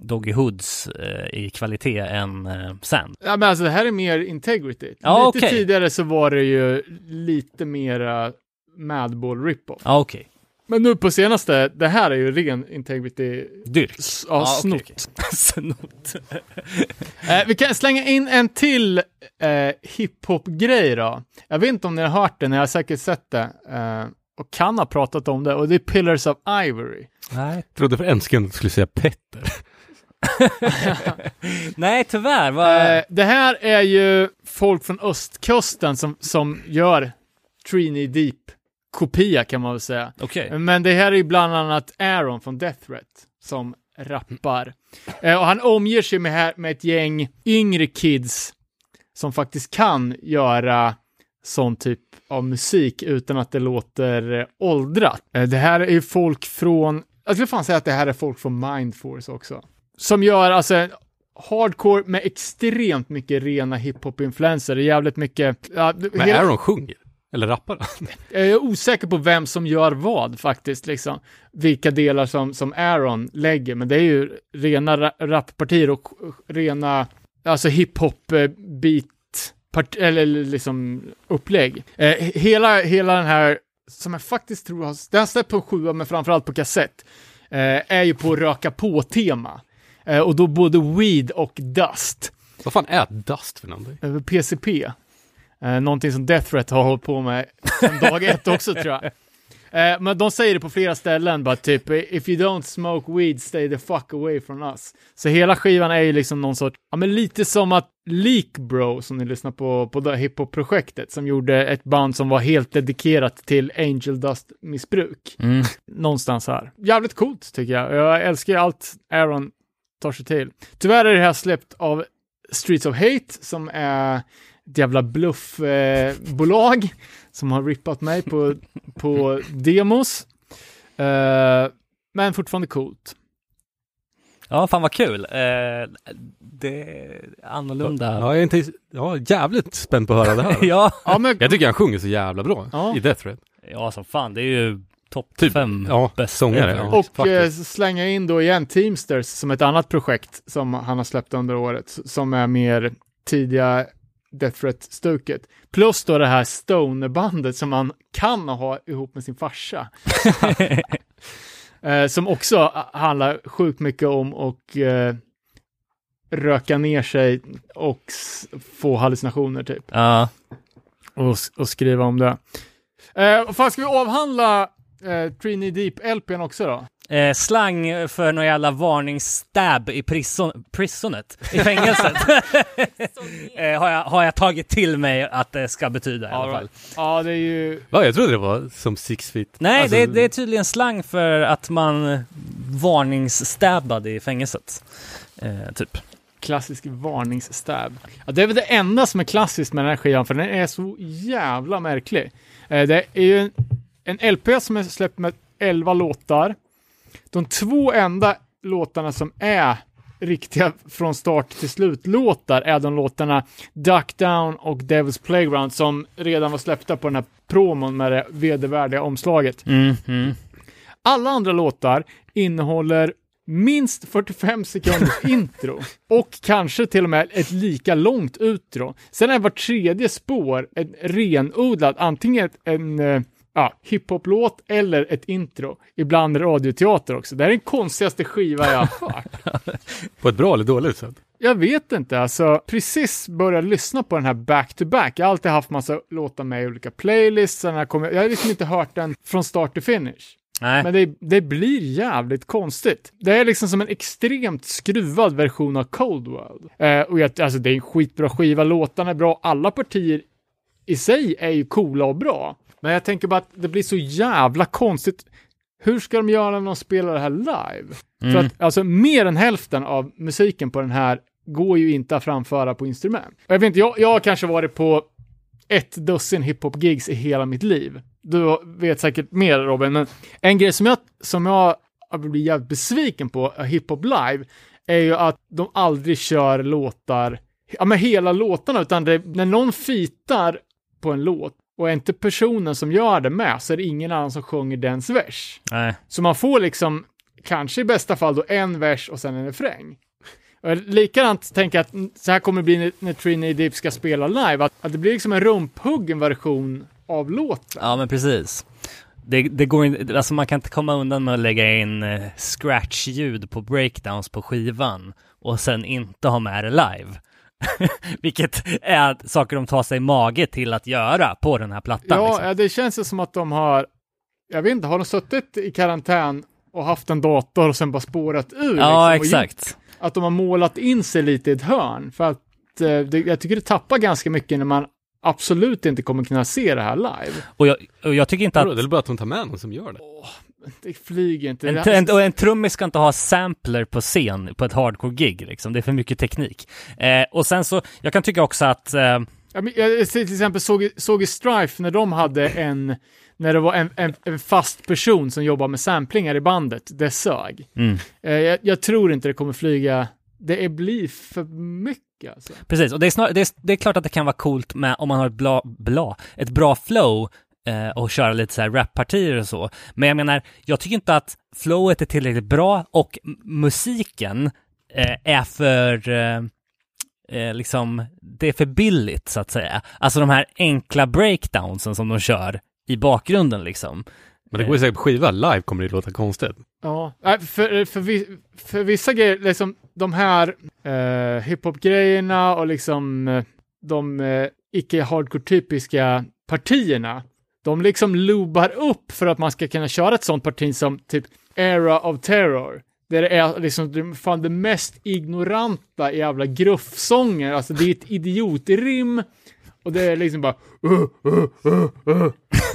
Doggy Hoods eh, i kvalitet än eh, Sand. ja, men alltså det här är mer Integrity. Ja, lite okej. tidigare så var det ju lite mera Madball rip-off. Ja, okej. Men nu på senaste, det här är ju ren Integrity, Dyrk. s- ja, okej, snott. okej. Snott. Eh, vi kan slänga in en till eh, hiphop-grej då. Jag vet inte om ni har hört det, ni har säkert sett det. Eh, och kan ha pratat om det, och det är Pillars of Ivory. Nej. Trodde för en sekund att du skulle säga Petter. Nej, tyvärr. Vad... Eh, det här är ju folk från östkusten som, som gör Trini Deep kopia kan man väl säga. Okej. Men det här är ju bland annat Aaron från Death Threat som rappar. Eh, och han omger sig med, här, med ett gäng yngre kids som faktiskt kan göra sån typ av musik utan att det låter eh, åldrat. Eh, det här är ju folk från, jag skulle fan säga att det här är folk från Mindforce också. Som gör alltså hardcore med extremt mycket rena hiphop-influenser. Det är jävligt mycket... Ja, Men hela- Aaron sjunger? Eller rappar han? jag är osäker på vem som gör vad faktiskt, liksom. Vilka delar som, som Aaron lägger, men det är ju rena ra- rappartier och rena, alltså hiphop eh, beat, part, eller liksom upplägg. Eh, hela, hela den här, som jag faktiskt tror har, den har släppt på sjua, men framförallt på kassett, eh, är ju på röka på-tema. Eh, och då både weed och dust. Vad fan är Dust för någonting? Eh, PCP. Eh, någonting som Death Threat har hållit på med sedan dag ett också tror jag. Eh, men de säger det på flera ställen, bara typ if you don't smoke weed, stay the fuck away from us. Så hela skivan är ju liksom någon sorts, ja men lite som att Leak Bro, som ni lyssnar på, på det hiphop-projektet, som gjorde ett band som var helt dedikerat till Angel Dust-missbruk. Mm. Någonstans här. Jävligt coolt tycker jag. Jag älskar ju allt Aaron tar sig till. Tyvärr är det här släppt av Streets of Hate som är ett jävla bluffbolag eh, som har rippat mig på, på demos. Eh, men fortfarande coolt. Ja, fan vad kul. Eh, det är annorlunda. Ja, jag är inte, ja, jävligt spänd på att höra det här. ja. Ja, men, Jag tycker han sjunger så jävla bra Ja. i Death Threat. ja, som fan. Det är ju topp Typ, fem ja, bäst sångare, ja. och eh, faktiskt. slänga in då igen Teamsters som ett annat projekt som han har släppt under året, som är mer tidiga Death Threat-stuket. Plus då det här Stone-bandet som man kan ha ihop med sin farsa. eh, som också handlar sjukt mycket om och eh, röka ner sig och få hallucinationer typ. Ja. Och, s- och skriva om det. Eh, fan, ska vi avhandla eh, Trini Deep-LPn också då? Eh, slang för någon jävla varningsstab i prison, prisonet, i fängelset. eh, har, jag, har jag tagit till mig att det ska betyda i alla fall. Ja, det är ju... Ja, jag trodde det var som Six Feet. Nej, Alltså, det, det är tydligen slang för att man varningsstabbade i fängelset. Eh, typ. klassisk varningsstab. Ja, det är väl det enda som är klassiskt med den här skivan, för den är så jävla märklig. Eh, det är ju en, en LP som är släppt med 11 låtar. De två enda låtarna som är riktiga från start till slut-låtar är de låtarna Duck Down och Devil's Playground som redan var släppta på den här promon med det vedervärdiga omslaget. Mm, mm. Alla andra låtar innehåller minst 45 sekunders intro och kanske till och med ett lika långt utro. Sen är var tredje spår en renodlad, antingen ett, en eh, ja, hiphop-låt eller ett intro. Ibland radioteater också. Det här är den konstigaste skiva jag har hört. På ett bra eller dåligt sätt. Jag vet inte, alltså precis börjat lyssna på den här back-to-back. Jag har alltid haft massa låtar med i olika playlists. Jag, jag har liksom inte hört den från start till finish. Nej. Men det, det blir jävligt konstigt. Det är liksom som en extremt skruvad version av Cold World. Eh, och jag, alltså det är en skitbra skiva, låtarna är bra, alla partier i sig är ju coola och bra. Men jag tänker bara att det blir så jävla konstigt. Hur ska de göra när de spelar det här live? För att alltså mer än hälften av musiken på den här går ju inte att framföra på instrument. Och Jag vet inte, jag, jag har kanske varit på ett dussin hiphop-gigs i hela mitt liv. Du vet säkert mer Robin, men en grej som jag, som jag blir jävligt besviken på eh, hiphop live är ju att de aldrig kör låtar, ja men hela låtarna, utan det, när någon fitar på en låt och är inte personen som gör det med så är det ingen annan som sjunger dens vers. Nej. Så man får liksom, kanske i bästa fall då en vers och sen en refräng. Och likadant tänker jag att så här kommer det bli när, Trini Deep ska spela live, att, att det blir liksom en rumphuggen version av låten. Ja, men precis. Det, det går inte, alltså man kan inte komma undan med att lägga in eh, scratch-ljud på breakdowns på skivan och sen inte ha med det live. Vilket är saker de tar sig mage till att göra på den här plattan. Ja, liksom. ja, det känns ju som att de har, jag vet inte, har de suttit i karantän och haft en dator och sen bara spårat ur? ja liksom, och gjort- exakt. Att de har målat in sig lite i ett hörn. För att eh, det, jag tycker det tappar ganska mycket när man absolut inte kommer kunna se det här live. Och jag, och jag tycker inte Vadå, att det är bara att de tar med någon som gör det. Det flyger inte. En, Det- en, och en trummis ska inte ha sampler på scen på ett hardcore-gig, liksom. Det är för mycket teknik. Eh, och sen så, jag kan tycka också att, eh, jag till exempel såg, i- såg i Strife när de hade en, när det var en, en, en fast person som jobbade med samplingar i bandet, det sög. mm, Eh, jag, jag tror inte det kommer flyga, det är, blir för mycket alltså. precis, och det är, snar, det, är, det är klart att det kan vara coolt med om man har ett, bla, bla, ett bra flow eh, och köra lite så här rappartier och så. Men jag menar, jag tycker inte att flowet är tillräckligt bra och musiken eh, är för eh, eh, liksom, det är för billigt så att säga. Alltså de här enkla breakdownsen som de kör i bakgrunden liksom. Men det går ju säkert på skiva. Live kommer det låta konstigt. Ja, för, för, vi, för vissa grejer, liksom de här eh, hiphop-grejerna och liksom eh, de eh, icke-hardcore-typiska partierna, de liksom loobar upp för att man ska kunna köra ett sånt parti som typ Era of Terror. Där det är liksom fan det mest ignoranta jävla gruffsånger, alltså det är ett idiotrim och det är liksom bara uh, uh, uh, uh.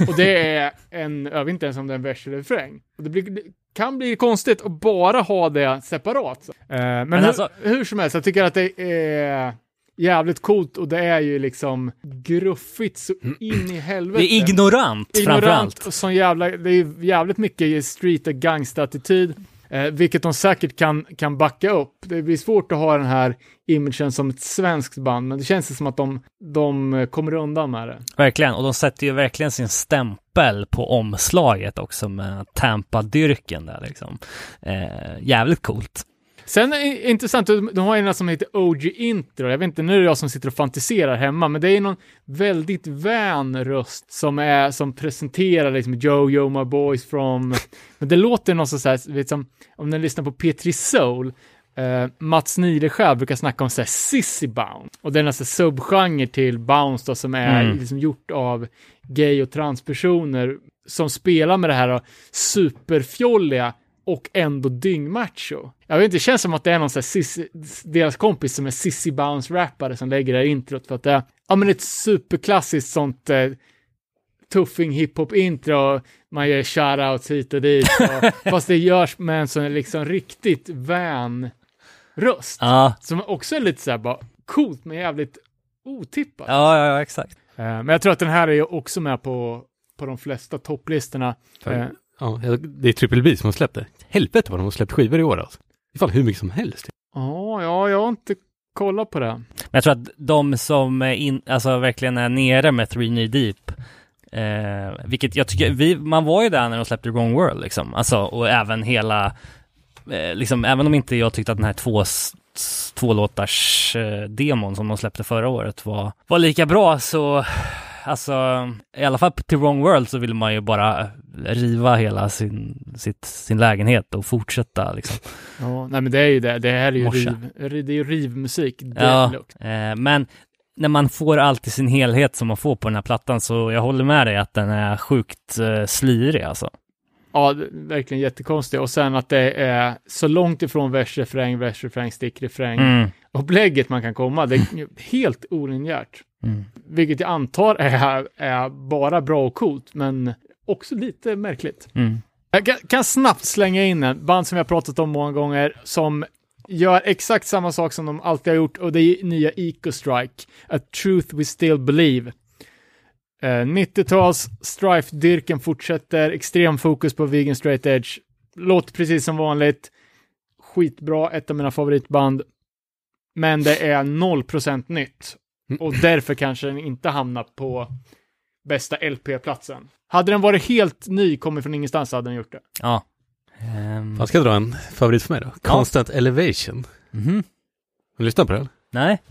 Och det är en, jag vet inte ens om det är en vers eller refräng. Och det, blir, kan bli konstigt att bara ha det separat. Eh, men hur, alltså- hur som helst, jag tycker att det är jävligt coolt och det är ju liksom gruffigt så in i helvete. Det är ignorant, framförallt. Ignorant och sån jävla, det är jävligt mycket street och gangsta-attityd. Eh, vilket de säkert kan, kan backa upp. Det blir svårt att ha den här imagen som ett svenskt band, men det känns som att de, de kommer undan med det. Verkligen, och de sätter ju verkligen sin stämpel på omslaget också med Tampa-dyrken där liksom. Eh, jävligt coolt. Sen är det intressant, de har en som heter OG Intro. Jag vet inte, nu är det jag som sitter och fantiserar hemma, men det är någon väldigt vän röst som är, som presenterar liksom Yo, yo, my boys from... Men det låter någon så här, vet som, om ni lyssnar på P3 Soul, eh, Mats Nileskär brukar snacka om så här sissy bounce. Och det är en subgenre till bounce då, som är Mm. liksom gjort av gay och transpersoner som spelar med det här då, superfjolliga och ändå dyngmacho. Jag vet inte, det känns som att det är någon sån här sissi, deras kompis som är sissy bounce rappare som lägger det här introt för att det är, ja men ett superklassiskt sånt eh, tuffing hiphop intro, man gör shoutouts hit och dit, och, fast det görs med en sån liksom riktigt vän röst. Ja, Som också är lite såhär bara coolt men jävligt otippat. ja, ja, ja exakt. Eh, men jag tror att den här är ju också med på, på de flesta topplistorna. Eh, Ja, det är Triple B som har släppt det. Helvete vad de har släppt skivor i år alltså. Det är fan hur mycket som helst. Ja, ja, jag har inte kollat på det. Men jag tror att de som är in, alltså verkligen är nere med Three Knee Deep, eh, vilket jag tycker, vi, man var ju där när de släppte Wrong World liksom, alltså, och även hela, eh, liksom, även om inte jag tyckte att den här två, s- två låtars eh, demon som de släppte förra året var, var lika bra så alltså i alla fall till Wrong World så vill man ju bara riva hela sin, sitt, sin lägenhet och fortsätta liksom. Ja, nej men det är ju det. Det här är ju, Morsa. riv, det är ju rivmusik. Ja, eh, men när man får allt i sin helhet som man får på den här plattan så jag håller med dig att den är sjukt eh, slirig alltså. Ja, verkligen jättekonstigt. Och sen att det är så långt ifrån vers, refräng, vers, refräng, stick, refräng. Mm. Upplägget man kan komma. Det är helt olinjärt. Mm. Vilket jag antar är, är bara bra och coolt, men också lite märkligt. Mm. Jag kan, kan snabbt slänga in en band som jag pratat om många gånger som gör exakt samma sak som de alltid har gjort och det är nya Eco Strike, A Truth We Still Believe. Eh, 90-tals Strife-dyrken fortsätter, extrem fokus på vegan straight edge, låter precis som vanligt, skitbra, ett av mina favoritband, men det är 0% nytt och därför kanske den inte hamnar på bästa LP-platsen. Hade den varit helt ny, kommit från ingenstans, hade den gjort det. Ja. Ehm, Jag ska dra en favorit för mig då. Constant Elevation. mhm. Har du lyssnat på den? Nej.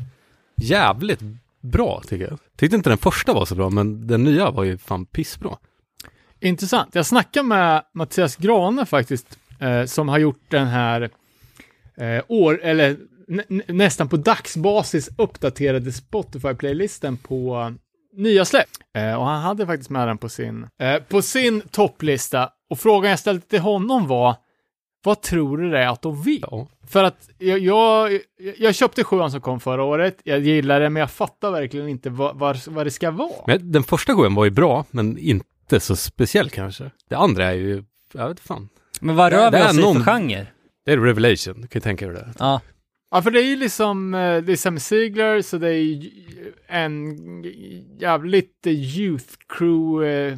Jävligt bra tycker jag. Tyckte inte den första var så bra, men den nya var ju fan pissbra. Intressant. Jag snackade med Mattias Grane faktiskt, eh, som har gjort den här eh, år, eller nästan på dagsbasis uppdaterade Spotify-playlisten på nya släpp. Eh, och han hade faktiskt med den på sin, eh, på sin topplista. Och frågan jag ställde till honom var, vad tror du det är att de vill? Ja. För att jag, jag, jag köpte sjuan som kom förra året, jag gillar det, men jag fattar verkligen inte vad, vad, vad det ska vara. Men den första sjuan var ju bra, men inte så speciell kanske. Det andra är ju, jag vet fan. Men vad Det- rör det vi är oss i för genre? Det är Revelation, kan ju tänka dig det. Ja. Ja, för det är ju liksom, eh, det är Sam Ziegler, så det är en jävligt youth crew. eh,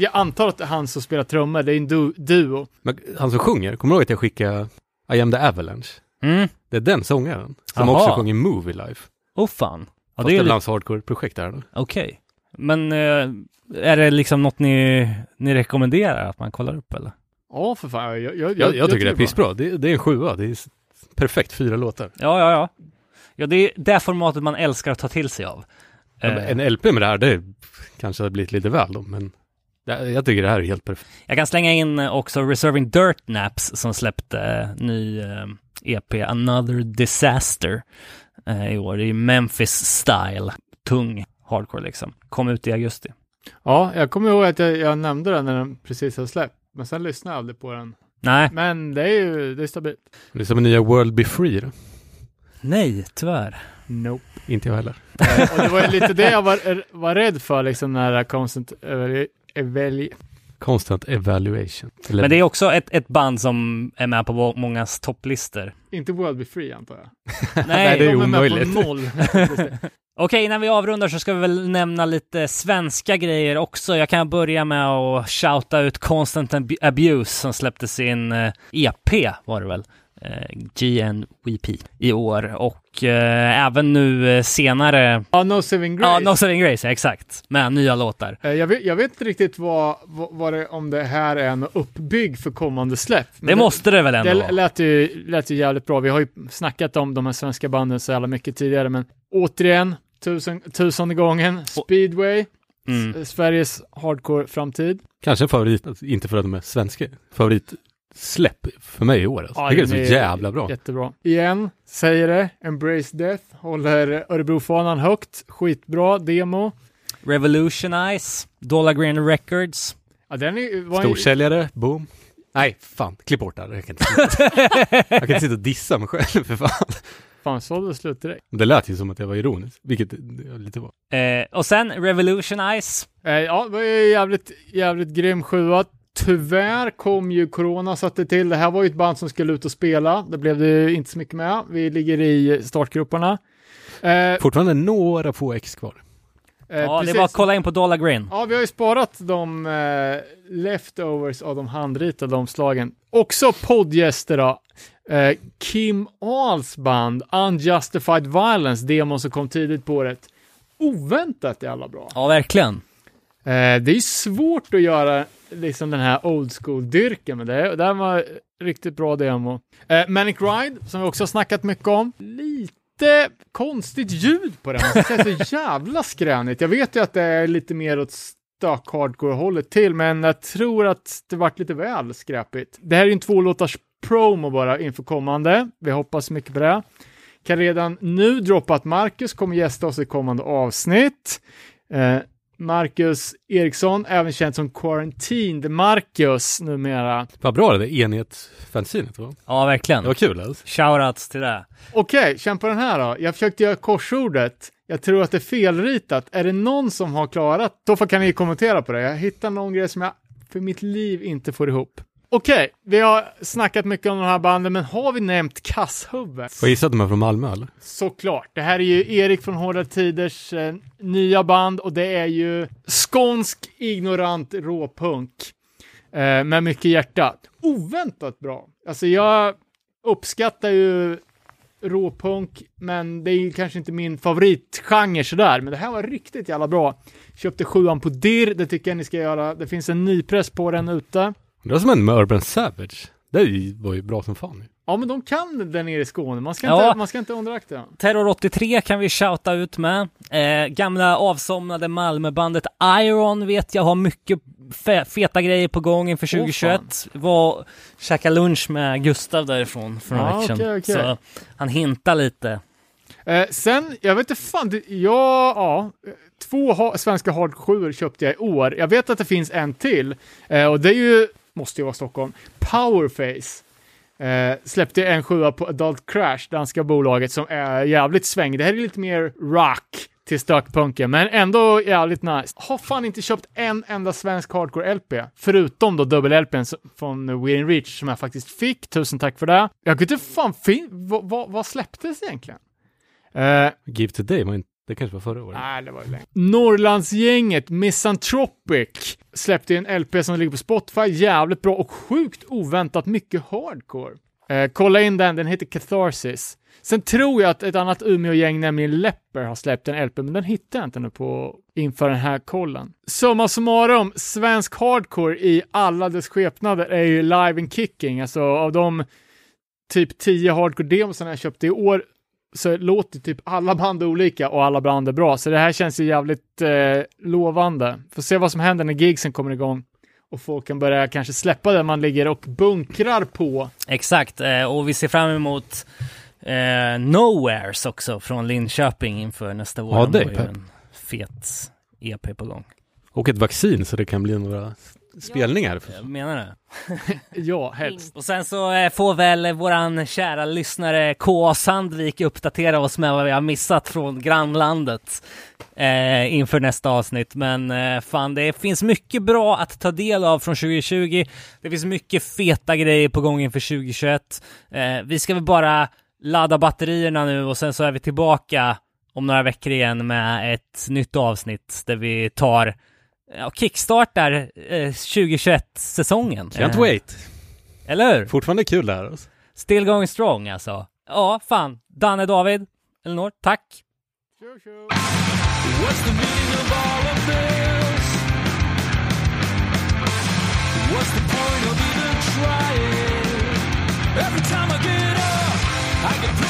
Jag antar att det är han som spelar trummor, det är en du- duo. Men han som sjunger, kommer du ihåg att jag skickade I am the Avalanche? Mm. Det är den sångaren. Som Jaha. också sjunger Movie Life. Oh fan. Ja, Fast det är lite... hans hardcore-projekt där. Okej. Men eh, är det liksom något ni, ni rekommenderar att man kollar upp eller? Ja, för fan. Jag, jag, jag, Jag, jag, tycker det är bra. pissbra. Det, det är en sjua. Det är perfekt fyra låtar. Ja, ja, ja. Ja, det är det formatet man älskar att ta till sig av. Ja, En LP med det här, det kanske har blivit lite väl då, men jag tycker det här är helt perfekt. Jag kan slänga in också Reserving Dirt Naps som släppte eh, ny eh, EP, Another Disaster, eh, i år. Det är Memphis Style, tung hardcore liksom. Kom ut i augusti. Ja, jag kommer ihåg att jag, jag nämnde den när den precis har släppt, men sen lyssnade jag aldrig på den. Nej, Men det är ju, det är stabilt. Det är som en nya World Be Free då. nej, tyvärr. Nope. Inte jag heller. Eh, och det var ju lite det jag var, var rädd för, liksom när Constant Evalu- Evalu- Constant Evaluation. Eller, Men det är också ett, ett band som är med på må- mångas topplistor. Inte World Be Free antar jag. Nej, det är De med omöjligt. på noll. Okej, innan vi avrundar så ska vi väl nämna lite svenska grejer också. Jag kan börja med att shouta ut Constant Ab- Abuse som släppte sin eh, EP, var det väl? Eh, GNVP i år och eh, även nu eh, senare, Ja, No Saving Grace. ja, No Saving Grace, ja, exakt, med nya låtar. Eh, Jag vet, jag vet inte riktigt vad, vad, det, om det här är en uppbygg för kommande släpp. Men Det måste det väl ändå Det lät ju, lät ju jävligt bra. Vi har ju snackat om de här svenska banden så jävla mycket tidigare, men återigen, tusen, tusende gången, Speedway, Mm. Sveriges hardcore-framtid. Kanske en favorit, alltså, inte för att de är svenska, favoritsläpp för mig i år. Alltså. Ja, jag det är så jävla bra. Jättebra. Igen, säger det, Embrace Death, håller Örebrofanan högt, skitbra demo. Revolutionize, Dollar Green Records. Ja, den är, var Storsäljare, boom. Nej, fan, klipp bort det här. Jag kan inte sitta, jag kan inte sitta och dissa mig själv för fan. Fan, sålde slut direkt. Det lät ju som att jag var ironisk, vilket det lite var. Eh, och sen Revolutionize. Eh, ja, det var ju jävligt, jävligt grym sjua. Tyvärr kom ju corona satte till. Det här var ju ett band som skulle ut och spela. Det blev det ju inte så mycket med. Vi ligger i startgrupperna. Eh, Fortfarande några få ex kvar. eh, Ja, det precis. är bara att kolla in på Dollar Green. Ja, vi har ju sparat de eh, leftovers av de handritade omslagen. Också poddgäster då. Eh, Kim Ahls band Unjustified Violence, demon som kom tidigt på året. Oväntat jävla bra. Ja, verkligen. Eh, det är svårt att göra liksom den här old school-dyrken, men det, det här var riktigt bra demo. Eh, Manic Ride, som vi också har snackat mycket om. Lite konstigt ljud på den. Det är så jävla skränigt. Jag vet ju att det är lite mer åt stök hardcore-hållet till, men jag tror att det vart lite väl skräpigt. Det här är ju en tvålåtars promo bara inför kommande. Vi hoppas mycket på det. Kan redan nu droppa att Marcus kommer gästa oss i kommande avsnitt. Eh, Marcus Eriksson, även känd som Quarantined Marcus numera. Vad bra det där enhetsfanzinet var. Ja, verkligen. Det var kul alltså. Shoutouts till det. Okej, känn på den här då. Jag försökte göra korsordet. Jag tror att det är felritat. Är det någon som har klarat, då får- kan ni kommentera på det. Jag hittar någon grej som jag för mitt liv inte får ihop. Okej, vi har snackat mycket om de här banden, men har vi nämnt Kasshuvud? Får jag gissa att de är från Malmö eller? Såklart. Det här är ju Erik från Hårda Tiders eh, nya band och det är ju skånsk ignorant råpunk eh, med mycket hjärta. Oväntat bra. Alltså jag uppskattar ju råpunk, men det är ju kanske inte min favoritgenre sådär, men det här var riktigt jävla bra. Köpte sjuan på dirr, det tycker jag ni ska göra. Det finns en nypress på den ute. Det var som en med Urban Savage. Det är ju- var ju bra som fan. Ja, men de kan den nere i Skåne. Man ska Ja. inte, man ska inte underakta. Terror 83 kan vi shouta ut med. Eh, gamla avsomnade Malmöbandet Iron vet jag har mycket fe- feta grejer på gång inför 2021. Var käka lunch med Gustav därifrån för veckor sedan. okej, okej. Så han hintar lite. Eh, sen, jag vet inte fan, det, ja, ja, två ha, svenska hardcore köpte jag i år. Jag vet att det finns en till eh, och det är ju, måste ju vara Stockholm, Powerface. Eh, släppte en sjua på Adult Crash, danska bolaget, som är jävligt sväng. Det här är lite mer rock till stökpunken, men ändå jävligt nice. Har fan inte köpt en enda svensk hardcore-LP, förutom då dubbel-LPn från We're In Reach som jag faktiskt fick. Tusen tack för det. Jag kunde inte fan fin- vad, släpptes egentligen? Eh, Give Today var inte, det kanske var förra året. Nej, det var länge. Norrlandsgänget Misanthropic släppte en LP som ligger på Spotify, jävligt bra och sjukt oväntat mycket hardcore. Eh, kolla in den, den heter Catharsis. Sen tror jag att ett annat Umeå-gäng, nämligen Lepper, har släppt en LP, men den hittar jag inte nu på inför den här kollen. Summa summarum, svensk hardcore i alla dess skepnader är ju live and kicking, alltså av de typ 10 hardcore-demosarna jag köpte i år så låter typ alla band olika och alla band är bra. Så det här känns ju jävligt eh, lovande. Får se vad som händer när gigsen kommer igång och folk kan börja kanske släppa det man ligger och bunkrar på. Exakt, eh, och vi ser fram emot eh, Nowheres också från Linköping inför nästa år. Ja, De det är pepp. en fet EP på gång. Och ett vaccin så det kan bli några spelningar. Jag menar det. Ja, helst. Och sen så eh, får väl våran kära lyssnare K.A. Sandvik uppdatera oss med vad vi har missat från grannlandet eh, inför nästa avsnitt. Men eh, fan, det finns mycket bra att ta del av från 2020. Det finns mycket feta grejer på gång inför 2021. Eh, vi ska väl bara ladda batterierna nu och sen så är vi tillbaka om några veckor igen med ett nytt avsnitt där vi tar ja, kickstartar eh, 2021-säsongen. Can't eh. wait! Eller hur? Fortfarande kul det här. Alltså. Still going strong alltså. Ja, fan. Danne, David, Elinor, tack! What's the meaning of all of this? What's the point of even trying? Every time I get up, I get